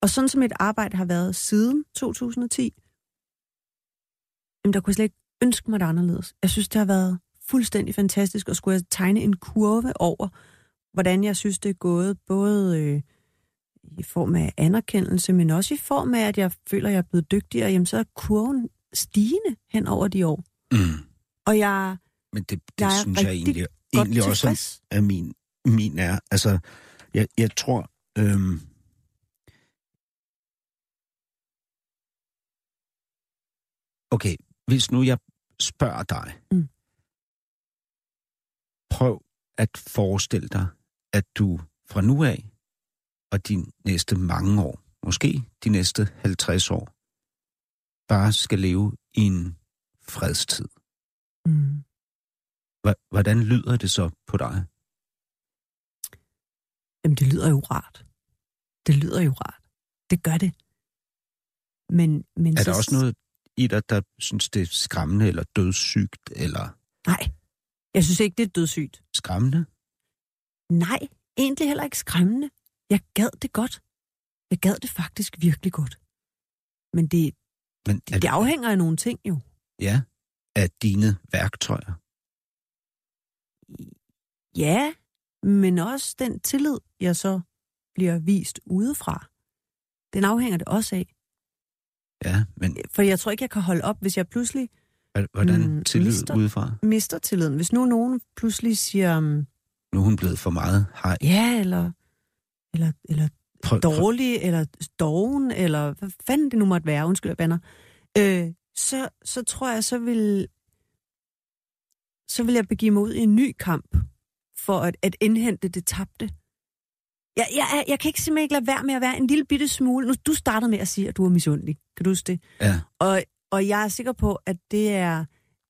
Og sådan som mit arbejde har været siden 2010, jamen der kunne jeg slet ikke ønske mig det anderledes. Jeg synes, det har været fuldstændig fantastisk, og skulle jeg tegne en kurve over, hvordan jeg synes, det er gået, både øh, i form af anerkendelse, men også i form af, at jeg føler, at jeg er blevet dygtigere, jamen så er kurven stigende hen over de år. Mm. Og jeg, Men det, det Jeg synes jeg rigtig egentlig, godt egentlig også tilfreds. er min, min er. Altså, jeg, jeg tror... Øhm, okay, hvis nu jeg spørger dig, Mm. prøv at forestille dig, at du fra nu af og de næste mange år, måske de næste 50 år, bare skal leve i en fredstid. mm, Hvordan lyder det så på dig? Jamen, det lyder jo rart. Det lyder jo rart. Det gør det. Men, men Er så, der også noget i dig, der synes, det er skræmmende eller dødssygt eller Nej, jeg synes ikke, det er dødssygt. skræmmende? Nej, egentlig heller ikke skræmmende. Jeg gad det godt. Jeg gad det faktisk virkelig godt. Men det, Men er det, det afhænger af nogle ting jo. Ja, af dine værktøjer. Ja, men også den tillid, jeg så bliver vist udefra. Den afhænger det også af. Ja, men For jeg tror ikke, jeg kan holde op, hvis jeg pludselig hvordan Mm, tillid mister- udefra? mister tilliden. Hvis nu nogen pludselig siger, um, Nu er hun blevet for meget hej. ja, eller, eller, eller Prøv, prøv, dårlig, eller doven, eller hvad fanden det nu måtte være, undskyld, jeg bander, øh, så, så tror jeg, så vil, så vil jeg begive mig ud i en ny kamp for at, at indhente det tabte. Jeg, jeg, jeg, kan ikke simpelthen ikke lade være med at være en lille bitte smule... Nu, du startede med at sige, at du er misundelig. Kan du huske det? ja, Og, og jeg er sikker på, at det er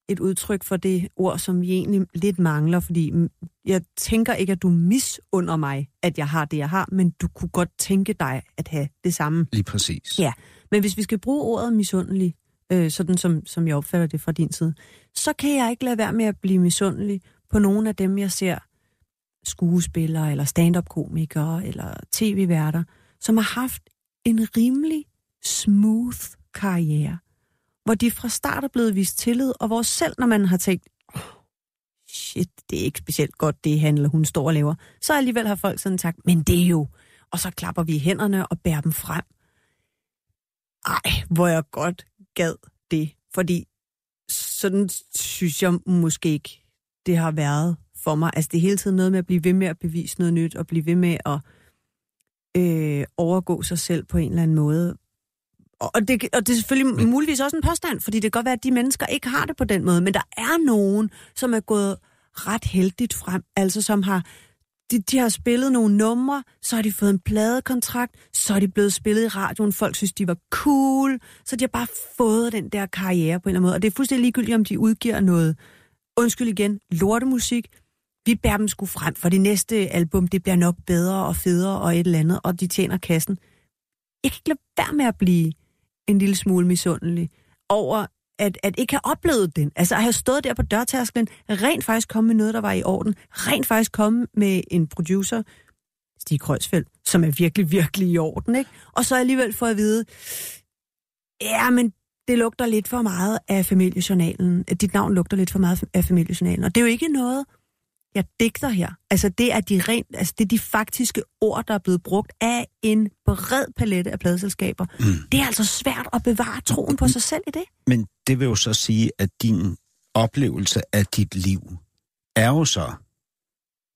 et udtryk for det ord, som vi egentlig lidt mangler, fordi jeg tænker ikke, at du misunder mig, at jeg har det, jeg har, men du kunne godt tænke dig at have det samme. lige præcis. Ja. Men hvis vi skal bruge ordet misundelig, øh, sådan som, som jeg opfatter det fra din side, så kan jeg ikke lade være med at blive misundelig på nogle af dem, jeg ser skuespillere, eller stand-up-komikere, eller tv-værter, som har haft en rimelig smooth karriere, hvor de fra start er blevet vist tillid, og hvor selv når man har tænkt, oh, shit, det er ikke specielt godt, det han eller hun står og laver, så alligevel har folk sådan sagt, men det er jo, og så klapper vi i hænderne og bærer dem frem. Ej, hvor jeg godt gad det, fordi sådan synes jeg måske ikke, det har været for mig. Altså det er hele tiden noget med at blive ved med at bevise noget nyt, og blive ved med at øh, overgå sig selv på en eller anden måde. Og det, og det er selvfølgelig Men- muligvis også en påstand, fordi det kan godt være, at de mennesker ikke har det på den måde, men der er nogen, som er gået ret heldigt frem, altså som har de, de har spillet nogle numre, så har de fået en pladekontrakt, så er de blevet spillet i radioen, folk synes, de var cool, så de har bare fået den der karriere på en eller anden måde. Og det er fuldstændig ligegyldigt, om de udgiver noget, undskyld igen, lortemusik. Vi bærer dem sgu frem, for det næste album, det bliver nok bedre og federe og et eller andet, og de tjener kassen. Jeg kan ikke lade være med at blive en lille smule misundelig over, at, at ikke have oplevet den. Altså at have stået der på dørtærsklen, rent faktisk komme med noget, der var i orden, rent faktisk komme med en producer, Stig Kreuzfeldt, som er virkelig, virkelig i orden, ikke? Og så alligevel få at vide, ja, men det lugter lidt for meget af familiejournalen. Dit navn lugter lidt for meget af familiejournalen. Og det er jo ikke noget, jeg digter her. Altså det er de rent, altså det er de faktiske ord, der er blevet brugt af en bred palette af pladeselskaber. Mm. Det er altså svært at bevare troen på sig selv i det. Men det vil jo så sige, at din oplevelse af dit liv er jo så,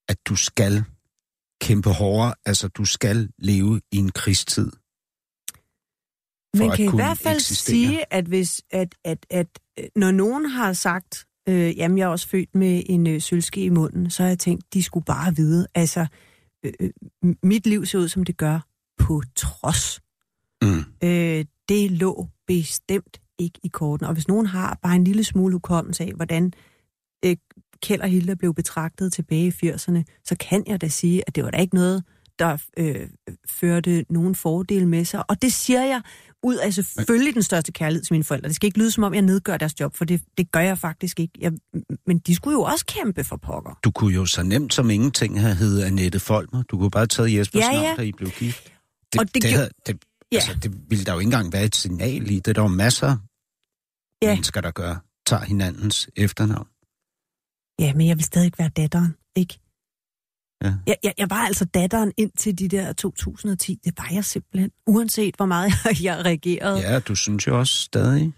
at du skal kæmpe hårdere, altså du skal leve i en krigstid. for Man kan i hvert fald eksistere. sige, at hvis at, at, at øh, når nogen har sagt, øh, jamen jeg er også født med en øh, sølvske i munden, så har jeg tænkt, de skulle bare vide, altså øh, øh, mit liv ser ud, som det gør, på trods. Mm. Øh, det lå bestemt ikke i korten. Og hvis nogen har bare en lille smule hukommelse af, hvordan øh, Kjeld og Hilda blev betragtet tilbage i 80'erne, så kan jeg da sige, at det var da ikke noget, der øh, førte nogen fordele med sig. Og det siger jeg ud af selvfølgelig den største kærlighed til mine forældre. Det skal ikke lyde som om, jeg nedgør deres job, for det, det gør jeg faktisk ikke. Jeg, men de skulle jo også kæmpe for pokker. Du kunne jo så nemt som ingenting have heddet Annette Folmer. Du kunne bare have taget Jespers Ja, ja. da I blev gift. Det, Og det det, havde, det, Ja. altså, det ville der jo ikke engang være et signal i. Det er der jo masser Ja. mennesker, der gør, tager hinandens efternavn. Ja, men jeg vil stadig være datteren, ikke? Ja. Jeg, jeg, jeg var altså datteren indtil de der 2010. Det var jeg simpelthen. Uanset hvor meget jeg, jeg reagerede. Ja, du synes jo også stadig,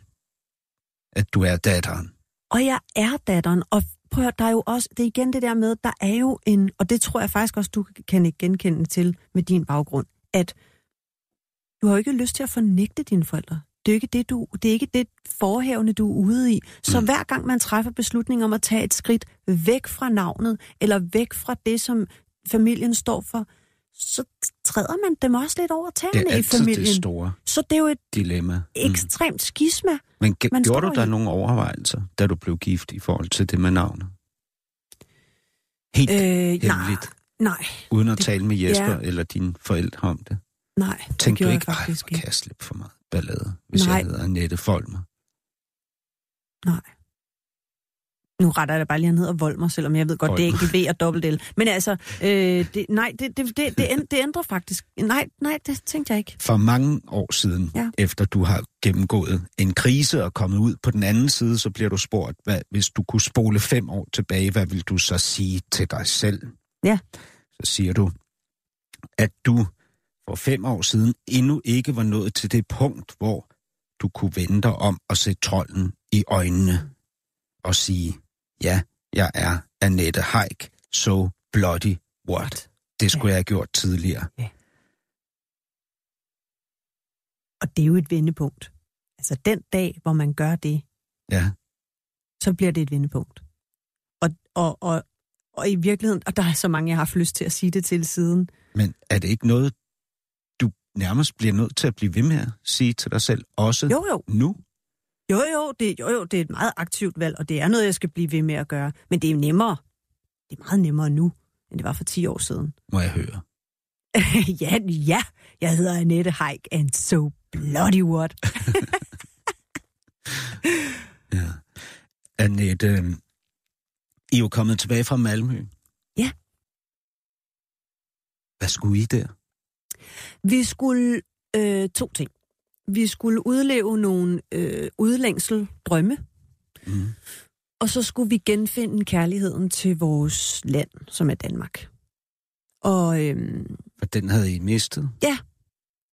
at du er datteren. Og jeg er datteren, og prøv at, der er jo også, det er igen det der med, der er jo en, og det tror jeg faktisk også, du kan ikke genkende til med din baggrund, at du har jo ikke lyst til at fornægte dine forældre. Det er ikke det, du, det er ikke det forhævende, du er ude i. Så Mm. hver gang man træffer beslutning om at tage et skridt væk fra navnet, eller væk fra det, som familien står for, så træder man dem også lidt over tæerne er i familien. det store Så det er jo et dilemma. Mm. ekstremt skisma. Men ge- man gjorde du der i. nogle overvejelser, da du blev gift i forhold til det med navnet? Helt Øh, nej, hemmeligt, nej, uden at det- tale med Jesper ja. eller dine forældre om det? nej. det Tænkte du ikke, jeg faktisk ikke. for meget ballade, hvis Nej. jeg hedder Annette Folmer? Nej. Nu retter jeg da bare lige, han hedder Volmer, selvom jeg ved godt, det er Volmer. ikke V og dobbelt L. Men altså, øh, det, nej, det, det, det, det, ænd- det ændrer faktisk. Nej, nej, det tænkte jeg ikke. For mange år siden, ja. efter du har gennemgået en krise og kommet ud på den anden side, så bliver du spurgt, hvad, hvis du kunne spole fem år tilbage, hvad vil du så sige til dig selv? Ja. Så siger du, at du for fem år siden endnu ikke var nået til det punkt, hvor du kunne vende dig om og se trolden i øjnene og sige, ja, jeg er Annette Haik, so bloody what? Det skulle jeg have gjort tidligere. Og det er jo et vendepunkt. Altså, den dag, hvor man gør det, Ja. så bliver det et vendepunkt. Og, og, og, og i virkeligheden, og der er så mange, jeg har haft lyst til at sige det til siden. Men er det ikke noget, nærmest bliver nødt til at blive ved med at sige til dig selv, også Jo, jo, nu? jo, jo, det, jo, jo, det er et meget aktivt valg, og det er noget, jeg skal blive ved med at gøre. Men det er nemmere. Det er meget nemmere nu, end det var for 10 år siden. Må jeg høre. ja, ja, jeg hedder Annette Haik, and so bloody what? Ja. Annette, øhm, I er jo kommet tilbage fra Malmø. Ja. Hvad skulle I der? Vi skulle øh, to ting. Vi skulle udleve nogle øh, udlængsel drømme, Mm. og så skulle vi genfinde kærligheden til vores land, som er Danmark. Og øhm, For den havde I mistet.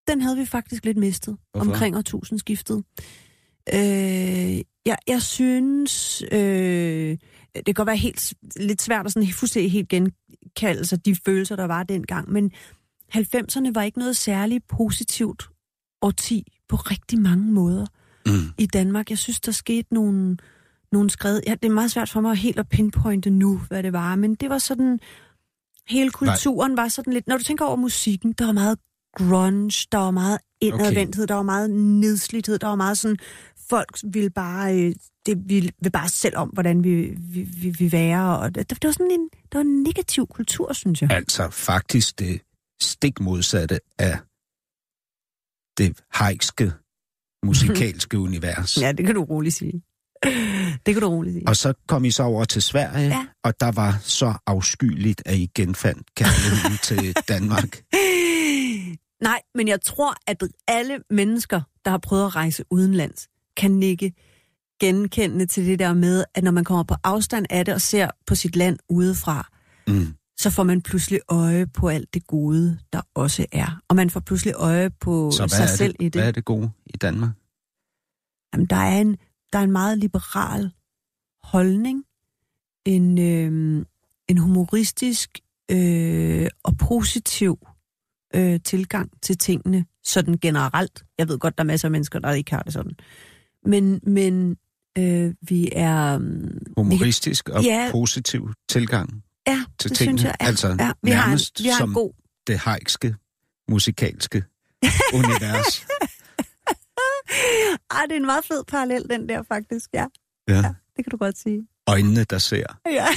den havde vi faktisk lidt mistet Hvorfor? omkring årtusindskiftet. Øh, jeg, jeg synes, øh, det kan godt være helt, lidt svært at sådan fuldstændig helt genkalde sig de følelser, der var dengang, men 90'erne var ikke noget særligt positivt årti på rigtig mange måder Mm. i Danmark. Jeg synes, der skete nogle, nogle skred. Ja, det er meget svært for mig helt at pinpointe nu, hvad det var, men det var sådan... Hele kulturen var sådan lidt... Når du tænker over musikken, der var meget grunge, der var meget indadvendthed, okay. der var meget nedslidthed, der var meget sådan... Folk ville bare... Øh, det ville, vil bare selv om, hvordan vi, vi, vi, vi være. Og det, det var sådan en, det var en negativ kultur, synes jeg. Altså faktisk det stik modsatte af det hejkske musikalske univers. Ja, det kan du roligt sige. Det kan du roligt sige. Og så kom I så over til Sverige, Ja. og der var så afskyeligt, at I genfandt kærligheden til Danmark. Nej, men jeg tror, at alle mennesker, der har prøvet at rejse udenlands, kan ikke genkende til det der med, at når man kommer på afstand af det og ser på sit land udefra, Mm. Så får man pludselig øje på alt det gode, der også er. Og man får pludselig øje på Så sig selv det, i det. hvad er det gode i Danmark? Jamen, der er en, der er en meget liberal holdning, en, øh, en humoristisk øh, og positiv øh, tilgang til tingene, sådan generelt. Jeg ved godt, der er masser af mennesker, der ikke har det sådan. Men, men øh, vi er... øh, Humoristisk og Ja. positiv tilgang Ja, til det tingene. synes jeg. Ja, altså ja, vi har en, nærmest vi har en som god... det hejkske musikalske univers. Ej, det er en meget fed parallel, den der faktisk, ja. Ja. Det kan du godt sige. Øjnene, der ser. Ja.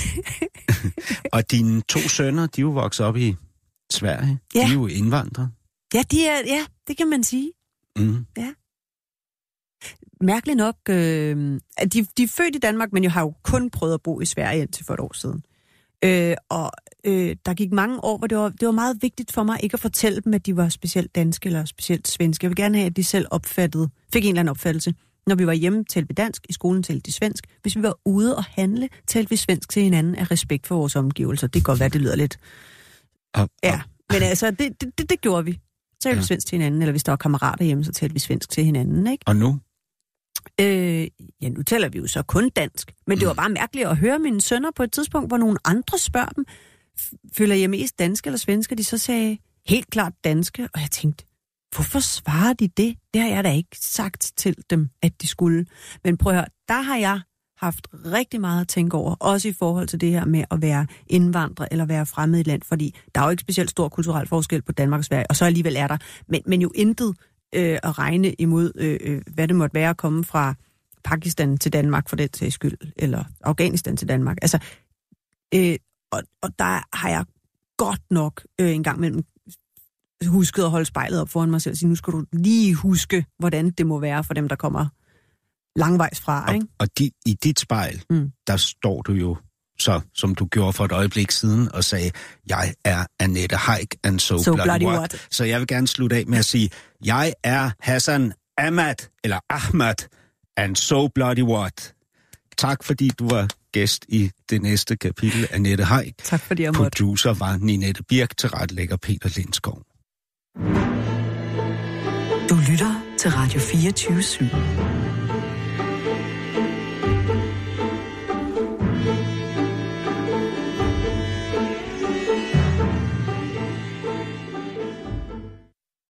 Og dine to sønner, de er jo vokset op i Sverige. Ja. De er jo indvandrere. Ja, de er, ja, det kan man sige. Mm. mærkeligt nok, øh, de, de er født i Danmark, men jeg har jo kun prøvet at bo i Sverige indtil for et år siden. Øh, og øh, der gik mange år, hvor det var, det var meget vigtigt for mig ikke at fortælle dem, at de var specielt danske eller specielt svenske. Jeg vil gerne have, at de selv opfattede, fik en eller anden opfattelse. Når vi var hjemme, talte vi dansk, i skolen talte de svensk. Hvis vi var ude og handle, talte vi svensk til hinanden af respekt for vores omgivelser. Det kan godt være, det lyder lidt... Og, Ja, men altså, det, det, det, det gjorde vi. Så talte vi Ja. svensk til hinanden, eller hvis der var kammerater hjemme, så talte vi svensk til hinanden, ikke? og nu? Øh, ja, nu taler vi jo så kun dansk. Men det var bare mærkeligt at høre mine sønner på et tidspunkt, hvor nogle andre spørger dem, "F- føler jeg mest dansk eller svensk? Og de så sagde helt klart danske. Og jeg tænkte, hvorfor svarer de det? Det har jeg da ikke sagt til dem, at de skulle. Men prøv at høre, der har jeg haft rigtig meget at tænke over, også i forhold til det her med at være indvandrer eller være fremmed i land, fordi der er jo ikke specielt stor kulturel forskel på Danmark og Sverige, og så alligevel er der, men, men jo intet øh, at regne imod, øh, øh, hvad det måtte være at komme fra Pakistan til Danmark for den sags skyld, eller Afghanistan til Danmark. Altså, øh, og, og der har jeg godt nok øh, en gang imellem husket at holde spejlet op foran mig selv og sige, nu skal du lige huske, hvordan det må være for dem, der kommer langvejs fra. Og, Ikke? og de, i dit spejl, Mm. mm. der står du jo så, som du gjorde for et øjeblik siden, og sagde, jeg er Annette Haik and so, So bloody, bloody what. what. Så jeg vil gerne slutte af med at sige, jeg er Hassan Ahmad, eller Ahmad, and so bloody what. Tak fordi du var gæst i det næste kapitel, Annette Haik. Tak fordi jeg måtte. Producer var Ninette Birk, tilrettelægger Peter Lindskov. Du lytter til Radio 24 /7.